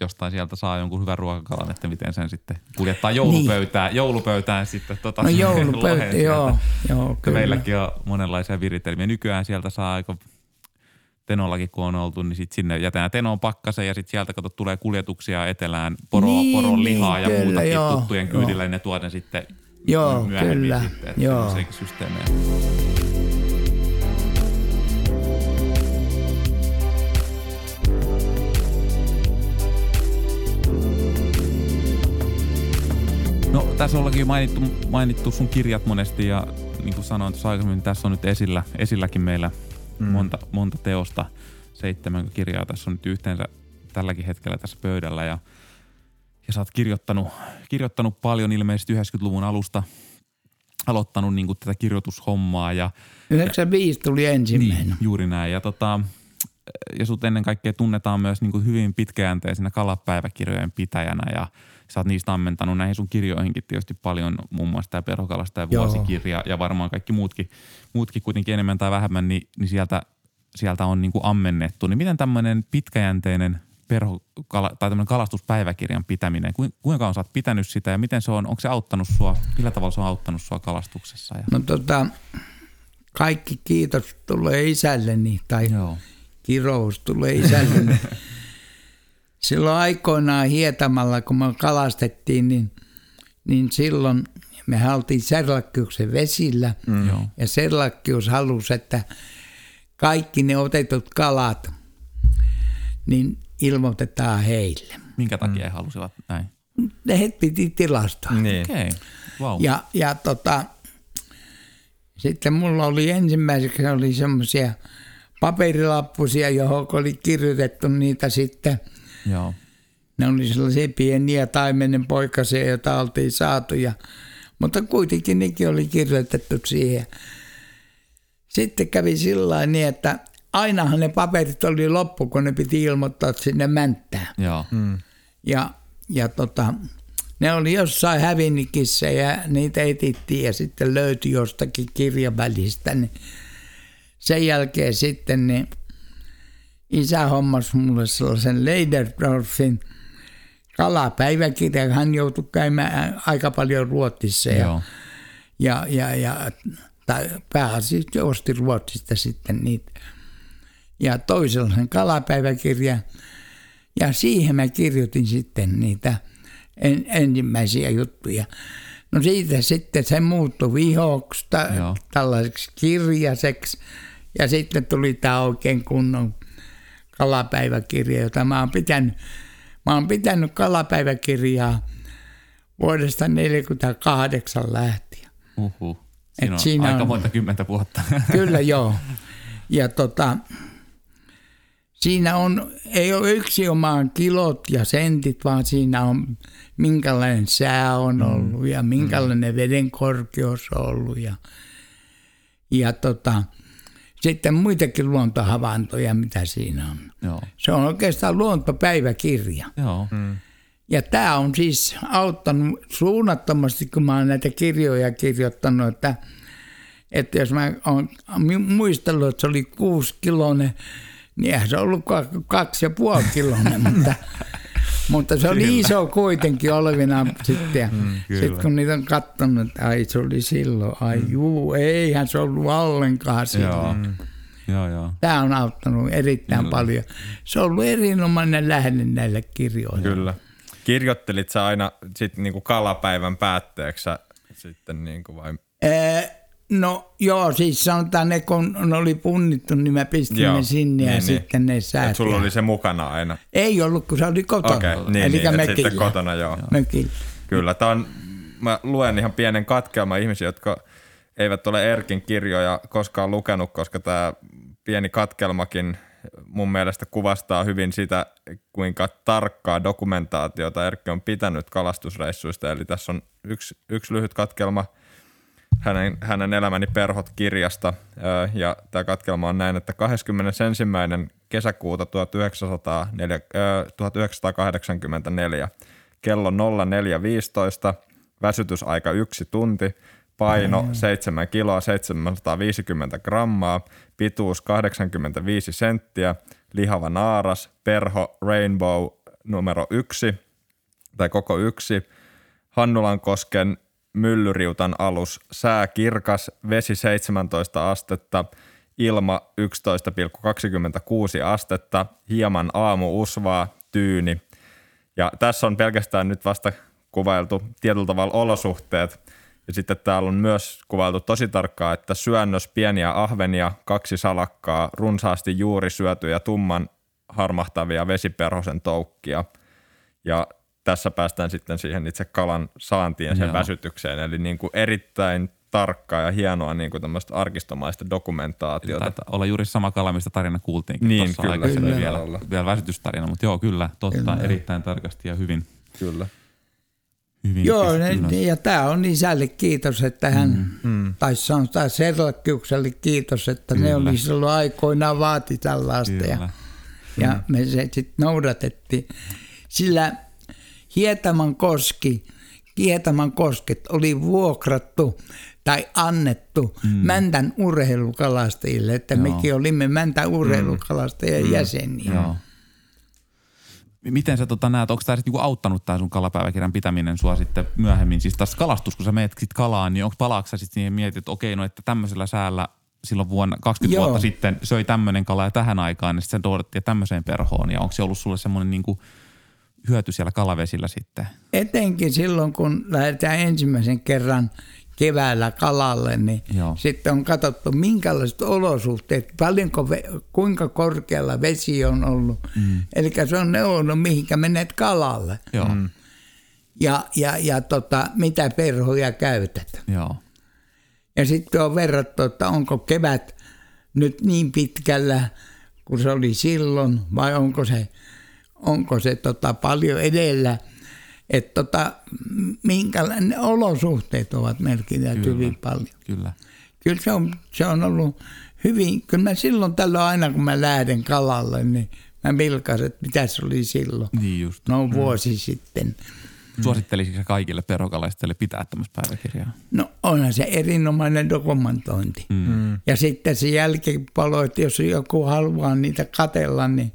B: jostain sieltä saa jonkun hyvän ruokakalan, että miten sen sitten kuljettaa joulupöytään, niin. joulupöytään sitten tota
D: No joulupöytä, joo, joo kyllä.
B: Meilläkin on monenlaisia viritelmiä. Nykyään sieltä saa aika Tenollakin kun on oltu, niin sit sinne jätetään Tenon pakkaseen ja sitten sieltä kato tulee kuljetuksia etelään, poro,
D: Niin,
B: poron lihaa
D: niin,
B: ja
D: kyllä,
B: muutakin
D: joo,
B: tuttujen
D: joo.
B: kyydillä, niin ne tuodaan sitten
D: Joo,
B: myöhemmin
D: kyllä,
B: sitten. Että
D: joo.
B: systeemejä. No tässä ollakin mainittu, mainittu sun kirjat monesti ja niin kuin sanoin tuossa aikaisemmin, tässä on nyt esillä, esilläkin meillä mm. monta, monta teosta. Seitsemän kirjaa tässä on nyt yhteensä tälläkin hetkellä tässä pöydällä ja, ja sä oot kirjoittanut, kirjoittanut paljon ilmeisesti 90-luvun alusta aloittanut niin kuin tätä kirjoitushommaa. Ja,
D: 95 tuli ensimmäinen. Niin,
B: juuri näin. Ja, tota, ja sut ennen kaikkea tunnetaan myös niin kuin hyvin pitkäjänteisenä kalapäiväkirjojen pitäjänä ja sä oot niistä ammentanut näihin sun kirjoihinkin tietysti paljon, muun muassa tämä Perhokalasta ja vuosikirja ja varmaan kaikki muutkin, muutkin kuitenkin enemmän tai vähemmän, niin, niin sieltä, sieltä on niin kuin ammennettu. Niin miten tämmöinen pitkäjänteinen perho, kala, tai kalastuspäiväkirjan pitäminen, kuinka on sä oot pitänyt sitä ja miten se on, onko se auttanut sua, millä tavalla se on auttanut sua kalastuksessa? Ja?
D: No tota, kaikki kiitos tulee isälleni tai Joo. kirous tulee isälleni. silloin aikoinaan hietamalla, kun me kalastettiin, niin, niin silloin me haltiin Serlakkiuksen vesillä mm. ja Serlakkius halusi, että kaikki ne otetut kalat, niin ilmoitetaan heille.
B: Minkä takia mm. he halusivat näin?
D: Ne he piti tilastoa.
B: Niin. Okay. Wow.
D: Ja, ja tota, sitten mulla oli ensimmäiseksi oli semmoisia paperilappusia, johon oli kirjoitettu niitä sitten.
B: Joo.
D: Ne oli sellaisia pieniä taimenen poikasia, joita oltiin saatu, ja, mutta kuitenkin nekin oli kirjoitettu siihen. Sitten kävi sillä niin, että ainahan ne paperit oli loppu, kun ne piti ilmoittaa sinne mänttään.
B: Joo.
D: Mm. Ja, ja tota, ne oli jossain hävinnikissä ja niitä etittiin ja sitten löytyi jostakin kirjavälistä. Niin sen jälkeen sitten niin isä hommasi mulle sellaisen Leiderdorfin kalapäiväkirjan. Hän joutui käymään aika paljon Ruotsissa ja, ja, ja, ja tai pääasiassa osti Ruotsista sitten niitä ja toisella sen kalapäiväkirja. Ja siihen mä kirjoitin sitten niitä en, ensimmäisiä juttuja. No siitä sitten se muuttui vihoksi ta, tällaiseksi kirjaseksi ja sitten tuli tämä oikein kunnon kalapäiväkirja, jota mä oon pitänyt. Mä oon pitänyt kalapäiväkirjaa vuodesta 1948 lähtien.
B: Uhu. Siinä on siinä aika on, monta kymmentä vuotta.
D: Kyllä joo. Ja tota, siinä on, ei ole yksi omaan kilot ja sentit, vaan siinä on minkälainen sää on mm. ollut ja minkälainen mm. veden korkeus on ollut ja, ja tota, sitten muitakin luontohavaintoja, mitä siinä on.
B: Joo.
D: Se on oikeastaan luontopäiväkirja.
B: Joo. Mm.
D: Ja tämä on siis auttanut suunnattomasti, kun mä oon näitä kirjoja kirjoittanut, että, että jos mä oon muistellut, että se oli kuusi kiloinen niin eihän se ollut kaksi ja puoli kiloinen, mutta, mutta se oli kyllä. iso kuitenkin olevina sitten. Mm, sitten kun niitä on katsonut, että ai se oli silloin, ai mm. juu, eihän se ollut ollenkaan silloin. Joo. Mm.
B: Joo, joo.
D: Tämä on auttanut erittäin kyllä. paljon. Se on ollut erinomainen lähde näille kirjoille.
C: Kyllä. Kirjoittelit sä aina sit niinku kalapäivän päätteeksi sitten niinku vai?
D: Ee, No joo, siis sanotaan ne, kun ne oli punnittu, niin mä pistin joo, ne sinne niin, ja niin. sitten ne säätiä.
C: sulla oli se mukana aina?
D: Ei ollut, kun se oli kotona.
C: Okei, okay, niin, Eli niin sitten kotona, joo.
D: Mökillä.
C: Kyllä, tämä on, mä luen ihan pienen katkelman ihmisiä, jotka eivät ole Erkin kirjoja koskaan lukenut, koska tämä pieni katkelmakin mun mielestä kuvastaa hyvin sitä, kuinka tarkkaa dokumentaatiota Erkki on pitänyt kalastusreissuista. Eli tässä on yksi, yksi lyhyt katkelma – hänen, hänen Elämäni perhot kirjasta. Ja tämä katkelma on näin, että 21. kesäkuuta 1904, 1984 kello 04.15, väsytysaika yksi tunti, paino mm. 7 kiloa 750 grammaa, pituus 85 senttiä, lihava naaras, perho Rainbow numero yksi tai koko yksi, Hannulankosken Myllyriutan alus, sää kirkas, vesi 17 astetta, ilma 11,26 astetta, hieman aamu usvaa, tyyni. Ja tässä on pelkästään nyt vasta kuvailtu tietyllä tavalla olosuhteet. Ja sitten täällä on myös kuvailtu tosi tarkkaa, että syönnös pieniä ahvenia, kaksi salakkaa, runsaasti juuri syötyjä tumman harmahtavia vesiperhosen toukkia. Ja tässä päästään sitten siihen itse kalan saantiin ja sen
B: Joo.
C: väsytykseen. Eli niin kuin erittäin tarkkaa ja hienoa niin kuin tämmöistä arkistomaista dokumentaatiota.
B: Taitaa olla juuri sama kala, mistä tarina kuultiinkin
C: Niin,
B: tuossa
C: kyllä,
B: aikaisemmin
C: kyllä.
B: vielä,
C: Olla.
B: vielä väsytystarina, mutta joo kyllä, totta,
D: Kyllä.
B: erittäin tarkasti ja hyvin.
C: Kyllä.
B: hyvin
D: Joo, ne,
B: ylös.
D: ja tämä on isälle kiitos, että hän, mm. tai sanotaan Serlakkiukselle kiitos, että Kyllä. ne
B: Kyllä.
D: oli silloin aikoinaan vaati tällaista. Ja,
B: Kyllä.
D: ja me se sitten noudatettiin. Sillä Hietaman koski, Hietaman kosket oli vuokrattu tai annettu mm. Mäntän urheilukalastajille, että Joo. mekin olimme Mäntän urheilukalastajien mm. jäseniä.
B: Joo. Miten sä tota näet, onko tämä niinku auttanut tämä sun kalapäiväkirjan pitäminen sua sitten myöhemmin? Siis taas kalastus, kun sä menet sit kalaan, niin onko palaaksa sitten siihen mietit, että okei, no että tämmöisellä säällä silloin vuonna 20
D: Joo.
B: vuotta sitten söi tämmöinen kala ja tähän aikaan, niin sitten sen tuodettiin tämmöiseen perhoon. Ja onko se ollut sulle semmoinen niinku hyöty siellä kalavesillä sitten?
D: Etenkin silloin, kun lähdetään ensimmäisen kerran keväällä kalalle, niin
B: Joo.
D: Sitten on katsottu, minkälaiset olosuhteet, paljonko, kuinka korkealla vesi on ollut. Mm. Eli se on neuvonut, mihinkä menet kalalle
B: Joo, mm.
D: ja, ja, ja tota, mitä perhoja käytät.
B: joo,
D: Ja sitten on verrattu, että onko kevät nyt niin pitkällä kuin se oli silloin, vai onko se, onko se tota paljon edellä. Että tota, minkälainen ne olosuhteet ovat merkinneet hyvin paljon.
B: kyllä.
D: Kyllä se on, se on ollut hyvin, kyllä mä silloin tällöin aina kun mä lähden kalalle, niin mä vilkaisin, että mitä se oli silloin.
B: Niin just.
D: No vuosi sitten.
B: Suosittelisitko kaikille perhokalaisille pitää tämmöistä päiväkirjaa?
D: No onhan se erinomainen dokumentointi. Mm. Ja sitten se jälkipalo, että jos joku haluaa niitä katella, niin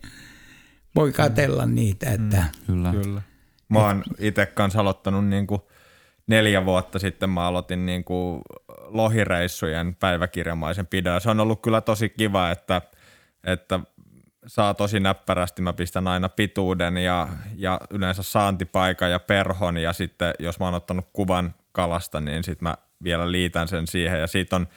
D: voi katella mm. niitä. Että
B: Kyllä.
C: Kyllä. Mä oon itse kanssa aloittanut niin kuin neljä vuotta sitten mä aloitin niin kuin lohireissujen päiväkirjamaisen pidon. Se on ollut kyllä tosi kiva, että, että saa tosi näppärästi. Mä pistän aina pituuden ja, ja yleensä saantipaikan ja perhon ja sitten jos mä oon ottanut kuvan kalasta, niin sitten mä vielä liitän sen siihen ja siitä on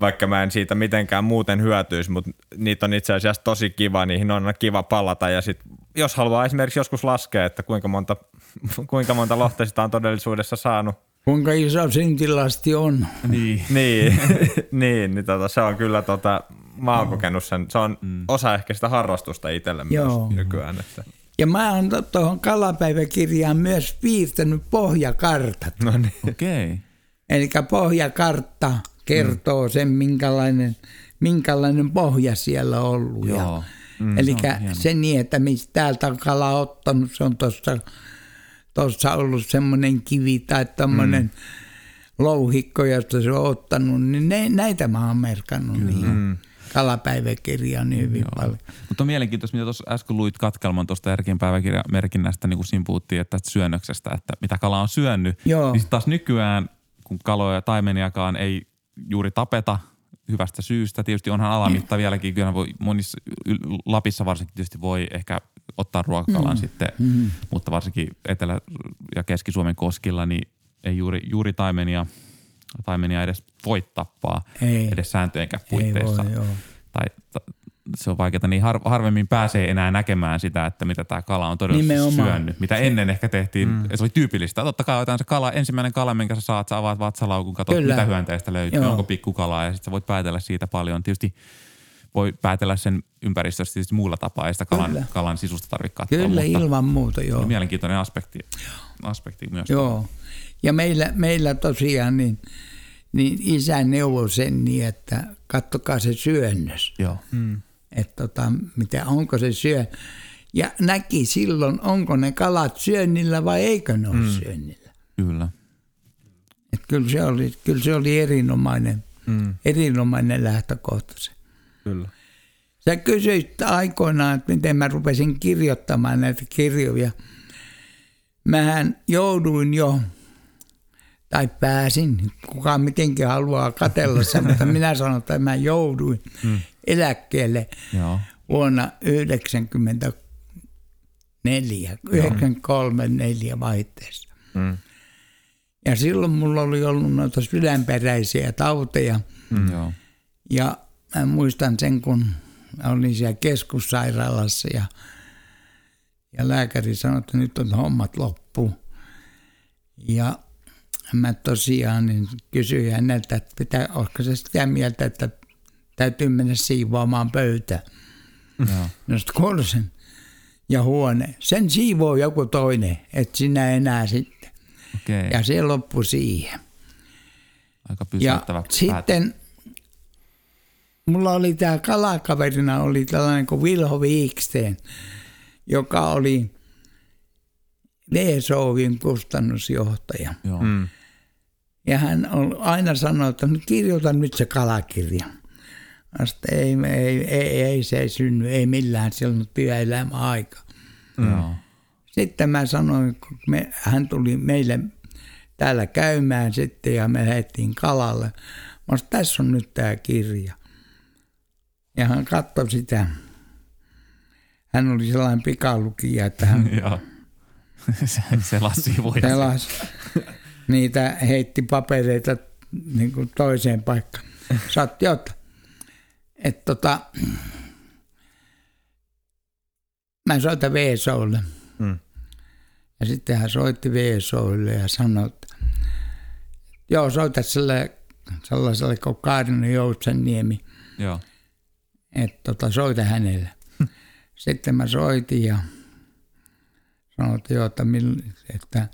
C: vaikka mä en siitä mitenkään muuten hyötyisi, mutta niitä on itse asiassa tosi kiva, niihin on aina kiva palata ja sit, jos haluaa esimerkiksi joskus laskea, että kuinka monta, kuinka monta lohta sitä on todellisuudessa saanut,
D: kuinka iso syntilasti on.
B: Niin.
C: niin, niin, niin tota, se on kyllä, tota, mä oon kokenut sen, se on osa ehkä sitä harrastusta itselle
D: Joo.
C: myös nykyään. Että.
D: Ja mä oon to- tuohon kalapäiväkirjaan myös piirtänyt pohjakartat.
C: No niin.
B: Okei. Okay.
D: Eli pohjakartta kertoo sen, minkälainen, minkälainen pohja siellä on ollut.
B: Joo.
D: Ja,
B: Mm,
D: Eli
B: se on
D: se niin, että mistä täältä on kala ottanut, se on tuossa tuossa ollut semmoinen kivi tai tämmöinen mm. louhikko, josta se on ottanut, niin ne, näitä mä oon merkannut niin kalapäiväkirjaan niin hyvin paljon.
B: Mutta on mielenkiintoista, mitä tuossa äsken luit katkelman tuosta Erkin päiväkirjamerkinnästä, niin kuin siinä puhuttiin, että tästä syönnöksestä, että mitä kala on syönyt.
D: Joo.
B: Niin taas nykyään, kun kaloja ja taimeniakaan ei juuri tapeta hyvästä syystä, tietysti onhan alamitta vieläkin, kyllä voi monissa, Lapissa varsinkin tietysti voi ehkä ottaa ruokakalan mm. sitten, mm. mutta varsinkin Etelä- ja Keski-Suomen koskilla, niin ei juuri, juuri taimenia, taimenia edes voi tappaa
D: Ei.
B: edes sääntöjenkään
D: Ei
B: puitteissa
D: voi, joo.
B: tai se on vaikeaa, niin har, harvemmin pääsee enää näkemään sitä, että mitä tämä kala on todella
D: Nimenomaan.
B: syönyt. Mitä ennen ehkä tehtiin, mm. se oli tyypillistä. Totta kai otetaan se kala, ensimmäinen kala, minkä sä saat, sä avaat vatsalaukun, katsot
D: Kyllä.
B: mitä hyönteistä löytyy,
D: Joo.
B: onko pikkukalaa ja sitten sä voit päätellä siitä paljon. Tietysti voi päätellä sen ympäristöstä tietysti muulla tapaa, ei sitä kalan,
D: Kyllä.
B: kalan sisusta tarvitse katsoa.
D: Kyllä
B: mutta
D: ilman muuta, joo.
B: Mielenkiintoinen aspekti, aspekti myös.
D: Joo. Ja meillä, meillä tosiaan niin, niin isä neuvoi sen niin, että kattokaa se syönnös.
B: Joo.
D: Että tota, mitä, onko se syö. Ja näki silloin, onko ne kalat syönnillä vai eikö ne ole mm. syönnillä.
B: Kyllä.
D: Et kyllä, se oli, kyllä se oli erinomainen, mm. erinomainen lähtökohta se.
C: Kyllä.
D: Sä kysyit aikoinaan, että miten mä rupesin kirjoittamaan näitä kirjoja. Mähän jouduin jo, tai pääsin, kuka mitenkin haluaa katella sen, mutta minä sanon, että mä jouduin mm. eläkkeelle
B: Joo.
D: vuonna 1994, 93 4 vaihteessa.
C: Mm.
D: Ja silloin mulla oli ollut noita sydänperäisiä tauteja.
B: Mm.
D: Ja mä muistan sen, kun mä olin siellä keskussairaalassa ja, Ja lääkäri sanoi, että nyt on hommat loppu. Ja mä tosiaan niin kysyin häneltä, että pitää, olisiko se sitä mieltä, että täytyy mennä siivoamaan pöytä. No sitten korsen ja huone. Sen siivoo joku toinen, että sinä enää sitten.
B: Okei.
D: Ja se loppui siihen.
B: Aika
D: Ja
B: pysäyttävä päätös.
D: sitten mulla oli tämä kalakaverina oli tällainen kuin Vilho Viiksteen, joka oli VSOVin kustannusjohtaja.
B: Joo.
C: Mm.
D: Ja hän on aina sanonut, että nyt kirjoita nyt se kalakirja. Että ei, ei, ei, ei, se ei synny, ei millään silloin työelämä aika.
B: Joo.
D: Sitten mä sanoin, kun me, hän tuli meille täällä käymään sitten ja me lähdettiin kalalle. Mä sanoin, tässä on nyt tämä kirja. Ja hän katsoi sitä. Hän oli sellainen pikalukija, että hän.
B: se, se lassi voi.
D: niitä, heitti papereita niin kuin toiseen paikkaan. Saatti ottaa. Että tota, mä soitan VSOlle.
C: Mm.
D: Ja sitten hän soitti VSOlle ja sanoi, että joo, soita sille, sellaiselle kuin Kaarina Joutsenniemi,
B: Joo.
D: että tota, soita hänelle. Sitten mä soitin ja sanoin, että joo, että, mill, että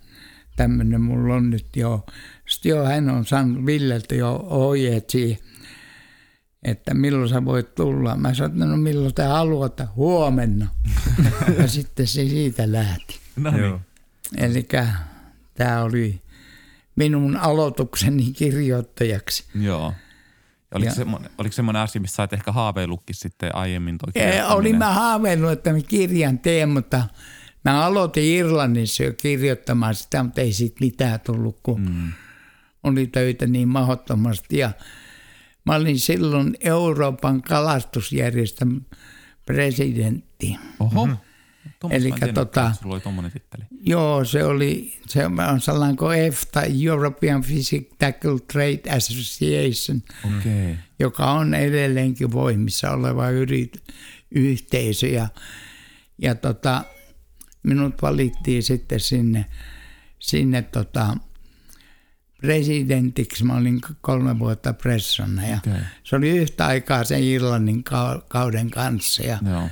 D: tämmöinen mulla on nyt jo. Sitten joo, hän on saanut Villeltä jo ohjeet siihen, että milloin sä voit tulla. Mä sanoin, että no milloin te haluatte, huomenna. ja sitten se siitä lähti.
B: No niin.
D: Eli tämä oli minun aloitukseni kirjoittajaksi.
B: Joo. Ja oliko,
D: Ja-
B: semmoinen, oliko semmoinen asia, missä sä et ehkä haaveillutkin sitten aiemmin toi
D: olin mä haaveillut, että mä kirjan teen, mutta mä aloitin Irlannissa jo kirjoittamaan sitä, mutta ei siitä mitään tullut, kun mm. oli töitä niin mahdottomasti. Ja mä olin silloin Euroopan kalastusjärjestön presidentti.
B: Oho. Mm-hmm.
D: Elikkä tota-
B: Sulla oli tommonen titteli.
D: Joo, se oli, se on sellainen kuin EFTA, European Physical Tackle Trade Association,
B: Okei. Okay.
D: joka on edelleenkin voimissa oleva yrit, yhteisö. Ja, ja tota, minut valittiin sitten sinne, sinne tota, presidentiksi. Mä olin kolme vuotta pressana ja
B: Okei.
D: se oli yhtä aikaa sen Irlannin kau- kauden kanssa. Ja,
B: Joo.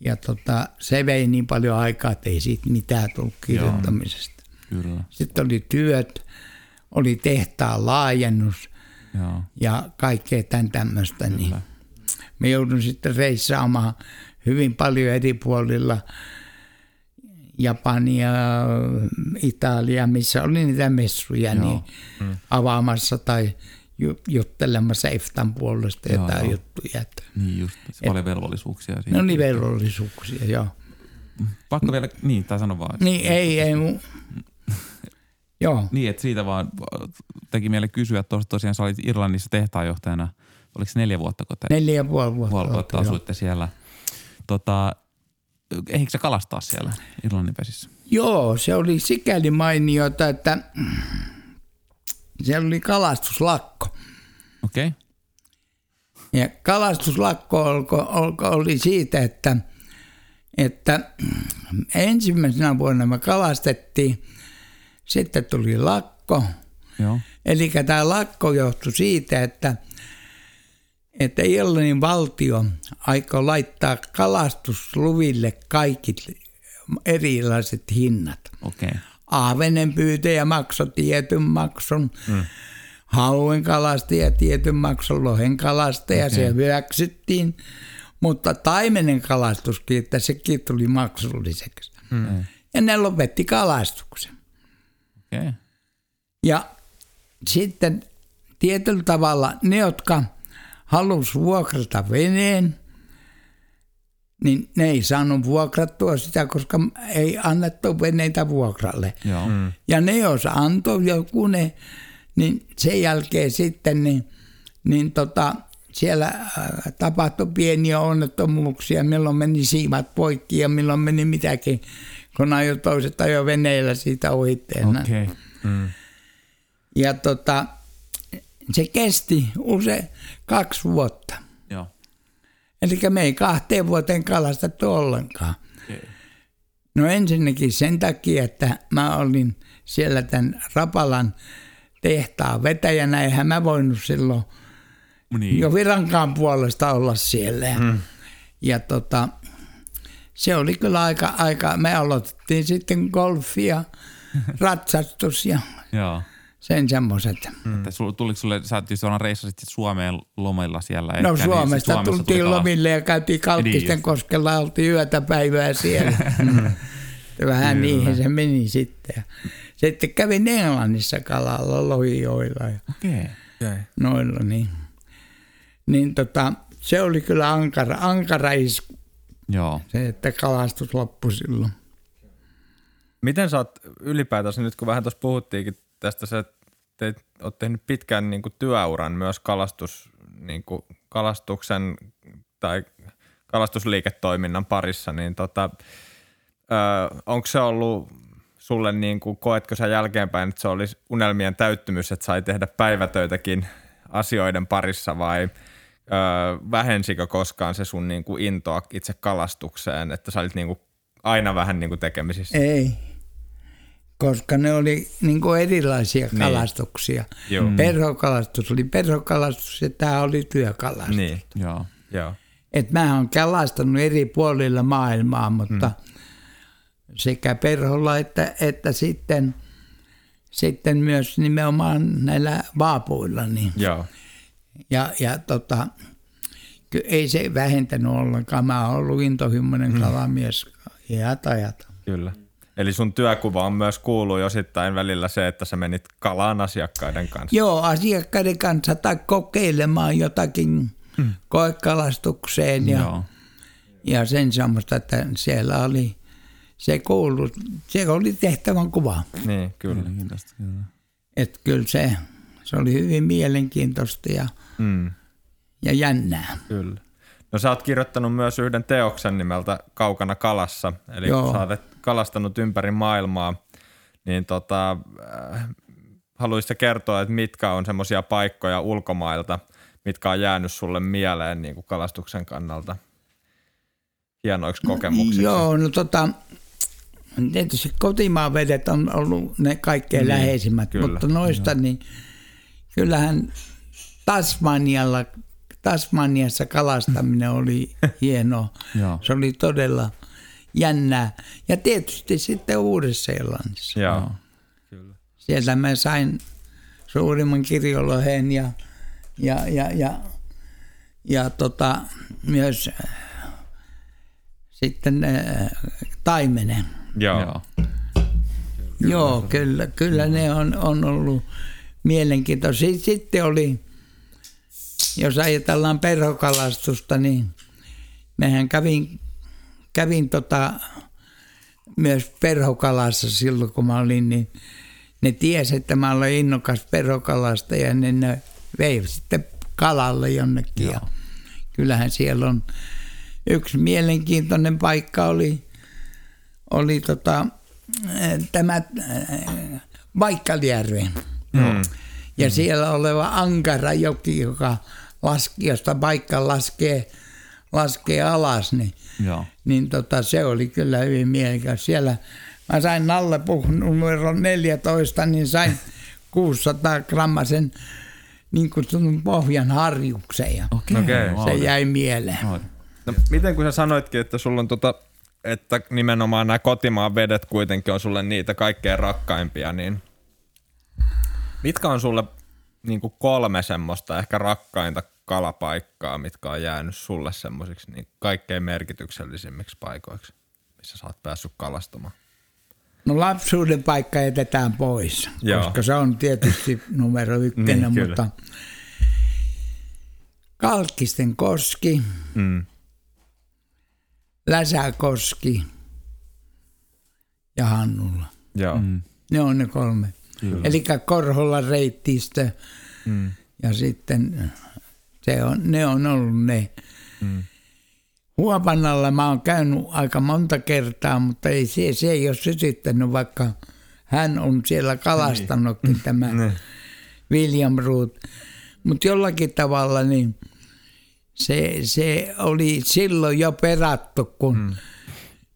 D: ja tota, se vei niin paljon aikaa, että ei siitä mitään tullut kirjoittamisesta.
B: Kyllä.
D: Sitten oli työt, oli tehtaan laajennus
B: Joo.
D: ja kaikkea tämän tämmöistä. Niin me joudun sitten reissaamaan hyvin paljon eri puolilla Japania, Italia, missä oli niitä messuja,
B: Joo.
D: niin avaamassa tai ju- juttelemassa EFTAn puolesta
B: Joo,
D: jotain
B: joo.
D: juttuja. että
B: Niin just. Se paljon velvollisuuksia siinä.
D: oli velvollisuuksia, joo.
B: Pakko vielä, niin, tai sano vaan.
D: Niin ei, ei mu- Joo,
B: Niin, että siitä vaan teki mieli kysyä, että tosiaan sä olit Irlannissa tehtaanjohtajana, oliko se neljä vuotta, kun te
D: neljä ja puoli vuotta.
B: puoli vuotta
D: oltiin, joo.
B: asuitte siellä. Tota, eikö sä kalastaa siellä Irlannin vesissä?
D: Joo, se oli sikäli mainiota, että siellä oli kalastuslakko.
B: Okei. Okay.
D: Ja kalastuslakko olko, olko, oli siitä, että, että ensimmäisenä vuonna me kalastettiin, sitten tuli lakko.
B: Joo.
D: Eli tämä lakko johtui siitä, että, että Irlannin valtio aikoi laittaa kalastusluville kaikki erilaiset hinnat.
B: Okay.
D: Ahvenen pyytäjä maksoi tietyn maksun, mm. hauen kalastaja tietyn maksun, lohen kalastaja, okay. se hyväksyttiin. Mutta taimenen kalastuskin, että sekin tuli maksulliseksi. Mm. Ja ne lopetti kalastuksen.
B: Okay.
D: Ja sitten tietyllä tavalla ne, jotka halusi vuokrata veneen, niin ne ei saanut vuokrattua sitä, koska ei annettu veneitä vuokralle.
B: Joo. Mm.
D: Ja ne, jos antoi joku ne, niin sen jälkeen sitten niin, niin tota, siellä äh, tapahtui pieniä onnettomuuksia, milloin meni siimat poikki ja milloin meni mitäkin, kun ajoi toiset ajoi veneellä siitä ohitteena.
B: Okei. Okay.
D: Ja tota, se kesti usein kaksi vuotta.
B: Joo.
D: Eli me ei kahteen vuoteen kalastettu ollenkaan.
B: Okay.
D: No ensinnäkin sen takia, että mä olin siellä tämän Rapalan tehtaan vetäjänä, eihän mä voinut silloin niin. jo virankaan puolesta olla siellä. Mm. Ja tota, se oli kyllä aika, aika, me aloitettiin sitten golfi ja ratsastus ja
B: Joo.
D: Sen semmoiset.
B: Mm. Että sul, tuliko sulle, sä suoraan reissasit Suomeen lomilla siellä?
D: No
B: ehkä,
D: Suomesta, niin,
B: siis Suomessa
D: tultiin
B: tuli
D: lomille ja käytiin Kalkkisten niin koskella, oltiin yötä päivää siellä. Mm. Vähän Kyllä. niihin se meni sitten. Sitten kävin Englannissa kalalla lohijoilla ja
B: okay. Okay.
D: noilla. Niin, niin tota, se oli kyllä ankara, ankara isku.
B: Joo.
D: Se, että kalastus loppui silloin.
C: Miten sä oot ylipäätänsä, nyt kun vähän tuossa puhuttiinkin tästä, sä te oot tehnyt pitkän niin kuin työuran myös kalastus, niin kuin kalastuksen tai kalastusliiketoiminnan parissa, niin tota, onko se ollut sulle, niin kuin, koetko sä jälkeenpäin, että se olisi unelmien täyttymys, että sai tehdä päivätöitäkin asioiden parissa vai – öö, vähensikö koskaan se sun niinku intoa itse kalastukseen, että sä olit niinku aina vähän niinku tekemisissä?
D: Ei, koska ne oli niinku erilaisia niin. kalastuksia. Joo. Perhokalastus oli perhokalastus ja tämä oli työkalastus.
C: Niin, joo. joo.
D: Et mä oon kalastanut eri puolilla maailmaa, mutta mm. sekä perholla että, että sitten, sitten myös nimenomaan näillä vaapuilla. Niin.
C: Joo.
D: Ja, ja tota, ei se vähentänyt ollenkaan. Mä oon ollut intohimoinen mm. kalamies iät ajat.
C: Kyllä. Eli sun työkuva on myös kuuluu osittain välillä se, että sä menit kalaan asiakkaiden kanssa.
D: Joo, asiakkaiden kanssa tai kokeilemaan jotakin hmm. koekalastukseen ja, Joo. ja sen semmoista, että siellä oli, se kuulu, se oli tehtävän kuva.
C: Niin, kyllä.
B: kyllä.
D: Että kyllä se, se oli hyvin mielenkiintoista ja, mm. ja jännää.
C: Kyllä. No sä oot kirjoittanut myös yhden teoksen nimeltä Kaukana kalassa, eli Joo. kun sä oot kalastanut ympäri maailmaa, niin tota, äh, haluaisitko kertoa, että mitkä on semmoisia paikkoja ulkomailta, mitkä on jäänyt sulle mieleen niin kuin kalastuksen kannalta hienoiksi kokemuksiksi?
D: No, joo, no tota, tietysti kotimaan vedet on ollut ne kaikkein niin, läheisimmät, kyllä. mutta noista joo. niin – kyllähän Tasmanialla, Tasmaniassa kalastaminen oli hieno. Se oli todella jännää. Ja tietysti sitten Uudessa-Seelannissa.
C: Joo. Kyllä.
D: Sieltä mä sain suurimman kirjoloheen ja, ja, ja, ja, ja tota, myös äh, sitten äh, taimenen.
C: Joo. Joo.
D: Joo, kyllä, kyllä ne on, on ollut mielenkiintoisia. Sitten oli, jos ajatellaan perhokalastusta, niin mehän kävin, kävin tota, myös perhokalassa silloin, kun mä olin, niin ne tiesi, että mä olen innokas perhokalasta ja ne, ne vei sitten kalalle jonnekin. Ja kyllähän siellä on yksi mielenkiintoinen paikka oli, oli tota, tämä Vaikkalijärven. Mm. Ja mm. siellä oleva Ankarajoki, joka laski, josta paikka laskee, laskee alas, niin,
B: Joo.
D: niin tota, se oli kyllä hyvin mielekäs. Siellä mä sain Nalle numero 14, niin sain 600 grammasen niin kutsutun pohjan harjuksen ja
B: okay. Okay.
D: se jäi mieleen.
C: No, miten kun sä sanoitkin, että sulla on tota, että nimenomaan nämä kotimaan vedet kuitenkin on sulle niitä kaikkein rakkaimpia, niin Mitkä on sulle niin kuin kolme semmoista ehkä rakkainta kalapaikkaa, mitkä on jäänyt sulle semmoisiksi niin kaikkein merkityksellisimmiksi paikoiksi, missä sä oot päässyt kalastamaan?
D: No lapsuuden paikka jätetään pois, Joo. koska se on tietysti numero ykkönen, niin, mutta Kalkkisten koski, mm. Läsäkoski ja Hannulla.
C: Joo. Mm.
D: Ne on ne kolme. Eli Korholla reittistö mm. ja sitten se on, ne on ollut ne. Mm. Huopannalla mä oon käynyt aika monta kertaa, mutta ei se, se ei ole sytyttänyt, vaikka hän on siellä kalastanutkin niin. tämä niin. William Root. Mutta jollakin tavalla niin se, se oli silloin jo perattu, kun mm.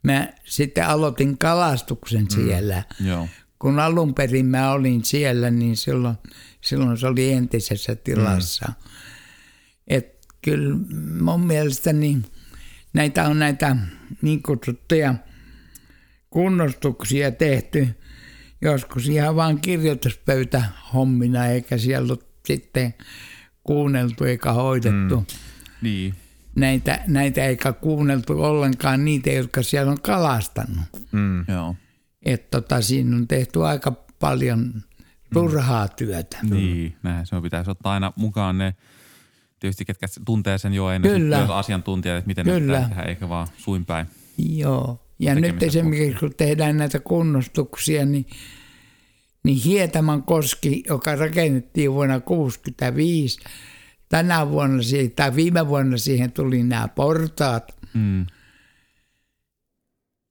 D: mä sitten aloitin kalastuksen siellä.
B: Joo.
D: Kun alun perin mä olin siellä, niin silloin, silloin se oli entisessä tilassa. Mm. Et kyllä mun mielestä niin näitä on näitä niin kutsuttuja kunnostuksia tehty joskus ihan vaan kirjoituspöytä hommina, eikä siellä ole sitten kuunneltu eikä hoidettu. Mm.
B: Niin.
D: Näitä, näitä eikä kuunneltu ollenkaan niitä, jotka siellä on kalastanut.
C: Mm.
B: Joo.
D: Että tota, siinä on tehty aika paljon turhaa työtä.
B: Niin, näin se on. Pitäisi ottaa aina mukaan ne, tietysti ketkä tuntee sen joen,
D: Kyllä.
B: myös asiantuntijat, että miten
D: Kyllä.
B: ne tehdä, eikä vaan suin päin.
D: Joo. Ja nyt esimerkiksi kun tehdään näitä kunnostuksia, niin, niin Hietaman koski, joka rakennettiin vuonna 1965, tänä vuonna tai viime vuonna siihen tuli nämä portaat.
B: Mm.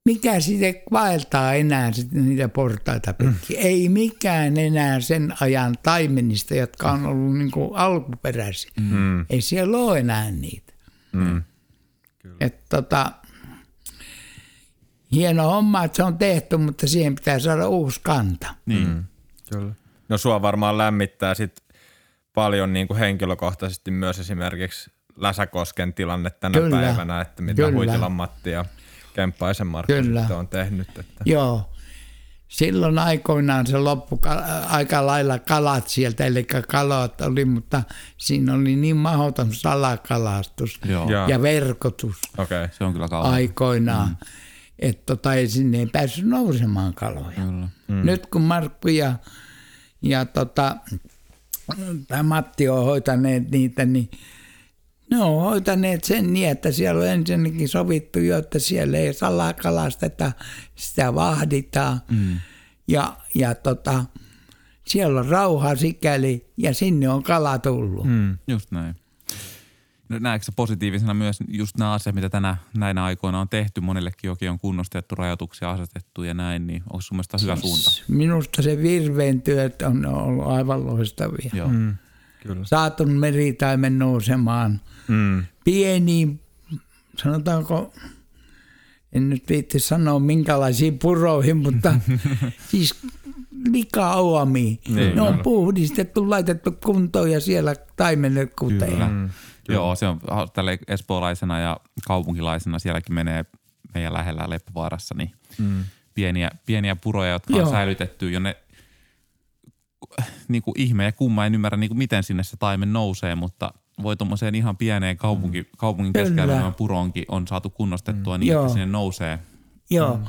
D: Mikä sitten vaeltaa enää sitten niitä portaita pitkin? Ei mikään enää sen ajan taimenista, jotka on ollut niin kuin alkuperäisiä.
C: Mm.
D: Ei siellä ole enää niitä.
C: Mm.
D: Et tota, hieno homma, että se on tehty, mutta siihen pitää saada uusi kanta.
B: Niin. Mm.
C: Kyllä. No sua varmaan lämmittää sit paljon niin kuin henkilökohtaisesti myös esimerkiksi Läsäkosken tilanne tänä
D: Kyllä.
C: päivänä, että mitä
D: Kyllä.
C: Huitilan Matti ja Kemppaisen Markku
D: Kyllä.
C: on tehnyt. Että.
D: Joo. Silloin aikoinaan se loppui ka- aika lailla kalat sieltä, eli kalat oli, mutta siinä oli niin mahdoton salakalastus
B: Joo.
D: Ja verkotus
C: Okei. Okay.
B: Se on kyllä kauhean.
D: aikoinaan, mm. että tota, ei sinne ei päässyt nousemaan kaloja.
B: Kyllä.
D: Mm. Nyt kun Markku ja, ja tota, Matti on hoitaneet niitä, niin ne on hoitaneet sen niin, että siellä on ensinnäkin sovittu jo, että siellä ei salakalasteta, sitä vahditaan. Mm. Ja, ja tota, siellä on rauha sikäli ja sinne on kala tullut. Mm.
B: Just näin. No, näetkö positiivisena myös just nämä asiat, mitä tänä, näinä aikoina on tehty? Monellekin jokin on kunnostettu, rajoituksia asetettu ja näin, niin onko sun mielestä hyvä suunta?
D: Minusta se virveen työt on ollut aivan loistavia.
B: Joo. Mm.
C: Kyllä.
D: Saatun meritaimen nousemaan
C: Mm.
D: pieniin, sanotaanko, en nyt viitti sanoa minkälaisiin puroihin, mutta siis likaauamiin.
C: Niin,
D: ne on
C: kyllä.
D: puhdistettu, laitettu kuntoon ja siellä taimenet kuteen.
B: Kyllä. Mm. Joo, se on tälle espoolaisena ja kaupunkilaisena sielläkin menee meidän lähellä Leppävaarassa, niin mm. pieniä, pieniä puroja, jotka
D: Joo.
B: on säilytetty jo ne niin kuin ihme ja kumma, en ymmärrä niin kuin miten sinne se taimen nousee, mutta voi tuommoiseen ihan pieneen kaupunki, kaupungin
D: Kyllä.
B: keskellä olevan puronkin on saatu kunnostettua niin,
D: Joo.
B: että sinne nousee.
D: Joo.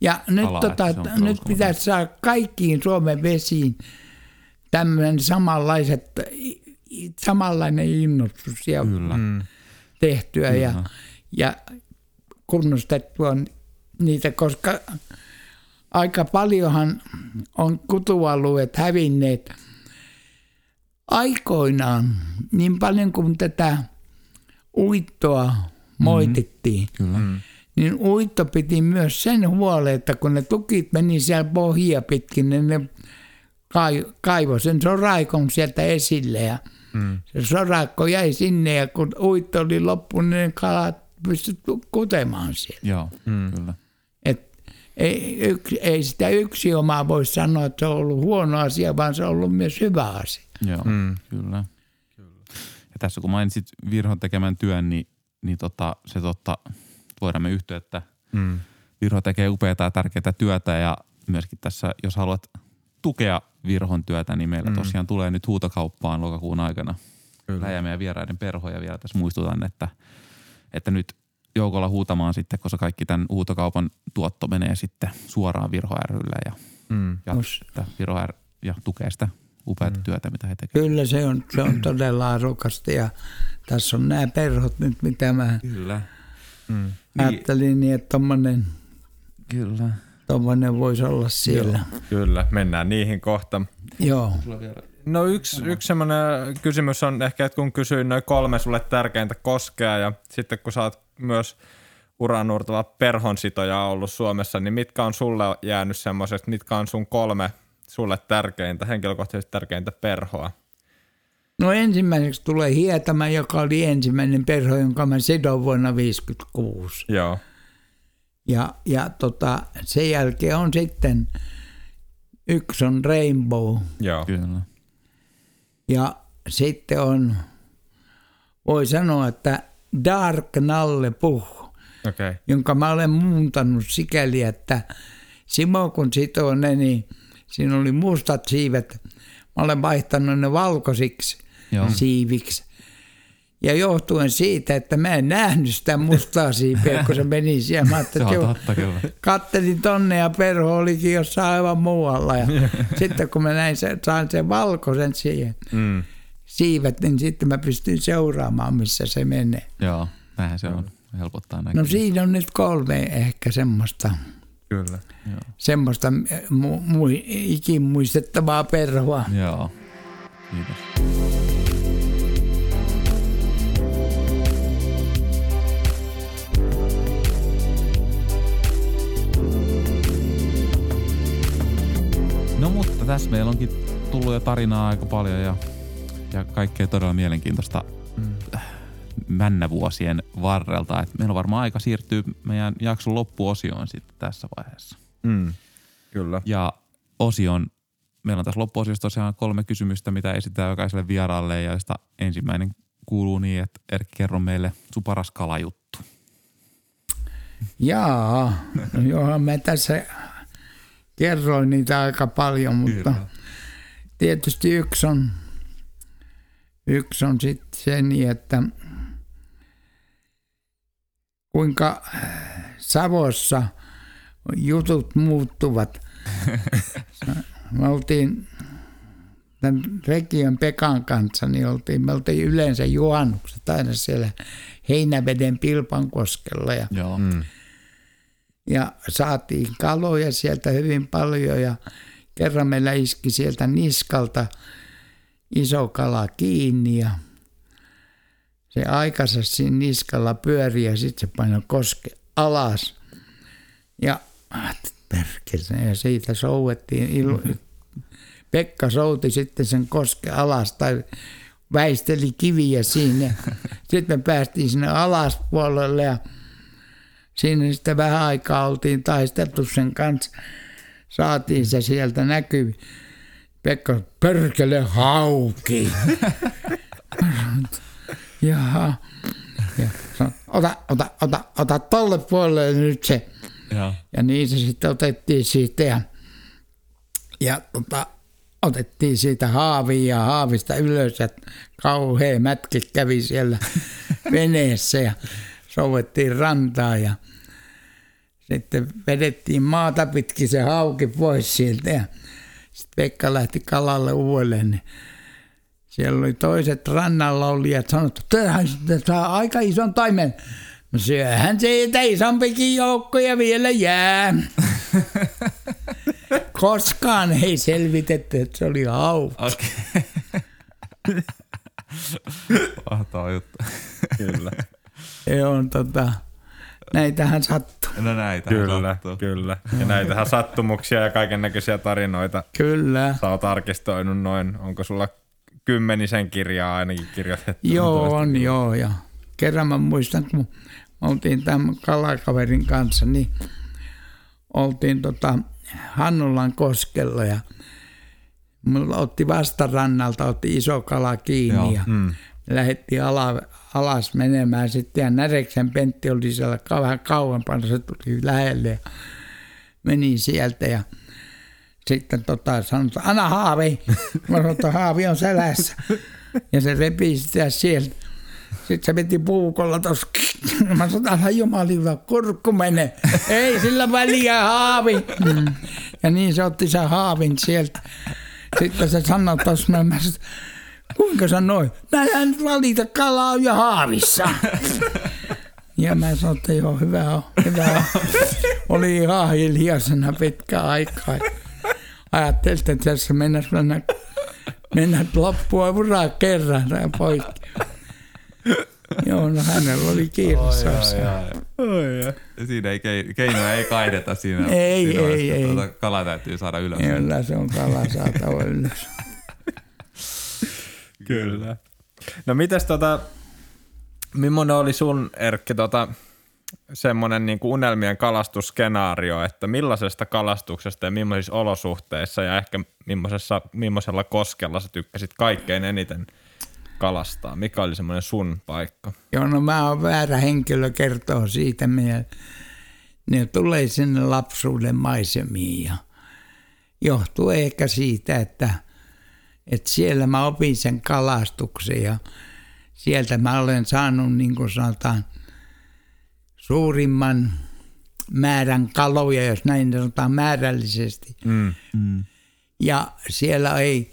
D: Ja nyt,
B: Kala,
D: tota, nyt pitäisi saada kaikkiin Suomen vesiin tämmöinen samanlaiset, samanlainen innostus ja
B: Kyllä. Mm.
D: tehtyä ja, ja kunnostettua niitä, koska aika paljonhan on kutualueet hävinneet aikoinaan niin paljon kuin tätä uittoa moitittiin.
B: Kyllä. Mm.
D: Niin uitto piti myös sen huolen, että kun ne tukit meni siellä pohjia pitkin, niin ne kai- kaivoi sen soraikon sieltä esille ja mm. se sorakko jäi sinne ja kun uitto oli loppu, niin ne kalat pystyivät kutemaan siellä.
B: Joo, mm. kyllä.
D: Ei, yksi, ei sitä yksi omaa voi sanoa, että se on ollut huono asia, vaan se on ollut myös hyvä asia.
B: Joo, mm. kyllä. kyllä. Ja tässä kun mainitsit Virhon tekemän työn, niin, niin tota, se totta, voidaan me yhtyä, että mm. Virho tekee upeaa ja tärkeää työtä ja myöskin tässä, jos haluat tukea Virhon työtä, niin meillä mm. tosiaan tulee nyt huutokauppaan lokakuun aikana Läjä meidän vieraiden perhoja vielä tässä muistutan, että, että nyt joukolla huutamaan sitten, koska kaikki tämän huutokaupan tuotto menee sitten suoraan Virho rylle ja, mm. ja, sitä Virho R, ja tukee sitä upeaa mm. työtä, mitä he tekevät.
D: Kyllä se on, se on todella arvokasta ja tässä on nämä perhot nyt, mitä mä
B: Kyllä.
D: mm. ajattelin, niin että tommonen,
B: Kyllä.
D: tommonen voisi olla siellä.
C: Joo, kyllä, mennään niihin kohta.
D: Joo.
C: No yksi, yksi semmoinen kysymys on ehkä, että kun kysyin noin kolme sulle tärkeintä koskea ja sitten kun sä oot myös uranuurtava perhonsitoja ollut Suomessa, niin mitkä on sulle jäänyt semmoiset, mitkä on sun kolme sulle tärkeintä, henkilökohtaisesti tärkeintä perhoa?
D: No ensimmäiseksi tulee Hietama, joka oli ensimmäinen perho, jonka mä sidoin vuonna 1956.
C: Joo.
D: Ja, ja tota, sen jälkeen on sitten yksi on Rainbow
C: Joo.
B: Kyllä.
D: ja sitten on, voi sanoa, että Dark Nalle Puh.
C: Okay.
D: jonka mä olen muuntanut sikäli, että Simo kun sitoo ne, niin siinä oli mustat siivet. Mä olen vaihtanut ne valkoisiksi
B: Joo.
D: siiviksi. Ja johtuen siitä, että mä en nähnyt sitä mustaa siipeä, kun se meni siellä. Mä
B: Se
D: ajattelin, että
B: totta kyllä.
D: kattelin tonne ja perho olikin jossain aivan muualla. Ja sitten kun mä näin sen, sain sen valkoisen siihen
C: Mm.
D: Siivet, niin sitten mä pystyn seuraamaan, missä se menee.
B: Joo, näinhän se on. Helpottaa näkyä.
D: No siinä on nyt kolme ehkä semmoista,
C: Kyllä.
B: Joo.
D: semmoista mu, mu, ikimuistettavaa perhoa.
B: Joo. Kiitos. No mutta tässä meillä onkin tullut jo tarinaa aika paljon ja, ja kaikkea todella mielenkiintoista mm. männävuosien varrelta. Et meillä on varmaan aika siirtyä meidän jakson loppuosioon sitten tässä vaiheessa.
C: Mm. Kyllä.
B: Ja osion, meillä on tässä loppuosiossa tosiaan kolme kysymystä, mitä esitetään jokaiselle vieraalle. Ja josta ensimmäinen kuuluu niin, että Erkki, kerro meille sun paras kalajuttu.
D: Jaa, no johan mä tässä kerroin niitä aika paljon, mutta
B: Kyllä.
D: tietysti yksi on, yksi on sitten se niin, että kuinka Savossa jutut muuttuvat. Me oltiin tämän Rekiön Pekan kanssa, niin oltiin, me oltiin yleensä juhannukset aina siellä Heinäveden Pilpankoskella ja
B: Joo.
C: Mm.
D: ja saatiin kaloja sieltä hyvin paljon ja kerran meillä iski sieltä niskalta iso kala kiinni ja se aikansa siinä niskalla pyöri ja sitten se painoi koske alas. Ja perkele, ja siitä souvettiin. Ilu, Pekka souti sitten sen koske alas tai väisteli kiviä siinä. Sitten me päästiin sinne alaspuolelle ja siinä sitten vähän aikaa oltiin taisteltu sen kanssa. Saatiin se sieltä näkyy. Pekka, perkele hauki. Jaha. Ja sanoi, ota, ota, ota, ota tolle puolelle nyt se.
B: Joo.
D: Ja niin se sitten otettiin siitä ja, ja tota, otettiin siitä haavia ja haavista ylös ja kauhea mätki kävi siellä veneessä ja souvettiin rantaa ja sitten vedettiin maata pitkin se hauki pois sieltä ja sitten Pekka lähti kalalle uudelleen. Niin siellä oli toiset rannalla olijat sanottu, että saa aika ison taimen. No syöhän siitä isompikin joukkoja vielä jää. Koskaan ei selvitetty, että se oli hauki.
B: Okei. Mahtava juttu.
C: Kyllä.
D: Se on tota, näitähän sattuu.
B: No näitä.
C: Kyllä, kyllä. Ja näitähän sattumuksia ja kaiken näköisiä tarinoita
D: Kyllä.
C: sä oot arkistoinut noin, onko sulla kymmenisen kirjaa ainakin kirjoitettu?
D: Joo, on joo. Ja kerran mä muistan, kun me oltiin tämän kalakaverin kanssa, niin oltiin tota Hannulan koskella ja mulla otti vastarannalta, otti iso kala kiinni
B: Joo,
D: ja
C: mm.
D: Lähdettiin ala, alas menemään sitten ja Näreksen Pentti oli siellä vähän kauempana, se tuli lähelle ja meni sieltä ja sitten tota, että anna haavi. Mä sanoin, että haavi on selässä. Ja se repii sitä sieltä. Sitten se veti puukolla tuossa. Mä sanoin, että jumalilla, kurkku menee. Ei sillä väliä haavi. Mm. Ja niin se otti sen haavin sieltä. Sitten se sanoi tuossa, mä sanoin, kuinka sä noin? Näinhän valita, kala on jo haavissa. Ja mä sanoin, että joo, hyvä on, hyvä on. Oli ihan hiljaisena pitkä aikaa. Ajattelin, että tässä mennään mennä, mennä loppua uraa kerran ja poikki. Joo, no hänellä oli kiire saada.
B: Siinä ei kei- keinoja ei kaideta siinä.
D: Ei,
B: siinä
D: ei, ei.
B: Tuota, kala täytyy saada ylös.
D: Kyllä se on kala saatava ylös.
C: Kyllä. No mites tota, millainen oli sun Erkki tota, semmoinen niin kuin unelmien kalastusskenaario, että millaisesta kalastuksesta ja millaisissa olosuhteissa ja ehkä millaisessa, millaisella koskella sä tykkäsit kaikkein eniten kalastaa? Mikä oli semmoinen sun paikka?
D: Joo, no mä oon väärä henkilö kertoa siitä. Meidän, ne tulee sinne lapsuuden maisemiin ja johtuu ehkä siitä, että, että siellä mä opin sen kalastuksen ja sieltä mä olen saanut niin kuin sanotaan – suurimman määrän kaloja, jos näin sanotaan määrällisesti. Mm. Mm. Ja siellä ei,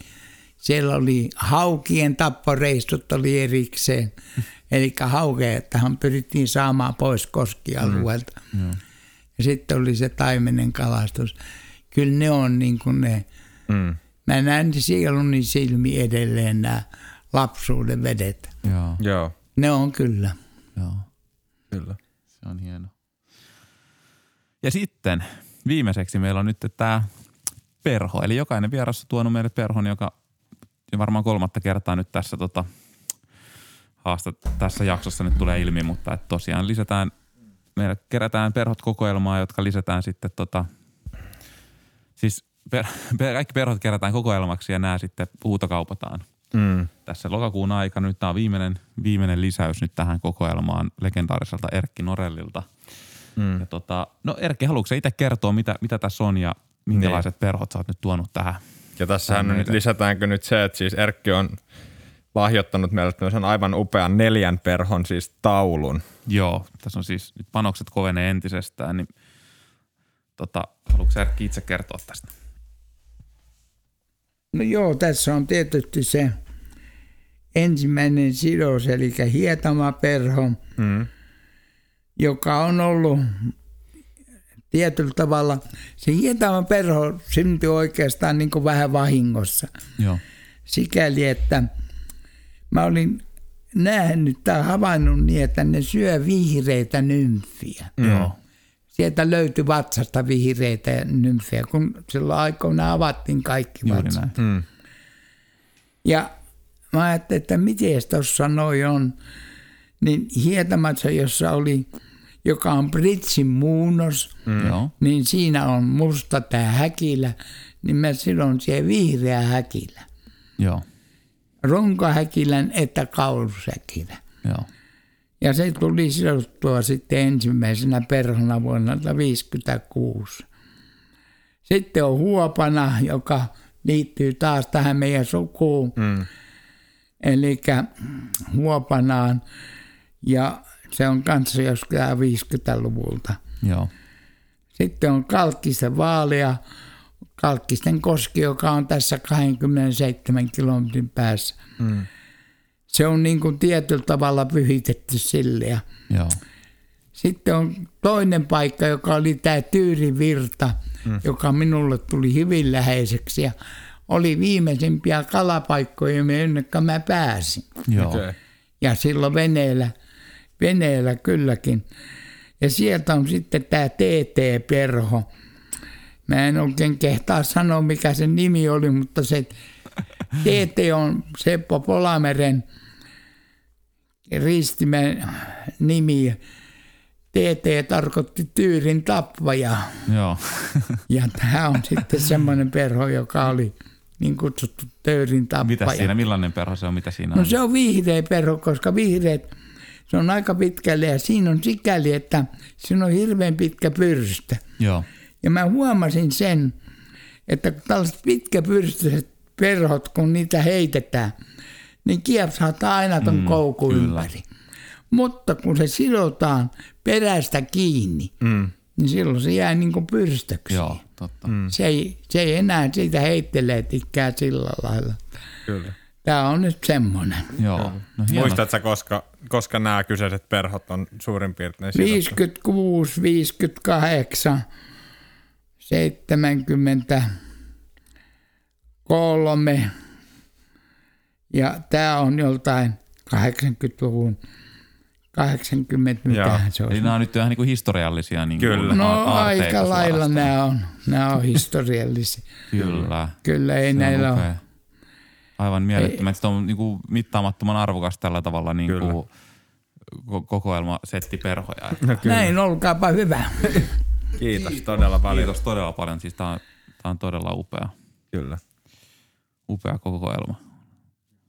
D: siellä oli haukien tapporeistut oli erikseen. Mm. Eli haukeethan pyrittiin saamaan pois koskialueelta. Mm. Ja sitten oli se taimenen kalastus. Kyllä ne on niin kuin ne, mm. Mä näen sieluni silmi edelleen nämä lapsuuden vedet.
B: Joo.
C: Joo.
D: Ne on kyllä.
B: Joo. Kyllä. Se on hieno. Ja sitten viimeiseksi meillä on nyt tämä perho. Eli jokainen vieras on tuonut meille perhon, joka varmaan kolmatta kertaa nyt tässä tota, haasta, tässä jaksossa nyt tulee ilmi, mutta että tosiaan lisätään, meillä kerätään perhot kokoelmaa, jotka lisätään sitten tota, siis per, per, kaikki perhot kerätään kokoelmaksi ja nämä sitten huutokaupataan mm. tässä lokakuun aikana. Nyt tämä on viimeinen, viimeinen lisäys nyt tähän kokoelmaan legendaariselta Erkki Norellilta. Mm. Ja tota, no Erkki, haluatko itse kertoa, mitä, mitä tässä on ja minkälaiset niin. perhot sä oot nyt tuonut tähän?
C: Ja tässähän nyt lisätäänkö nyt se, että siis Erkki on lahjoittanut meille tämmöisen aivan upean neljän perhon siis taulun.
B: Joo, tässä on siis nyt panokset kovenee entisestään, niin tota, haluatko Erkki itse kertoa tästä?
D: No joo, tässä on tietysti se ensimmäinen sidos, eli hietamaperho, mm. joka on ollut tietyllä tavalla, se hietamaperho syntyi oikeastaan niin kuin vähän vahingossa.
B: Joo.
D: Sikäli, että mä olin nähnyt tai havainnut niin, että ne syö vihreitä nymfiä.
B: Mm.
D: Sieltä löytyi vatsasta vihreitä nymfejä, kun silloin aikoina avattiin kaikki vatsat. Mm. Ja mä ajattelin, että miten tuossa noin on. Niin Hietamassa, jossa oli, joka on Britsin muunnos, mm. niin siinä on musta tämä häkilä, niin mä silloin siihen vihreä häkilä.
B: Joo.
D: Ronkohäkilän että kaulushäkilä.
B: Joo.
D: Ja se tuli sidottua sitten ensimmäisenä perhona vuonna 1956. Sitten on huopana, joka liittyy taas tähän meidän sukuun. Mm. Eli huopanaan. Ja se on kanssa joskus 50-luvulta.
B: Joo.
D: Sitten on Kalkkisten vaalia, Kalkkisten koski, joka on tässä 27 kilometrin päässä. Mm se on niin kuin tietyllä tavalla pyhitetty sille. Ja
B: Joo.
D: Sitten on toinen paikka, joka oli tämä Tyyrivirta, mm. joka minulle tuli hyvin läheiseksi ja oli viimeisimpiä kalapaikkoja, jonne mä pääsin.
B: Joo. Okay.
D: Ja silloin veneellä, veneellä kylläkin. Ja sieltä on sitten tämä TT-perho. Mä en oikein kehtaa sanoa, mikä sen nimi oli, mutta se TT on Seppo Polameren – ristimen nimi. TT tarkoitti Tyyrin tappaja.
B: Joo.
D: ja tämä on sitten semmoinen perho, joka oli niin kutsuttu Tyyrin tappaja.
B: Mitä siinä, millainen perho se on, mitä siinä
D: no,
B: on?
D: No se on vihreä perho, koska vihreät, se on aika pitkälle ja siinä on sikäli, että siinä on hirveän pitkä pyrstö.
B: Joo.
D: Ja mä huomasin sen, että tällaiset pitkäpyrstyiset perhot, kun niitä heitetään – niin kiepsahtaa aina ton mm, koukun kyllä. ympäri. Mutta kun se sidotaan perästä kiinni, mm. niin silloin se jää niin kuin pyrstöksi.
B: Joo, totta.
D: Mm. Se, ei, se ei enää siitä heittelee tikkää sillä lailla.
C: Kyllä.
D: Tämä on nyt semmoinen.
B: Joo.
C: No, Muistatko, koska, koska nämä kyseiset perhot on suurin piirtein
D: sidottu? 56, 58, 73, ja tämä on joltain 80-luvun 80, mitä se on.
B: Eli nämä on nyt ihan niin kuin historiallisia niin
C: Kyllä.
D: Kuin no aika lailla nämä on, nämä on historiallisia.
B: Kyllä.
D: Kyllä ei näillä ole.
B: Aivan mielettömän. Se on niin kuin mittaamattoman arvokas tällä tavalla niin kuin kokoelmasetti perhoja.
C: No kyllä.
D: Näin, olkaapa hyvä.
C: Kiitos todella paljon.
B: Kiitos todella paljon. Siis tää on, tää on todella upea,
C: Kyllä.
B: upea kokoelma.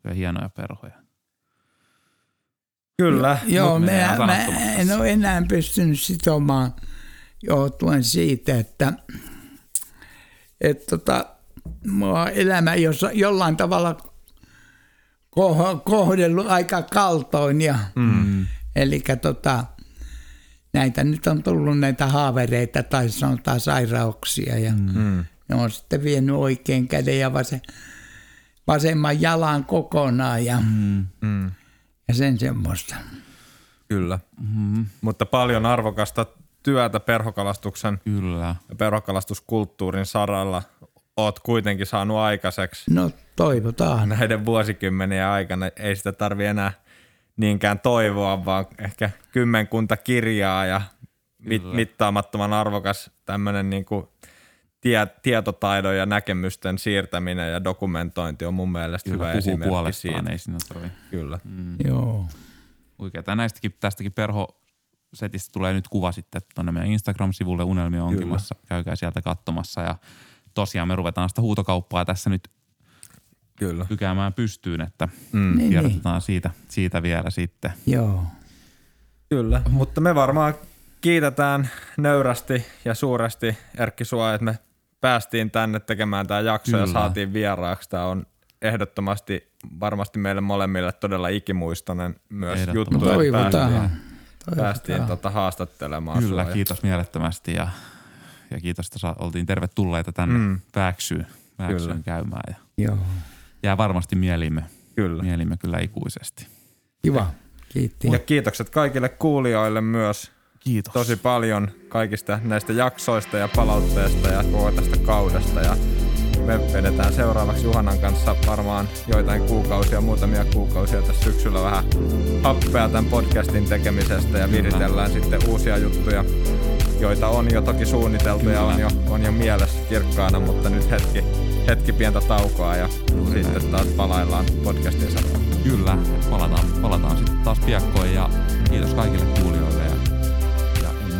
B: Ja hienoja perhoja.
C: Kyllä.
D: Joo, mä, mä en ole enää pystynyt sitomaan johtuen siitä, että, että tota, mua elämä jos, jollain tavalla koh- kohdellut aika kaltoin. Ja, mm. Eli tota, näitä nyt on tullut näitä haavereita tai sanotaan sairauksia ja mm. ne on sitten vienyt oikein käden ja vasen, vasemman jalan kokonaan ja, mm.
C: Mm.
D: ja sen semmoista.
C: Kyllä. Mm-hmm. Mutta paljon arvokasta työtä perhokalastuksen
B: Kyllä.
C: ja perhokalastuskulttuurin saralla oot kuitenkin saanut aikaiseksi
D: No toivotaan.
C: näiden vuosikymmenien aikana. Ei sitä tarvi enää niinkään toivoa, vaan ehkä kymmenkunta kirjaa ja mit, mittaamattoman arvokas tämmöinen niinku tie, tietotaidon ja näkemysten siirtäminen ja dokumentointi on mun mielestä
B: Kyllä
C: hyvä esimerkki
B: puolestaan,
C: siitä.
B: ei siinä tarvi.
C: Kyllä.
B: Mm.
D: Joo.
B: Oikeeta. Näistäkin, tästäkin perho-setistä tulee nyt kuva sitten tuonne meidän Instagram-sivulle Unelmia onkimassa. Käykää sieltä katsomassa ja tosiaan me ruvetaan sitä huutokauppaa tässä nyt
C: Kyllä.
B: pykäämään pystyyn, että
C: Mm.
D: Niin, niin.
B: tiedotetaan siitä, siitä vielä sitten.
D: Joo.
C: Kyllä, mutta me varmaan kiitetään nöyrästi ja suuresti Erkki sua, että me päästiin tänne tekemään tämä jakso Kyllä. ja saatiin vieraaksi. Tämä on ehdottomasti varmasti meille molemmille todella ikimuistoinen myös juttu, että
D: Toivotaan.
C: päästiin, päästiin tota haastattelemaan
B: Kyllä,
C: sua. ja-
B: kiitos mielettömästi ja, ja kiitos, että oltiin tervetulleita tänne
C: Mm.
B: mm. Pääksyyn,
C: Kyllä.
B: pääksyyn käymään. Ja
D: Joo.
B: jää varmasti mielimme,
C: Kyllä.
B: mielimme kyllä ikuisesti.
D: Kiva. Kiitti.
C: Ja kiitokset kaikille kuulijoille myös
B: Kiitos.
C: tosi paljon kaikista näistä jaksoista ja palautteesta ja koko tästä kaudesta. Ja me vedetään seuraavaksi Juhanan kanssa varmaan joitain kuukausia, muutamia kuukausia tässä syksyllä vähän happea tämän podcastin tekemisestä ja viritellään sitten uusia juttuja, joita on jo toki suunniteltu ja on jo, on jo mielessä kirkkaana, mutta nyt hetki, hetki pientä taukoa ja sitten taas palaillaan podcastin saralla.
B: Kyllä, palataan, palataan sitten taas piakkoin ja kiitos kaikille kuulijoille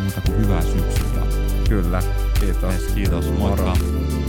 B: muuta kuin hyvää syksyä.
C: Kyllä, kiitos.
B: Kiitos, moikka.
C: Moro.